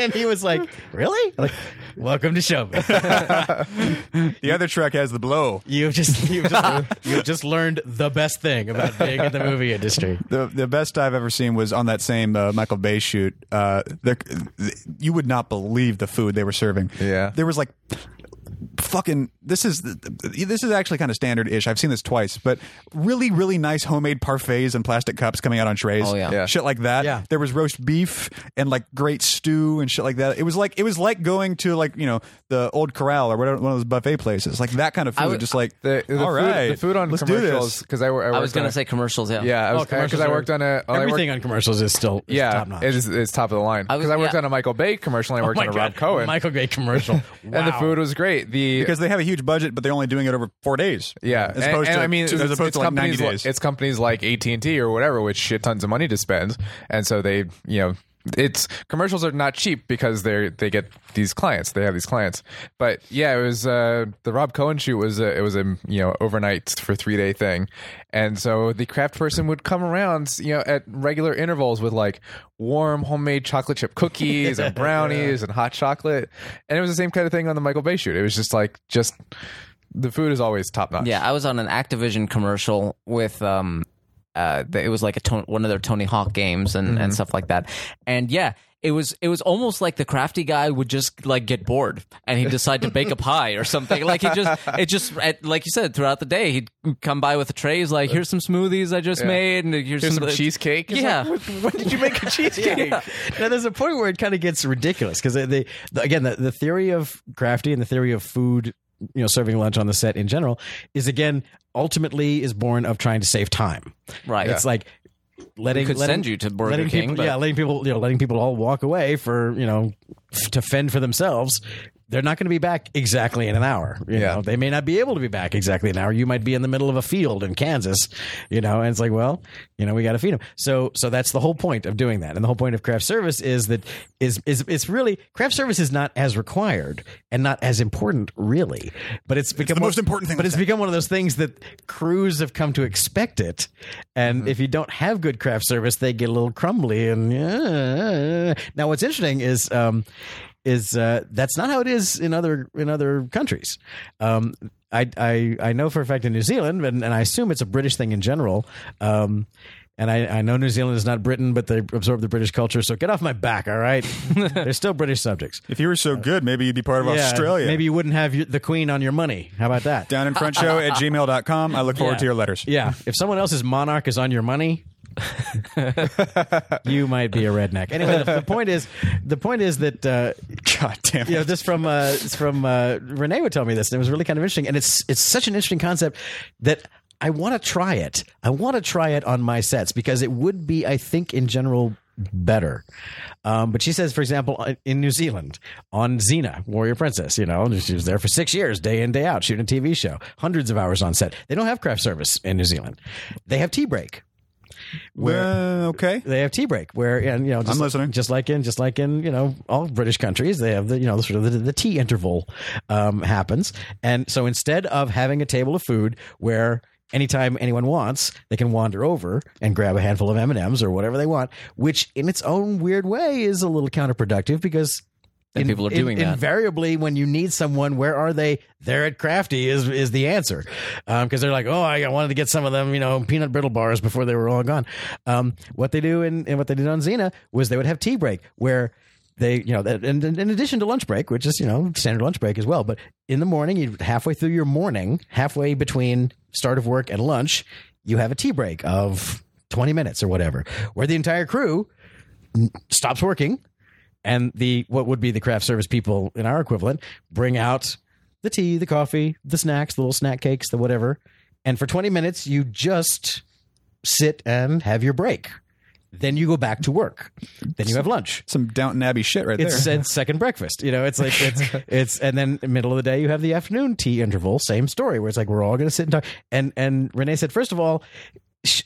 and he was like, "Really? Like, welcome to show me. The other truck has the blow. You've just you've just you've just learned the best thing about being in the movie industry." The the best I've ever seen was on that same uh, Michael Bay shoot. Uh, there, you would not believe the food they were serving. Yeah. there was like fucking. This is this is actually kind of standard ish. I've seen this twice, but really really nice homemade parfaits and plastic cups coming out on trays. Oh, yeah. Yeah. shit like that. Yeah. there was roast beef and like great stew and shit like that. It was like it was like going to like you know the old corral or whatever one of those buffet places, like that kind of food. would- just like The, the all food, right, the food on let's commercials because I, I, I was going on to say commercials. Yeah. yeah, I Oh, because I worked on a oh, I worked- Everything on commercials is still is yeah, top notch. it is it's top of the line because I, worked yeah. on a Michael Bay commercial and I oh worked my on a god, Rob Cohen Michael Bay commercial, and the food was great. The because they have a huge budget, but they're only doing it over four days. Yeah, as opposed and to I mean, as it's, opposed it's to like ninety days. it's companies like AT and T or whatever which shit tons of money to spend, and so they, you know, it's commercials are not cheap because they they get these clients. They have these clients. But yeah, it was uh, the Rob Cohen shoot was a, it was a you know overnight for three day thing, and so the craft person would come around you know at regular intervals with like warm homemade chocolate chip cookies and brownies and hot chocolate, and it was the same kind of thing on the Michael Bay shoot. It was just like just the food is always top notch. Yeah, I was on an Activision commercial with um, uh, it was like a Ton- one of their Tony Hawk games and, and stuff like that. And yeah, it was it was almost like the crafty guy would just like get bored and he'd decide to bake a pie or something. Like he just it just at- like you said throughout the day he'd come by with a tray. He's like, "Here's some smoothies I just made, and here's, Here's some some cheesecake. It's Yeah. like, when, when did you make a cheesecake? now there's a point where it kind of gets ridiculous because they, they the, again the, the theory of crafty and the theory of food you know serving lunch on the set in general is again ultimately is born of trying to save time. Right. it's like letting could letting, send you to Burger letting King, people, but- yeah letting people you know letting people all walk away for you know to fend for themselves they're not going to be back exactly in an hour. You Yeah. know, they may not be able to be back exactly an hour. You might be in the middle of a field in Kansas, you know, and it's like, well, you know, we got to feed them. So, so that's the whole point of doing that. And the whole point of craft service is that is is it's really craft service is not as required and not as important really, but it's become the one- most important thing But it's become one of those things that crews have come to expect it, and if you don't have good craft service, they get a little crumbly. And uh, now, what's interesting is. Um, is uh, that's not how it is in other in other countries. Um, I, I I know for a fact in New Zealand, and, and I assume it's a British thing in general. Um, and I, I know New Zealand is not Britain, but they absorb the British culture. So get off my back, all right? They're still British subjects. If you were so good, maybe you'd be part of Yeah, Australia. Maybe you wouldn't have your, the Queen on your money. How about that? Down in front show at gmail.com. I look forward Yeah. to your letters. Yeah. If someone else's monarch is on your money, you might be a redneck. Anyway, the, the point is, the point is that uh, God damn it. you know this from uh, it's from uh, Renee would tell me this, and it was really kind of interesting. And it's it's such an interesting concept that I want to try it. I want to try it on my sets because it would be, I think, in general better. Um, but she says, for example, in New Zealand on Xena, Warrior Princess, you know, she was there for six years, day in, day out, shooting a TV show, hundreds of hours on set. They don't have craft service in New Zealand. They have tea break. Well, okay. They have tea break where, and you know, just I'm like- listening. just like in, just like in, you know, all British countries, they have the, you know, sort of the, the tea interval um, happens, and so instead of having a table of food where anytime anyone wants, they can wander over and grab a handful of M and M's or whatever they want, which in its own weird way is a little counterproductive because. And people are doing that. Invariably, when you need someone, where are they? They're at Crafty is is the answer, because they're like, oh, I wanted to get some of them, you know, peanut brittle bars before they were all gone. Um, what they do in, and what they did on Xena was they would have tea break where they, you know, that, and, and in addition to lunch break, which is you know standard lunch break as well, but in the morning, you halfway through your morning, halfway between start of work and lunch, you have a tea break of twenty minutes or whatever, where the entire crew stops working and the what would be the craft service people in our equivalent bring out the tea, the coffee, the snacks, the little snack cakes, the whatever. And for 20 minutes you just sit and have your break. Then you go back to work. Then you have lunch. Some Downton Abbey shit right It's there. said second breakfast. You know, it's like it's it's and then middle of the day you have the afternoon tea interval. Same story where it's like we're all going to sit and talk. And and Renee said first of all,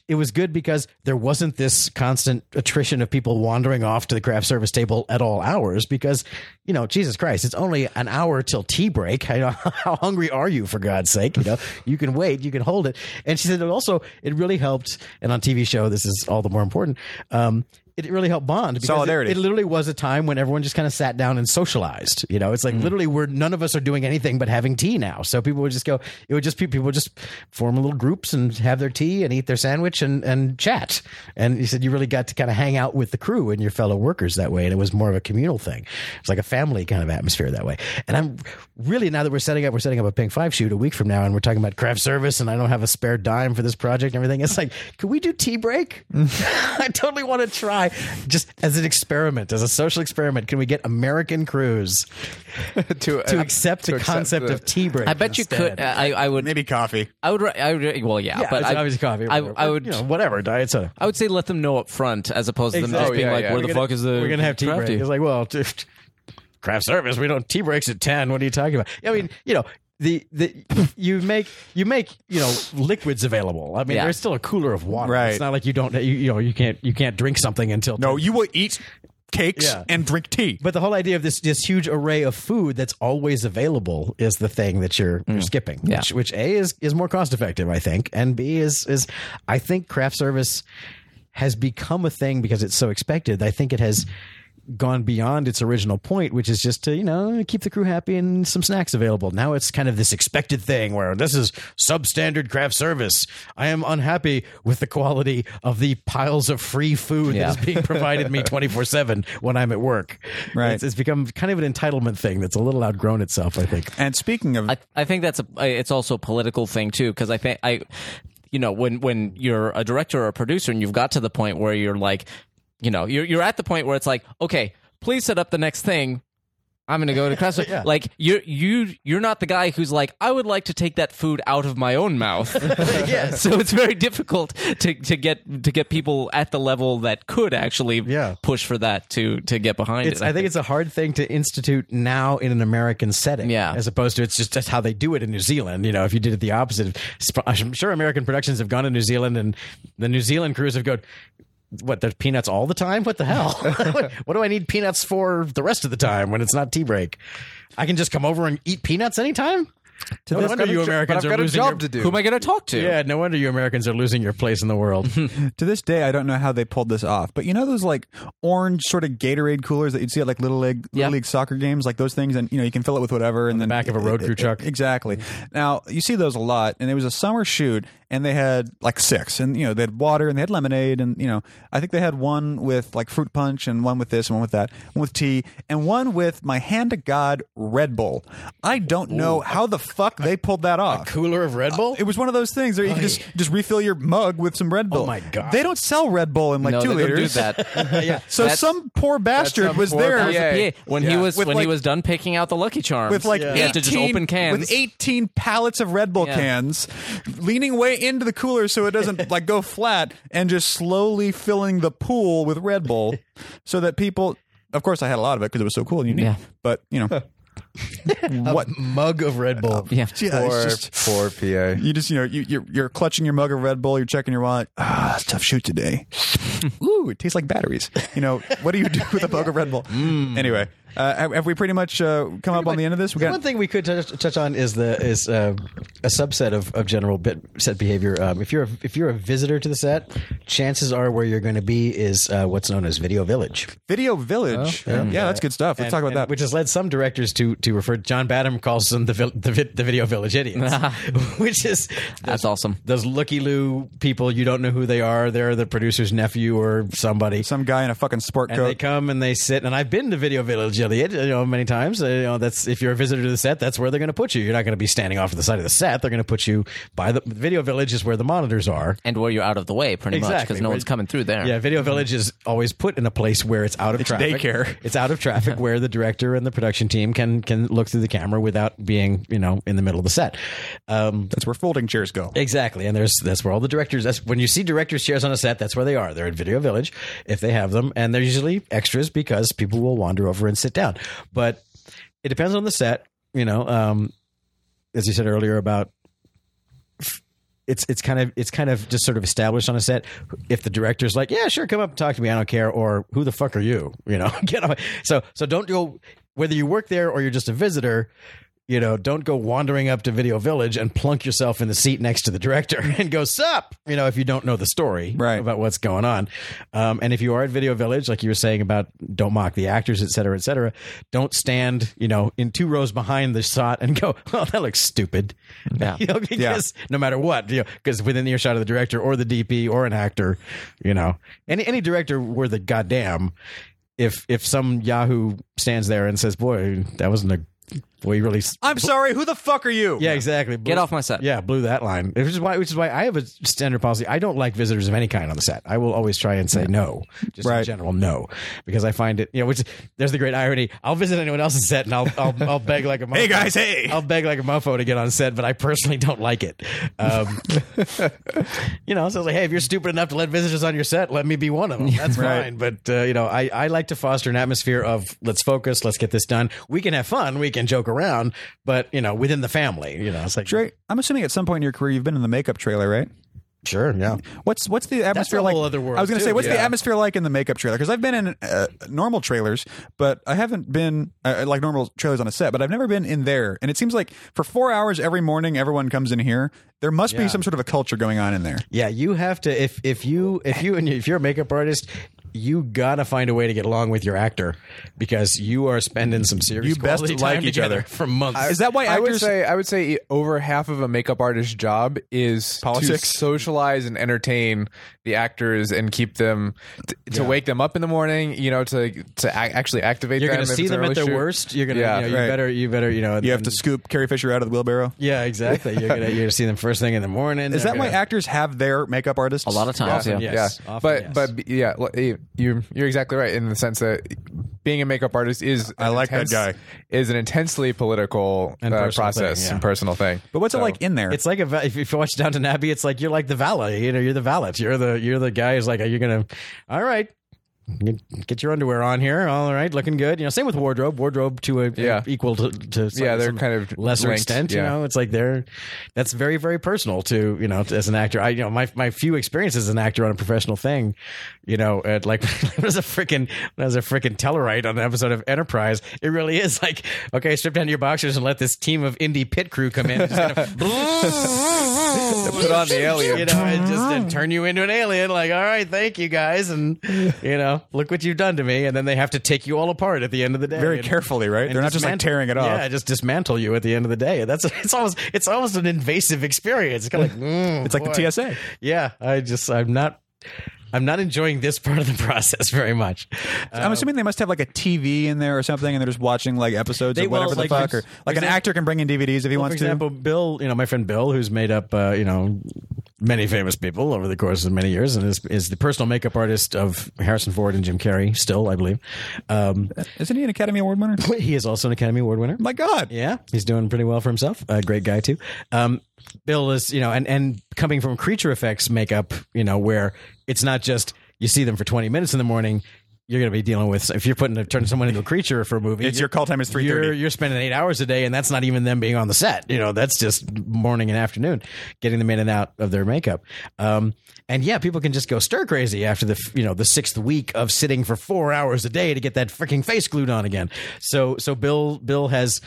it was good because there wasn't this constant attrition of people wandering off to the craft service table at all hours because you know Jesus Christ, it's only an hour till tea break. I know, how hungry are you for God's sake? You know, you can wait, you can hold it. And she said it also it really helped. And on TV show, this is all the more important. Um, it really helped bond because it- Solidarity. It, literally was a time when everyone just kind of sat down and socialized. You know, it's like mm. literally we're none of us are doing anything but having tea now. So people would just go. It would just be people would just form little groups and have their tea and eat their sandwich and and chat. And he said you really got to kind of hang out with the crew and your fellow workers that way, and it was more of a communal thing. It's like a family kind of atmosphere that way. And I'm really now that we're setting up, we're setting up a Pink Five shoot a week from now, and we're talking about craft service, and I don't have a spare dime for this project and everything. It's like, could we do tea break? I totally want to try just as an experiment, as a social experiment. Can we get American crews to, to uh, accept the concept of tea break? I bet you instead? could. I, I would. Maybe coffee. I would. I would. Well, yeah, Yeah, but it's I, obviously coffee. I. I would. you know, whatever diet soda. I would say let them know up front, as opposed to them just Exactly. being Oh, yeah, like, yeah. "Where We're the gonna- fuck is the?" We're gonna have tea crafty? break. It's like, well, craft service. We don't tea breaks at ten. What are you talking about? I mean, you know. The, the you make you make you know liquids available. I mean, Yeah. there's still a cooler of water. Right. It's not like you don't you, you know you can't you can't drink something until No, you will eat cakes Yeah. and drink tea. But the whole idea of this this huge array of food that's always available is the thing that you're you're mm. skipping. Yeah. Which, which a is is more cost effective, I think, and b is is I think craft service has become a thing because it's so expected. I think it has gone beyond its original point, which is just to you know keep the crew happy and some snacks available. Now it's kind of this expected thing where this is substandard craft service. I am unhappy with the quality of the piles of free food Yeah. that is being provided me twenty four seven when I'm at work. Right. It's, it's become kind of an entitlement thing that's a little outgrown itself. I think. And speaking of, I, I think that's a it's also a political thing too because I think I you know when when you're a director or a producer and you've got to the point where you're like you know you're you're at the point where it's like okay please set up the next thing I'm going to go to Crest. Yeah. Like you you you're not the guy who's like I would like to take that food out of my own mouth. Yes. So it's very difficult to to get to get people at the level that could actually Yeah. push for that to to get behind It's, it. I think it's a hard thing to institute now in an American setting. Yeah. As opposed to it's just that's how they do it in New Zealand. You know, if you did it the opposite, I'm sure American productions have gone to New Zealand and the New Zealand crews have gone, what, there's peanuts all the time? What the hell? what, do I need peanuts for the rest of the time when it's not tea break? I can just come over and eat peanuts anytime? No this- wonder you Americans are losing job your, to do. who am I going to talk to? Yeah, no wonder you Americans are losing your place in the world. to this day, I don't know how they pulled this off. But you know those like orange sort of Gatorade coolers that you'd see at like little league Yeah. little league soccer games, like those things, and you know you can fill it with whatever. and then back of a road crew truck. Exactly. Now you see those a lot, and it was a summer shoot, and they had like six, and you know they had water and they had lemonade, and you know I think they had one with like fruit punch, and one with this, and one with that, one with tea, and one with my hand to god Red Bull. I don't know how the fuck they pulled that off. Cooler of Red Bull? Uh, it was one of those things where you can just just refill your mug with some Red oh Bull. Oh my God. They don't sell Red Bull in like no, two they don't do liters. that. yeah. So That's- some poor bastard was poor there That was Yeah. When he was With when he was done picking out the Lucky Charms with like Yeah. he 18, had to just open cans. with 18 pallets of Red Bull Yeah. cans, leaning way into the cooler so it doesn't like go flat, and just slowly filling the pool with Red Bull, so that people. Of course, I had a lot of it because it was so cool and unique. Yeah. But you know, what? Mug of Red Bull. yeah. Yeah, Poor, it's just, poor PA. you just you know you, you're you're clutching your mug of Red Bull, you're checking your wallet. Ah, it's a tough shoot today. Ooh, it tastes like batteries. You know what do you do with a mug of Red Bull? Anyway, uh, have, have we pretty much uh, come up on the end of this? We One thing we could touch, touch on is the is uh, a subset of, of general bit set behavior. Um, if you're a, if you're a visitor to the set, chances are where you're going to be is uh, what's known as video village. Video Village. yeah. that's good stuff. Let's And- talk about and- that. which has led some directors to to refer. John Badham calls them the vil- the, vi- the video village idiots, which is That's awesome. those looky loo people. You don't know who they are. They're the producer's nephew or somebody. Some guy in a fucking sport coat. and they come and they sit, and I've been to Video Village, Elliot, you know, many times. Uh, you know, that's if you're a visitor to the set, that's where they're going to put you. You're not going to be standing off to the side of the set. They're going to put you by the Video Village is where the monitors are. And where you're out of the way, pretty much, because no Where- one's coming through there. Yeah, Video Village is always put in a place where it's out of traffic. daycare. It's out of traffic where the director and the production team can can look through the camera without being, you know, in the middle of the set. Um, That's where folding chairs go. Exactly, and there's that's where all the directors. That's when you see directors' chairs on a set. That's where they are. They're at Video Village if they have them, and they're usually extras because people will wander over and sit down. But it depends on the set. You know, um, as you said earlier about it's it's kind of it's kind of just sort of established on a set. If the director's like, yeah, sure, come up and talk to me, I don't care, or who the fuck are you? You know, get off. So so don't go whether you work there or you're just a visitor. You know, don't go wandering up to Video Village and plunk yourself in the seat next to the director and go sup. You know, if you don't know the story Right. about what's going on, um, and if you are at Video Village, like you were saying about don't mock the actors, et cetera, et cetera, don't stand, you know, in two rows behind the shot and go, oh, that looks stupid. Yeah. you know, because no matter what, you know, because within the earshot of the director or the DP or an actor, you know, any any director worth a goddamn, if if some Yahoo stands there and says, "Boy, that wasn't a boy, you really." s- I'm sorry. Who the fuck are you? Yeah, exactly. Blew- Get off my set. Yeah, blew that line. Which is why, which is why I have a standard policy. I don't like visitors of any kind on the set. I will always try and say no, just in Right. general, no, because I find it. You know, which there's the great irony. I'll visit anyone else's set and I'll I'll, I'll beg like a mofo. Hey, guys, hey. I'll beg like a mofo to get on set, but I personally don't like it. Um, you know, so it's like, hey, if you're stupid enough to let visitors on your set, let me be one of them. That's Right. fine. But uh, you know, I I like to foster an atmosphere of let's focus, let's get this done. We can have fun, we can joke around, but you know, within the family, you know, it's like Dre, I'm assuming at some point in your career you've been in the makeup trailer, right? Sure, yeah. What's what's the atmosphere a like? whole other world, I was going to say, what's the atmosphere like in the makeup trailer? Because I've been in uh, normal trailers, but I haven't been uh, like normal trailers on a set, but I've never been in there. And it seems like for four hours every morning, everyone comes in here. There must be some sort of a culture going on in there. Yeah, you have to if if you if you and if you're a makeup artist, you gotta find a way to get along with your actor because you are spending some serious You best quality like time each together other. for months. Is that why I would say I would say over half of a makeup artist's job is Politics? to socialize and entertain the actors and keep them t- to Yeah. wake them up in the morning. You know, to to a- actually activate you're them. going to see them at their shoot. worst. You're going to Yeah, you, know, you right. better you better you know you have to scoop Carrie Fisher out of the wheelbarrow. Yeah, exactly. You're gonna you're gonna see them first thing in the morning. Is that why gonna- actors have their makeup artists? A lot of times, Often, yeah. yes. yeah, Often, but yes. but yeah, l- you you're, you're exactly right in the sense that being a makeup artist is I an like that guy. is an intensely political And uh, personal process thing, yeah. and personal thing. But what's it like in there? It's like a if you watch Downton Abbey, it's like you're like the valet. You know, you're the valet. You're the you're the guy who's like, are you gonna? All right, get- your underwear on here. All right, looking good. You know, same with wardrobe. Wardrobe to a, Yeah. equal to, to some, Yeah, they're kind of lesser linked, extent. You know, it's like they're that's very very personal to you know as an actor. I you know my my few experiences as an actor on a professional thing. You know, at like when I a freaking when I was a freaking Tellarite on an episode of Enterprise. It really is like okay, strip down your boxers and let this team of Indy pit crew come in. and just kind of put on the alien. you know, and just and turn you into an alien. Like, all right, thank you guys, and you know, look what you've done to me. And then they have to take you all apart at the end of the day, Very and- carefully, right? They're not just like tearing it off. Yeah, just dismantle you at the end of the day. That's it's almost it's almost an invasive experience. It's kind of like mm, It's like boy. the TSA. Yeah, I just I'm not. I'm not enjoying this part of the process very much. I'm assuming they must have like a TV in there or something, and they're just watching like episodes They of whatever the like, fuck. Or like an example- actor can bring in DVDs if he For wants for example, Bill, you know, my friend Bill, who's made up, uh, you know, many famous people over the course of many years, and is, is the personal makeup artist of Harrison Ford and Jim Carrey. Still, I believe. Um. Isn't he an Academy Award winner? he is also an Academy Award winner. My God. Yeah, he's doing pretty well for himself. A great guy too. Um, Bill is, you know, and and coming from creature effects makeup, you know, where it's not just you see them for twenty minutes in the morning. You're going to be dealing with if you're putting turning someone into a creature for a movie. It's your call time is three You're, you're spending eight hours a day, and that's not even them being on the set. You know, that's just morning and afternoon, getting them in and out of their makeup. Um, and yeah, people can just go stir crazy after the you know the sixth week of sitting for four hours a day to get that freaking face glued on again. So so Bill Bill has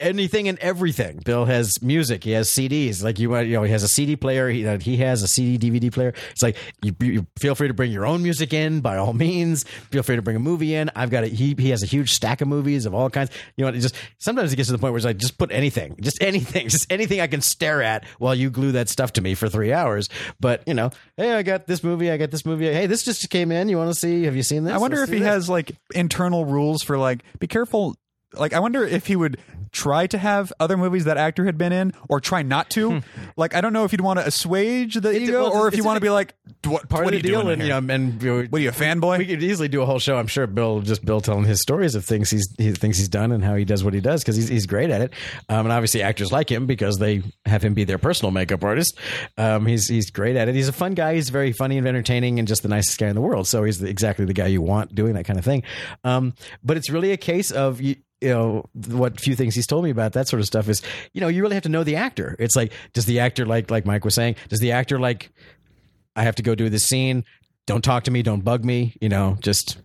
anything and everything. Bill has music. He has CDs. Like you, you know, he has a CD player. He, he has a CD DVD player. It's like you, you feel free to bring your own music in by all means. Feel free to bring a movie in. I've got a he. He has a huge stack of movies of all kinds. You know, it just sometimes it gets to the point where it's like just put anything, just anything, just anything I can stare at while you glue that stuff to me for three hours. But you know, hey, I got this movie. I got this movie. Hey, this just came in. You want to see? Have you seen this? I wonder Let's if he this. has like internal rules for like be careful. Like I wonder if he would try to have other movies that actor had been in, or try not to. like I don't know if you'd want to assuage the ego, well, or if you it's want to be like, what, part what of are the you deal, doing and you here? know, and you know, What are you a fanboy? We could easily do a whole show. I'm sure Bill just Bill telling his stories of things he's he thinks he's done and how he does what he does because he's he's great at it. Um, and obviously actors like him because they have him be their personal makeup artist. Um, he's he's great at it. He's a fun guy. He's very funny and entertaining and just the nicest guy in the world. So he's the, exactly the guy you want doing that kind of thing. Um, but it's really a case of you. You know what few things he's told me about that sort of stuff is you know you really have to know the actor. It's like does the actor like like Mike was saying does the actor like I have to go do this scene. Don't talk to me. Don't bug me. You know, just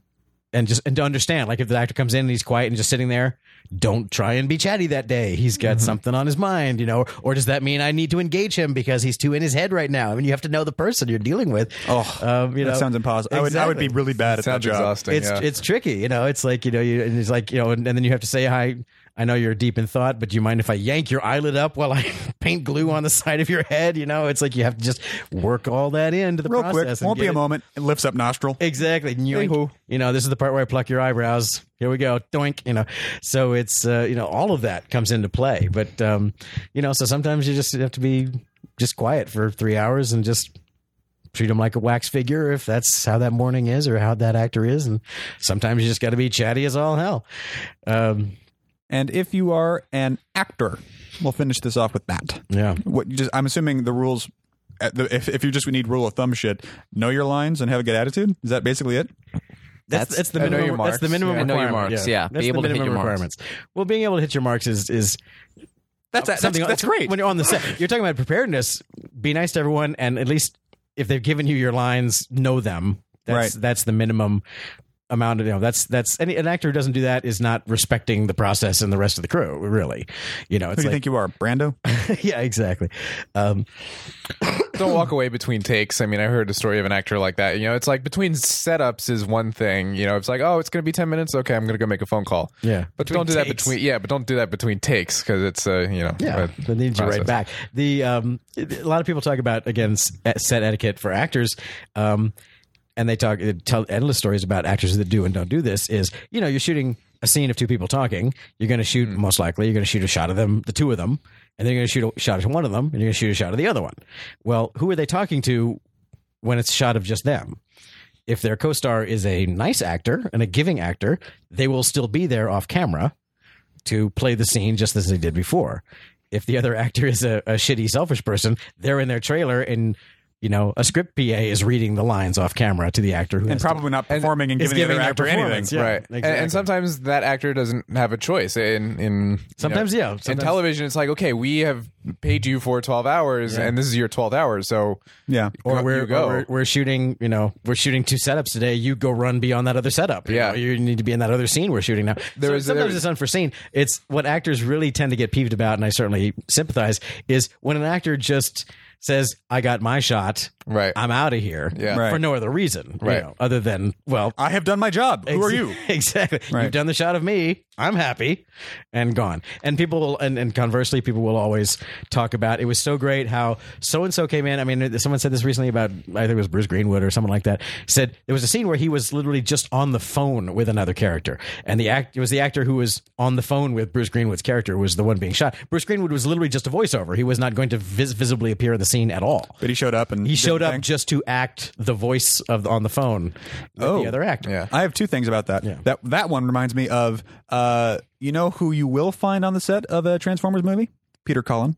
and just and to understand. Like if the actor comes in and he's quiet and just sitting there, don't try and be chatty that day. He's got Mm-hmm. something on his mind. You know, or does that mean I need to engage him because he's too in his head right now? I mean, you have to know the person you're dealing with. Oh, um, you that know, sounds impossible. I would I would be really bad at that Sounds job. exhausting. It's yeah. it's tricky, you know. It's like you know, you and it's like you know, and, and then you have to say hi. I know you're deep in thought, but do you mind if I yank your eyelid up while I paint glue on the side of your head? You know, it's like you have to just work all that into the Real process. quick, won't be a it- moment. It lifts up nostril. Exactly. Yoink. You know, this is the part where I pluck your eyebrows. Here we go. Doink. You know, so it's, uh, you know, all of that comes into play. But, um, you know, so sometimes you just have to be just quiet for three hours and just treat them like a wax figure if that's how that morning is or how that actor is. And sometimes you just got to be chatty as all hell. Um, And if you are an actor, we'll finish this off with that. yeah. What you just I'm assuming the rules. uh, the- If, if you just need rule of thumb shit, know your lines and have a good attitude. Is that basically it? That's, That's- that's the I know minimum. your that's the marks. minimum Yeah. I know your marks, yeah. That's Be able the to hit minimum your marks. requirements. Well, being able to hit your marks is is That's that's, something that's great. when you're on the set. You're talking about preparedness. Be nice to everyone, and at least if they've given you your lines, know them. That's Right. that's the minimum amount of you know. That's that's any, an actor who doesn't do that is not respecting the process and the rest of the crew. Really, you know. Who It's do you like, think you are, Brando? yeah, exactly. Um, Don't walk away between takes. I mean, I heard a story of an actor like that. You know, it's like between setups is one thing. You know, it's like, oh, it's going to be ten minutes. Okay, I'm going to go make a phone call. Yeah. but Between don't do that between. Yeah, but don't do that between takes because it's uh, you know, Yeah, a that needs you right back. The um, a lot of people talk about again set etiquette for actors, um, and they talk they tell endless stories about actors that do and don't do this. Is you know you're shooting a scene of two people talking, you're going to shoot Hmm. most likely you're going to shoot a shot of them, the two of them, and then you're going to shoot a shot of one of them, and you're going to shoot a shot of the other one. Well, who are they talking to when it's a shot of just them? If their co-star is a nice actor and a giving actor, they will still be there off camera to play the scene just as they did before. If the other actor is a, a shitty, selfish person, they're in their trailer and you know a script PA is reading the lines off camera to the actor who and has to- probably not performing and, is giving the giving other actor anything. yeah. right? And, exactly. and sometimes that actor doesn't have a choice. In in you Sometimes, know, yeah, In television, it's like, okay, we have paid you for twelve hours, and this is your twelve hours. So Yeah. or go- we're, you go. or we're we're shooting, you know, we're shooting two setups today. You go run beyond that other setup. You Yeah. know, you need to be in that other scene we're shooting now. There so is- sometimes there- it's unforeseen. It's what actors really tend to get peeved about, and I certainly sympathize. Is when an actor just says, "I got my shot, Right. I'm out of here," Yeah. for no other reason, you Right. know, other than well, I have done my job. Who are you? exactly. Right. You've done the shot of me. I'm happy and gone. And people will, and, and conversely, people will always talk about it was so great how so and so came in. I mean, someone said this recently about, I think it was Bruce Greenwood or someone like that, said there was a scene where he was literally just on the phone with another character. And the act, it was the actor who was on the phone with Bruce Greenwood's character was the one being shot. Bruce Greenwood was literally just a voiceover. He was not going to vis- visibly appear in the scene at all. But he showed up and He showed up thing. just to act the voice of on the phone Oh. the other actor. Yeah. I have two things about that. Yeah. That that one reminds me of uh, you know who you will find on the set of a Transformers movie? Peter Cullen.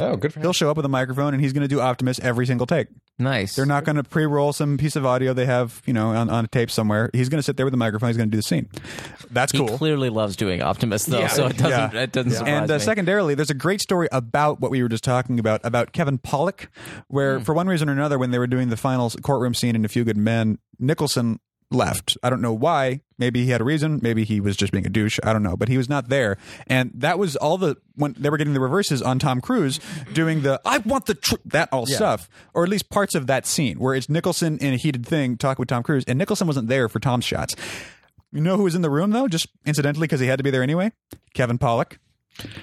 Oh, good for him. He'll show up with a microphone and he's going to do Optimus every single take. Nice. They're not going to pre-roll some piece of audio they have, you know, on, on a tape somewhere. He's going to sit there with the microphone. He's going to do the scene. That's He cool. clearly loves doing Optimus, though, Yeah. so it doesn't. Yeah. It doesn't surprise and uh, me. secondarily, there's a great story about what we were just talking about about Kevin Pollak, where for one reason or another, when they were doing the final courtroom scene in A Few Good Men, Nicholson left. I don't know why. Maybe he had a reason. Maybe he was just being a douche. I don't know. But he was not there, and that was all the when they were getting the reverses on Tom Cruise doing the "I want the tr-, that all stuff, or at least parts of that scene where it's Nicholson in a heated thing talking with Tom Cruise, and Nicholson wasn't there for Tom's shots. You know who was in the room though? Just incidentally, because he had to be there anyway. Kevin Pollak.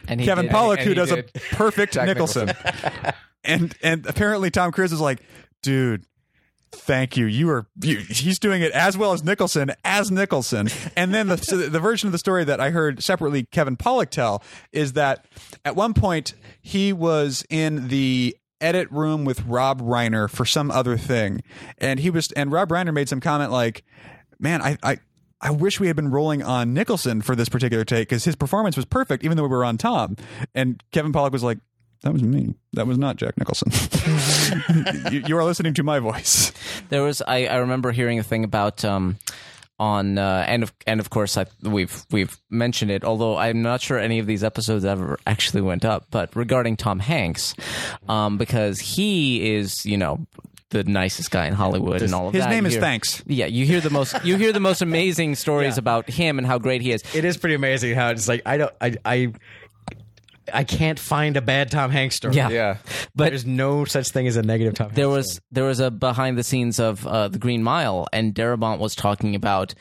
and he Kevin did- Pollak, and who he does a perfect Jack Nicholson. and and apparently Tom Cruise is like, dude, thank you. You are you, he's doing it as well as Nicholson as Nicholson. And then the so the version of the story that I heard separately Kevin Pollak tell is that at one point he was in the edit room with Rob Reiner for some other thing, and he was and Rob Reiner made some comment like, "Man, I." I I wish we had been rolling on Nicholson for this particular take because his performance was perfect, even though we were on Tom. And Kevin Pollak was like, "That was me. That was not Jack Nicholson. you, you are listening to my voice." There was I, I remember hearing a thing about um on uh, and of and of course I, we've we've mentioned it although I'm not sure any of these episodes ever actually went up but regarding Tom Hanks um because he is you know the nicest guy in Hollywood and all of His that. name You is hear- Thanks. Yeah, you hear the most you hear the most amazing stories about him and how great he is. it is pretty amazing how it's like I don't I I I can't find a bad Tom Hanks story. Yeah. Yeah. But There's no such thing as a negative Tom Hanks. there was there was a behind the scenes of uh, the Green Mile, and Darabont was talking about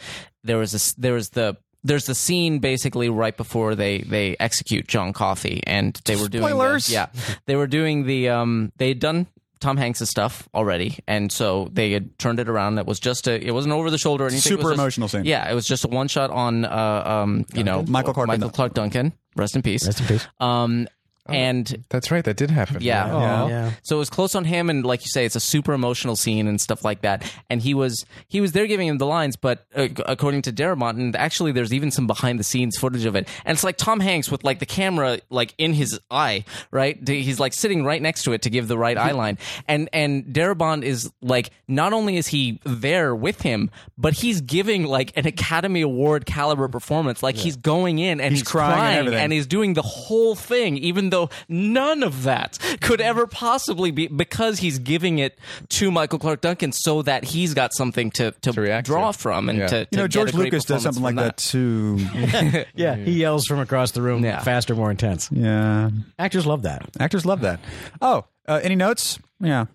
there was a s- there was the there's the scene basically right before they they execute John Coffey, and they were doing the- yeah, they were doing the um they had done. Tom Hanks' stuff already, and so they had turned it around. It was just a, it wasn't over the shoulder or anything. It Super was just- emotional scene. Yeah, it was just a one shot on, uh, um, you know, Michael Clarke Michael Duncan. Clarke Duncan. Rest in peace. Rest in peace. Um, and That's right. That did happen. yeah. Yeah. Yeah. So it was close on him, and like you say, it's a super emotional scene and stuff like that. And he was he was there giving him the lines, but uh, according to Darabont, and actually, there's even some behind the scenes footage of it. And it's like Tom Hanks with like the camera like in his eye, right? He's like sitting right next to it to give the right eye line. And and Darabont is like not only is he there with him, but he's giving like an Academy Award caliber performance. Like he's going in and he's, crying and crying everything. and he's doing the whole thing, even though none of that could ever possibly be because he's giving it to Michael Clarke Duncan so that he's got something to, to, react draw to. from and Yeah. to, You to know, get George a great Lucas does something like from that too. Yeah, he yells from across the room, Yeah. faster, more intense. yeah, Actors love that. actors love that. Oh, uh, any notes? Yeah,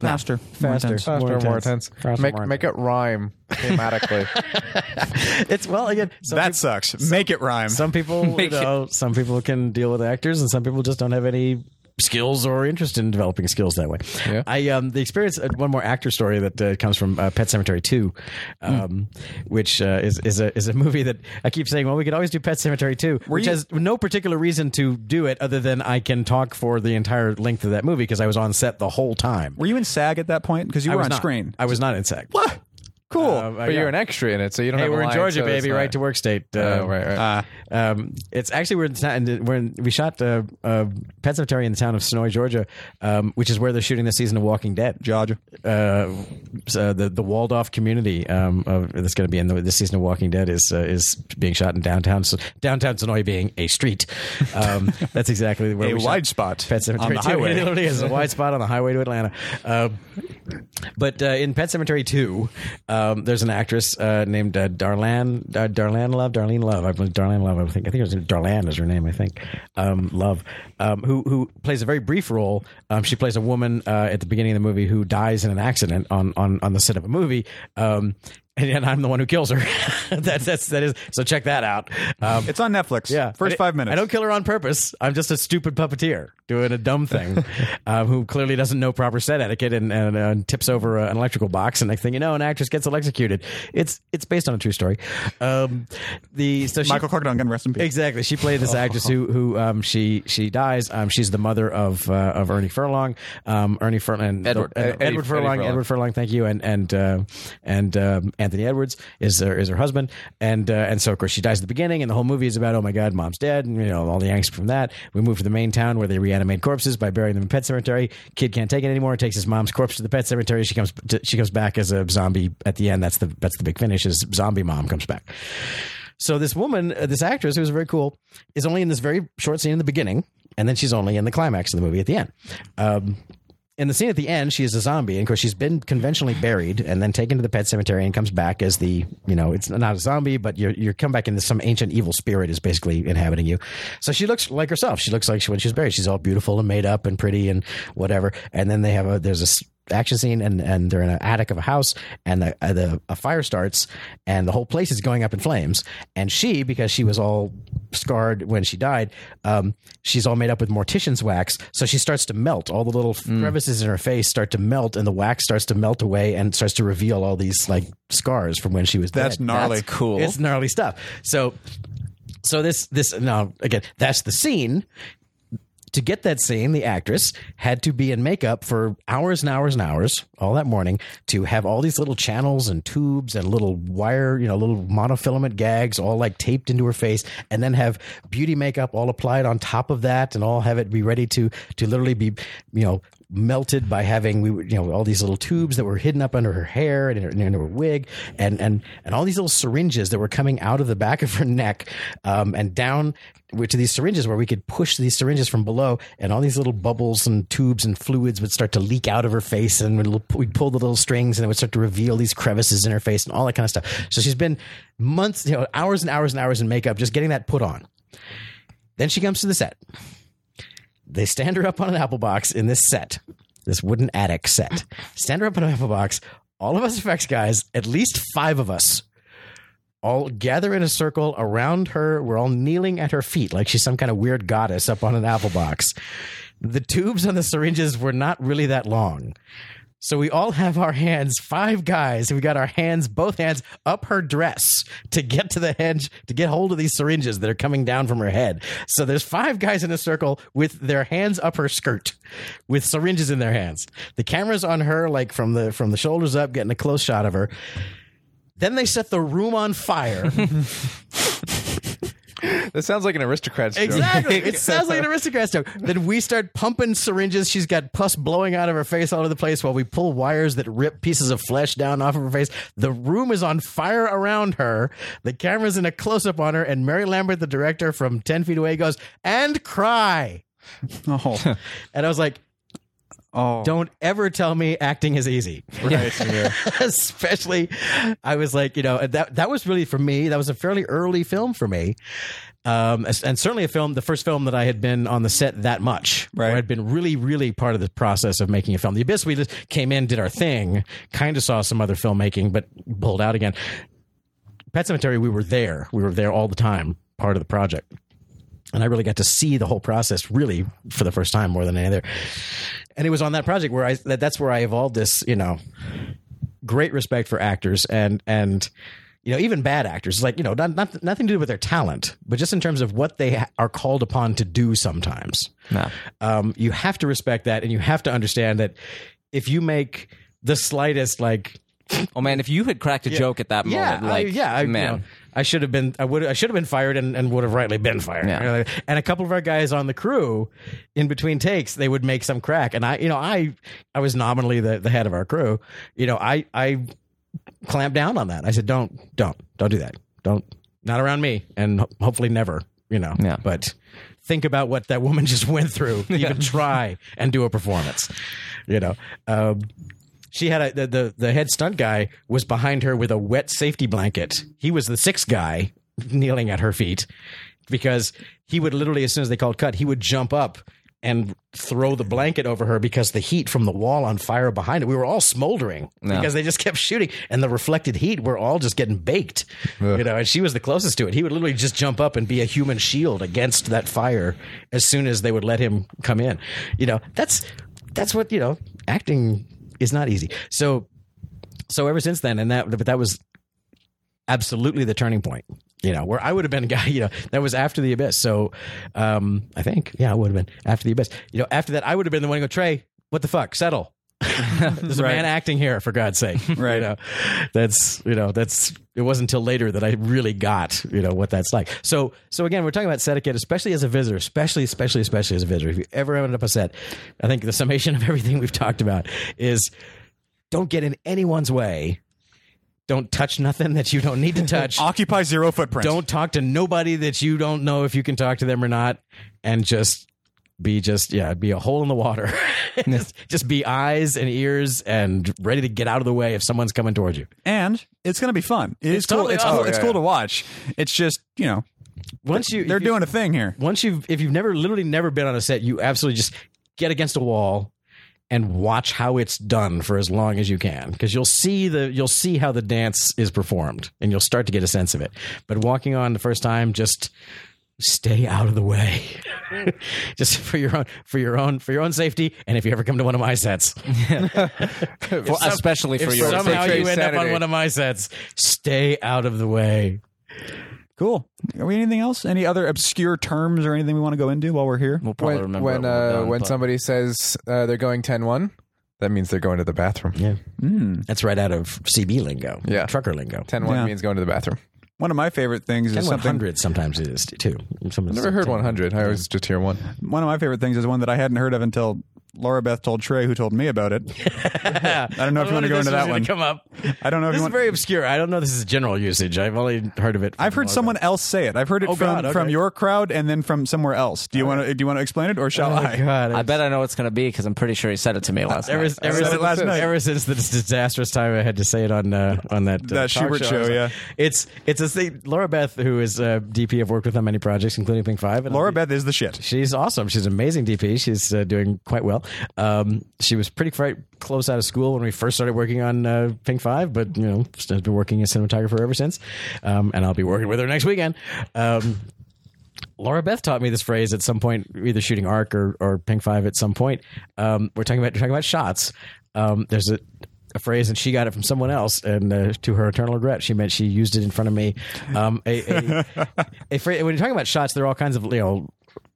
faster, more Faster. intense. Faster, More more, intense. intense. Faster, make more make it rhyme thematically. It's well again. Some That peop- sucks. Make it rhyme. some people, you Make it- know, some people can deal with actors, and some people just don't have any skills or interest in developing skills that way. Yeah. I um the experience uh, one more actor story that uh, comes from uh, Pet Sematary 2 um which uh, is is a is a movie that I keep saying well we could always do Pet Sematary 2 which you- has no particular reason to do it other than I can talk for the entire length of that movie because I was on set the whole time. Were you in SAG at that point? Because you were on not. screen. I was not in SAG. What? Cool. Uh, but you're an extra in it, so you don't Hey, have. we're in line, Georgia, so baby, not- right to work state. Uh, Oh, right, right. Um, it's actually we're in, the town- we're in, we shot uh, uh, Pet Sematary in the town of Senoia, Georgia, um, which is where they're shooting the season of Walking Dead. Georgia. Uh, so the the walled off community um, of, that's going to be in the, this season of Walking Dead is uh, is being shot in downtown so downtown Senoia being a street. Um, that's exactly where A we shot wide spot Pet Sematary on the 2. highway. It literally is a wide spot on the highway to Atlanta. But uh, in Pet Sematary 2, um, there's an actress uh, named uh, Darlene uh, Darlene Love, Darlene Love. I believe Darlene Love. I think I think it was Darlene is her name. I think um, Love, um, who who plays a very brief role. Um, she plays a woman uh, at the beginning of the movie who dies in an accident on on on the set of a movie. And, and I'm the one who kills her. that's that's that is. So check that out. Um, It's on Netflix. yeah, First I- five minutes. I don't kill her on purpose. I'm just a stupid puppeteer doing a dumb thing, um, who clearly doesn't know proper set etiquette and, and, uh, tips over uh, an electrical box. And next thing you know, an actress gets electrocuted. It's it's based on a true story. Um, the so she, Michael Clarke Duncan, rest in peace. Exactly. She played this actress who who um, she she dies. Um, she's the mother of uh, of Ernie Furlong. Um, Ernie Furlong. Edward. uh, Eddie- Edward Furlong. Furlong. Edward Furlong. Thank you. And and uh, and um, Anthony Edwards is her, is her husband. And uh, and so of course she dies at the beginning, and the whole movie is about oh my god, mom's dead, and you know all the angst from that. We move to the main town where they reanimate corpses by burying them in pet cemetery. Kid can't take it anymore. Takes his mom's corpse to the pet cemetery. She comes to, she comes back as a zombie at the end. That's the that's the big finish. Is zombie mom comes back. So this woman, uh, this actress who's very cool, is only in this very short scene in the beginning, and then she's only in the climax of the movie at the end. Um, in the scene at the end, she is a zombie, and she's been conventionally buried and then taken to the pet cemetery and comes back as the, you know, it's not a zombie, but you're you're come back and some ancient evil spirit is basically inhabiting you. So she looks like herself. She looks like she, when she was buried. She's all beautiful and made up and pretty and whatever. And then they have a there's a action scene and and they're in an attic of a house and the, uh, the a fire starts and the whole place is going up in flames and she because she was all scarred when she died um, she's all made up with mortician's wax so she starts to melt all the little crevices in her face start to melt and the wax starts to melt away and starts to reveal all these like scars from when she was That's dead. gnarly. That's cool. It's gnarly stuff. So, so this this now again, that's the scene. To get that scene, the actress had to be in makeup for hours and hours and hours all that morning to have all these little channels and tubes and little wire, you know, little monofilament gags all like taped into her face, and then have beauty makeup all applied on top of that, and all have it be ready to to literally be, you know, melted by having we you know all these little tubes that were hidden up under her hair and, her, and her wig and and and all these little syringes that were coming out of the back of her neck um, and down to these syringes where we could push these syringes from below and all these little bubbles and tubes and fluids would start to leak out of her face and we'd, we'd pull the little strings and it would start to reveal these crevices in her face and all that kind of stuff. So she's been months you know hours and hours and hours in makeup just getting that put on. Then she comes to the set they stand her up on an apple box in this set, this wooden attic set. Stand her up on an apple box. All of us effects guys, at least five of us, all gather in a circle around her. We're all kneeling at her feet like she's some kind of weird goddess up on an apple box. The tubes on the syringes were not really that long. So we all have our hands, five guys, we got our hands, both hands up her dress to get to the hedge, to get hold of these syringes that are coming down from her head. So there's five guys in a circle with their hands up her skirt with syringes in their hands. The camera's on her, like from the from the shoulders up, getting a close shot of her. Then they set the room on fire. That sounds like an aristocrat's joke. Exactly. It sounds like an aristocrat's joke. Then we start pumping syringes. She's got pus blowing out of her face all over the place while we pull wires that rip pieces of flesh down off of her face. The room is on fire around her. The camera's in a close up on her, and Mary Lambert, the director from 10 feet away, goes, and cry. Oh, And I was like, oh, don't ever tell me acting is easy. right. Especially, I was like, you know, that that was really for me. That was a fairly early film for me, um, and certainly a film, the first film that I had been on the set that much. Right. where I'd been really, really part of the process of making a film. The Abyss, we just came in, did our thing, kind of saw some other filmmaking, but pulled out again. Pet Sematary, we were there. We were there all the time, part of the project. And I really got to see the whole process really for the first time more than any other. And it was on that project where I that, that's where I evolved this, you know, great respect for actors and and you know even bad actors like you know not, not nothing to do with their talent but just in terms of what they ha- are called upon to do sometimes No. um, you have to respect that and you have to understand that if you make the slightest like Oh man, if you had cracked a joke at that yeah, moment, like I, yeah, I, you man, know, I should have been, I would, I should have been fired, and, and would have rightly been fired. Yeah. And a couple of our guys on the crew, in between takes, they would make some crack, and I, you know, I, I was nominally the, the head of our crew. You know, I, I clamped down on that. I said, don't, don't, don't do that. Don't, not around me, and ho- hopefully never. You know, Yeah. but think about what that woman just went through. Even try and do a performance. You know. Um, she had a the, the the head stunt guy was behind her with a wet safety blanket. He was the sixth guy kneeling at her feet because he would literally as soon as they called cut, he would jump up and throw the blanket over her because the heat from the wall on fire behind it. We were all smoldering Yeah. because they just kept shooting and the reflected heat we're all just getting baked. You know, and she was the closest to it. He would literally just jump up and be a human shield against that fire as soon as they would let him come in. You know, that's that's what, you know, acting is not easy. So so ever since then and that but that was absolutely the turning point you know where i would have been a guy you know that was after the abyss so um i think yeah i would have been after the abyss you know after that i would have been the one to go trey what the fuck settle there's a Right. man acting here for god's sake Right. you know that's you know that's it wasn't until later that i really got you know what that's like. So so again we're talking about set etiquette especially as a visitor especially especially especially as a visitor. If you ever ended up a set i think the summation of everything we've talked about is don't get in anyone's way. Don't touch nothing that you don't need to touch. Occupy zero footprint. don't talk to nobody that you don't know if you can talk to them or not and just be just yeah be a hole in the water just, just be eyes and ears and ready to get out of the way if someone's coming towards you and it's going to be fun. It is It's cool. totally It's awesome. cool. Oh, it's Oh, cool to watch. It's just you know once you they're if you- doing a thing here. once you've if you've never literally never been on a set you absolutely just get against a wall and watch how it's done for as long as you can because you'll see the you'll see how the dance is performed and you'll start to get a sense of it but walking on the first time just stay out of the way just for your own for your own for your own safety and if you ever come to one of my sets Well, especially for if your somehow safety. you end up on one of my sets stay out of the way Cool. Are we anything else? Any other obscure terms or anything we want to go into while we're here? We'll probably when remember when uh, done, when but- somebody says uh, they're going 10-1, that means they're going to the bathroom. yeah Mm. that's right out of cb lingo Yeah. trucker lingo 10-1 Yeah. means going to the bathroom. One of my favorite things is and something. 100 sometimes it is too I've never heard 100. I always just hear one. One of my favorite things is one that I hadn't heard of until Laura Beth told Trey, who told me about it. I don't know if you want to go into that one. Come up. I don't know if This you is want. very obscure. I don't know. This is general usage. I've only heard of it. I've heard Laura someone Beth. else say it. I've heard it Oh, from God, okay. from your crowd and then from somewhere else. Do you want to do you want to explain it or shall Oh, I? God, I bet I know what it's going to be because I'm pretty sure he said it to me last Ever, night. ever, since, last night. ever since the disastrous time I had to say it on uh, on that uh, That Schubert show, show, yeah. it's it's a thing. Laura Beth, who is a DP, I've worked with on many projects, including Pink Five. Laura Beth is the shit. She's awesome. She's an amazing DP. She's uh, doing quite well. Um, she was pretty close out of school when we first started working on uh, Pink Five, but you know, has been working as cinematographer ever since. Um, and I'll be working with her next weekend. Um, Laura Beth taught me this phrase at some point, either shooting Arc or, or Pink Five at some point. Um, we're talking about talking about shots. um, there's a, a phrase, and she got it from someone else, and uh, to her eternal regret, she meant she used it in front of me. Um, a, a, a phrase, when you're talking about shots, there are all kinds of you know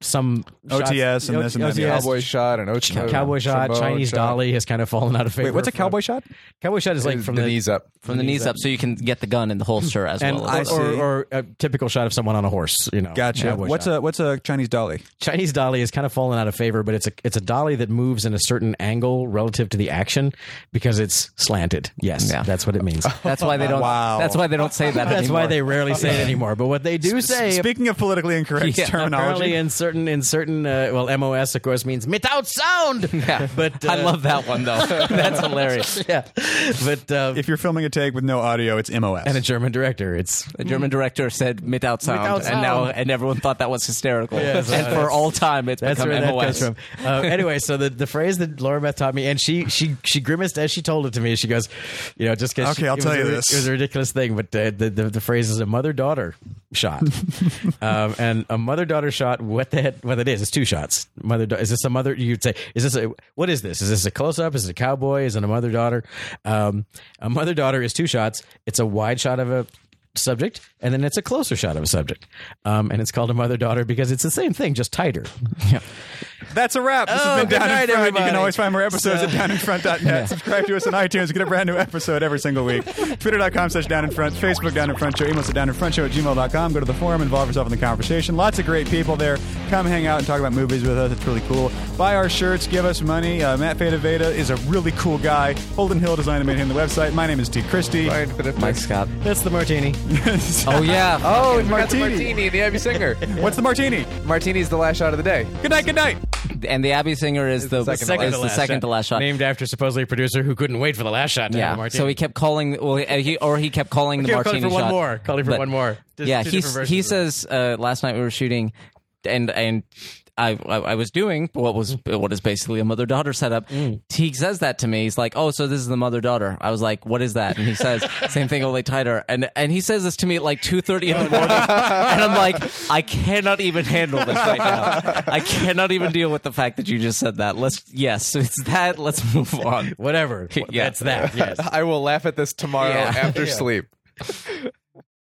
some shots- OTS and this and that, OTS, yeah. Cowboy shot and Ocho, Cowboy shot, Shimon Chinese shot. dolly has kind of fallen out of favor. Wait, what's a from- cowboy shot? Cowboy shot is like from the, the, knees up. from the knees up, so you can get the gun in the holster as and well. I as see. or, or a typical shot of someone on a horse. You know, Gotcha. cowboy What's shot. a what's a Chinese dolly? Chinese dolly has kind of fallen out of favor, but it's a it's a dolly that moves in a certain angle relative to the action because it's slanted. Yes, Yeah. that's what it means. That's why they don't. Wow. That's why they don't say that. That's why anymore. they rarely say it anymore. But what they do say, Speaking of politically incorrect Yeah, apparently terminology, in certain in certain uh, well, MOS of course means without sound. Yeah, but I uh, love that one though. That's hilarious. yeah, but uh, if you're filming a take with no audio, it's MOS. and a German director, it's The German director said "without sound," Without and now sound. and everyone thought that was hysterical. Yes, and uh, for all time, it's That's become where that MOS. comes from. Uh, anyway, so the, the phrase that Laura Beth taught me, and she she she grimaced as she told it to me. She goes, you know, just because Okay, I'll it tell was you a, this. It was a ridiculous thing, but uh, the, the the phrase is a mother daughter shot, um, and a mother daughter shot. What the what it is? It's two shots. Mother is this a mother? You'd say, is this a what is this? Is this a close up? Is it a cowboy? Is it a mother daughter? Um, a mother daughter is two shots. It's a wide shot of a subject and then it's a closer shot of a subject um, and it's called a mother daughter because it's the same thing just tighter That's a wrap. This Oh, has been Down night, in Front. You can always find more episodes at downinfront.net. Subscribe to us on iTunes. Get a brand new episode every single week. Twitter.com slash Down in Front. Facebook Down in Front Show. Email us at downinfrontshow at gmail.com. Go to the forum. Involve yourself in the conversation. Lots of great people there. Come hang out and talk about movies with us. It's really cool. Buy our shirts. Give us money. Uh, Matt Feta Veda is a really cool guy. Holden Hill designed and made him the website. My name is T. Christie. Fine, but if Mike Scott. that's the martini Oh yeah. Oh, we forgot the Martini. martini, the Abby Singer. What's the martini? Martini's the last shot of the day. Good night. Good night. And the Abby Singer is the, the second to is last the second to last shot. named after supposedly a producer who couldn't wait for the last shot to have a Yeah. martini So he kept calling, well, he, or he kept calling the kept calling martini for one more, calling for But- one more. There's yeah, he he versions of it. says uh, last night we were shooting, and and. I, I I was doing what was what is basically a mother daughter setup. Mm. He says that to me. He's like, "Oh, so this is the mother daughter." I was like, "What is that?" And he says, "Same thing, only tighter." And and he says this to me at like two thirty in the morning, and I'm like, "I cannot even handle this right now. I cannot even deal with the fact that you just said that." Let's yes, it's that. Let's move on. whatever Yeah. that's that yes I will laugh at this tomorrow Yeah. after sleep.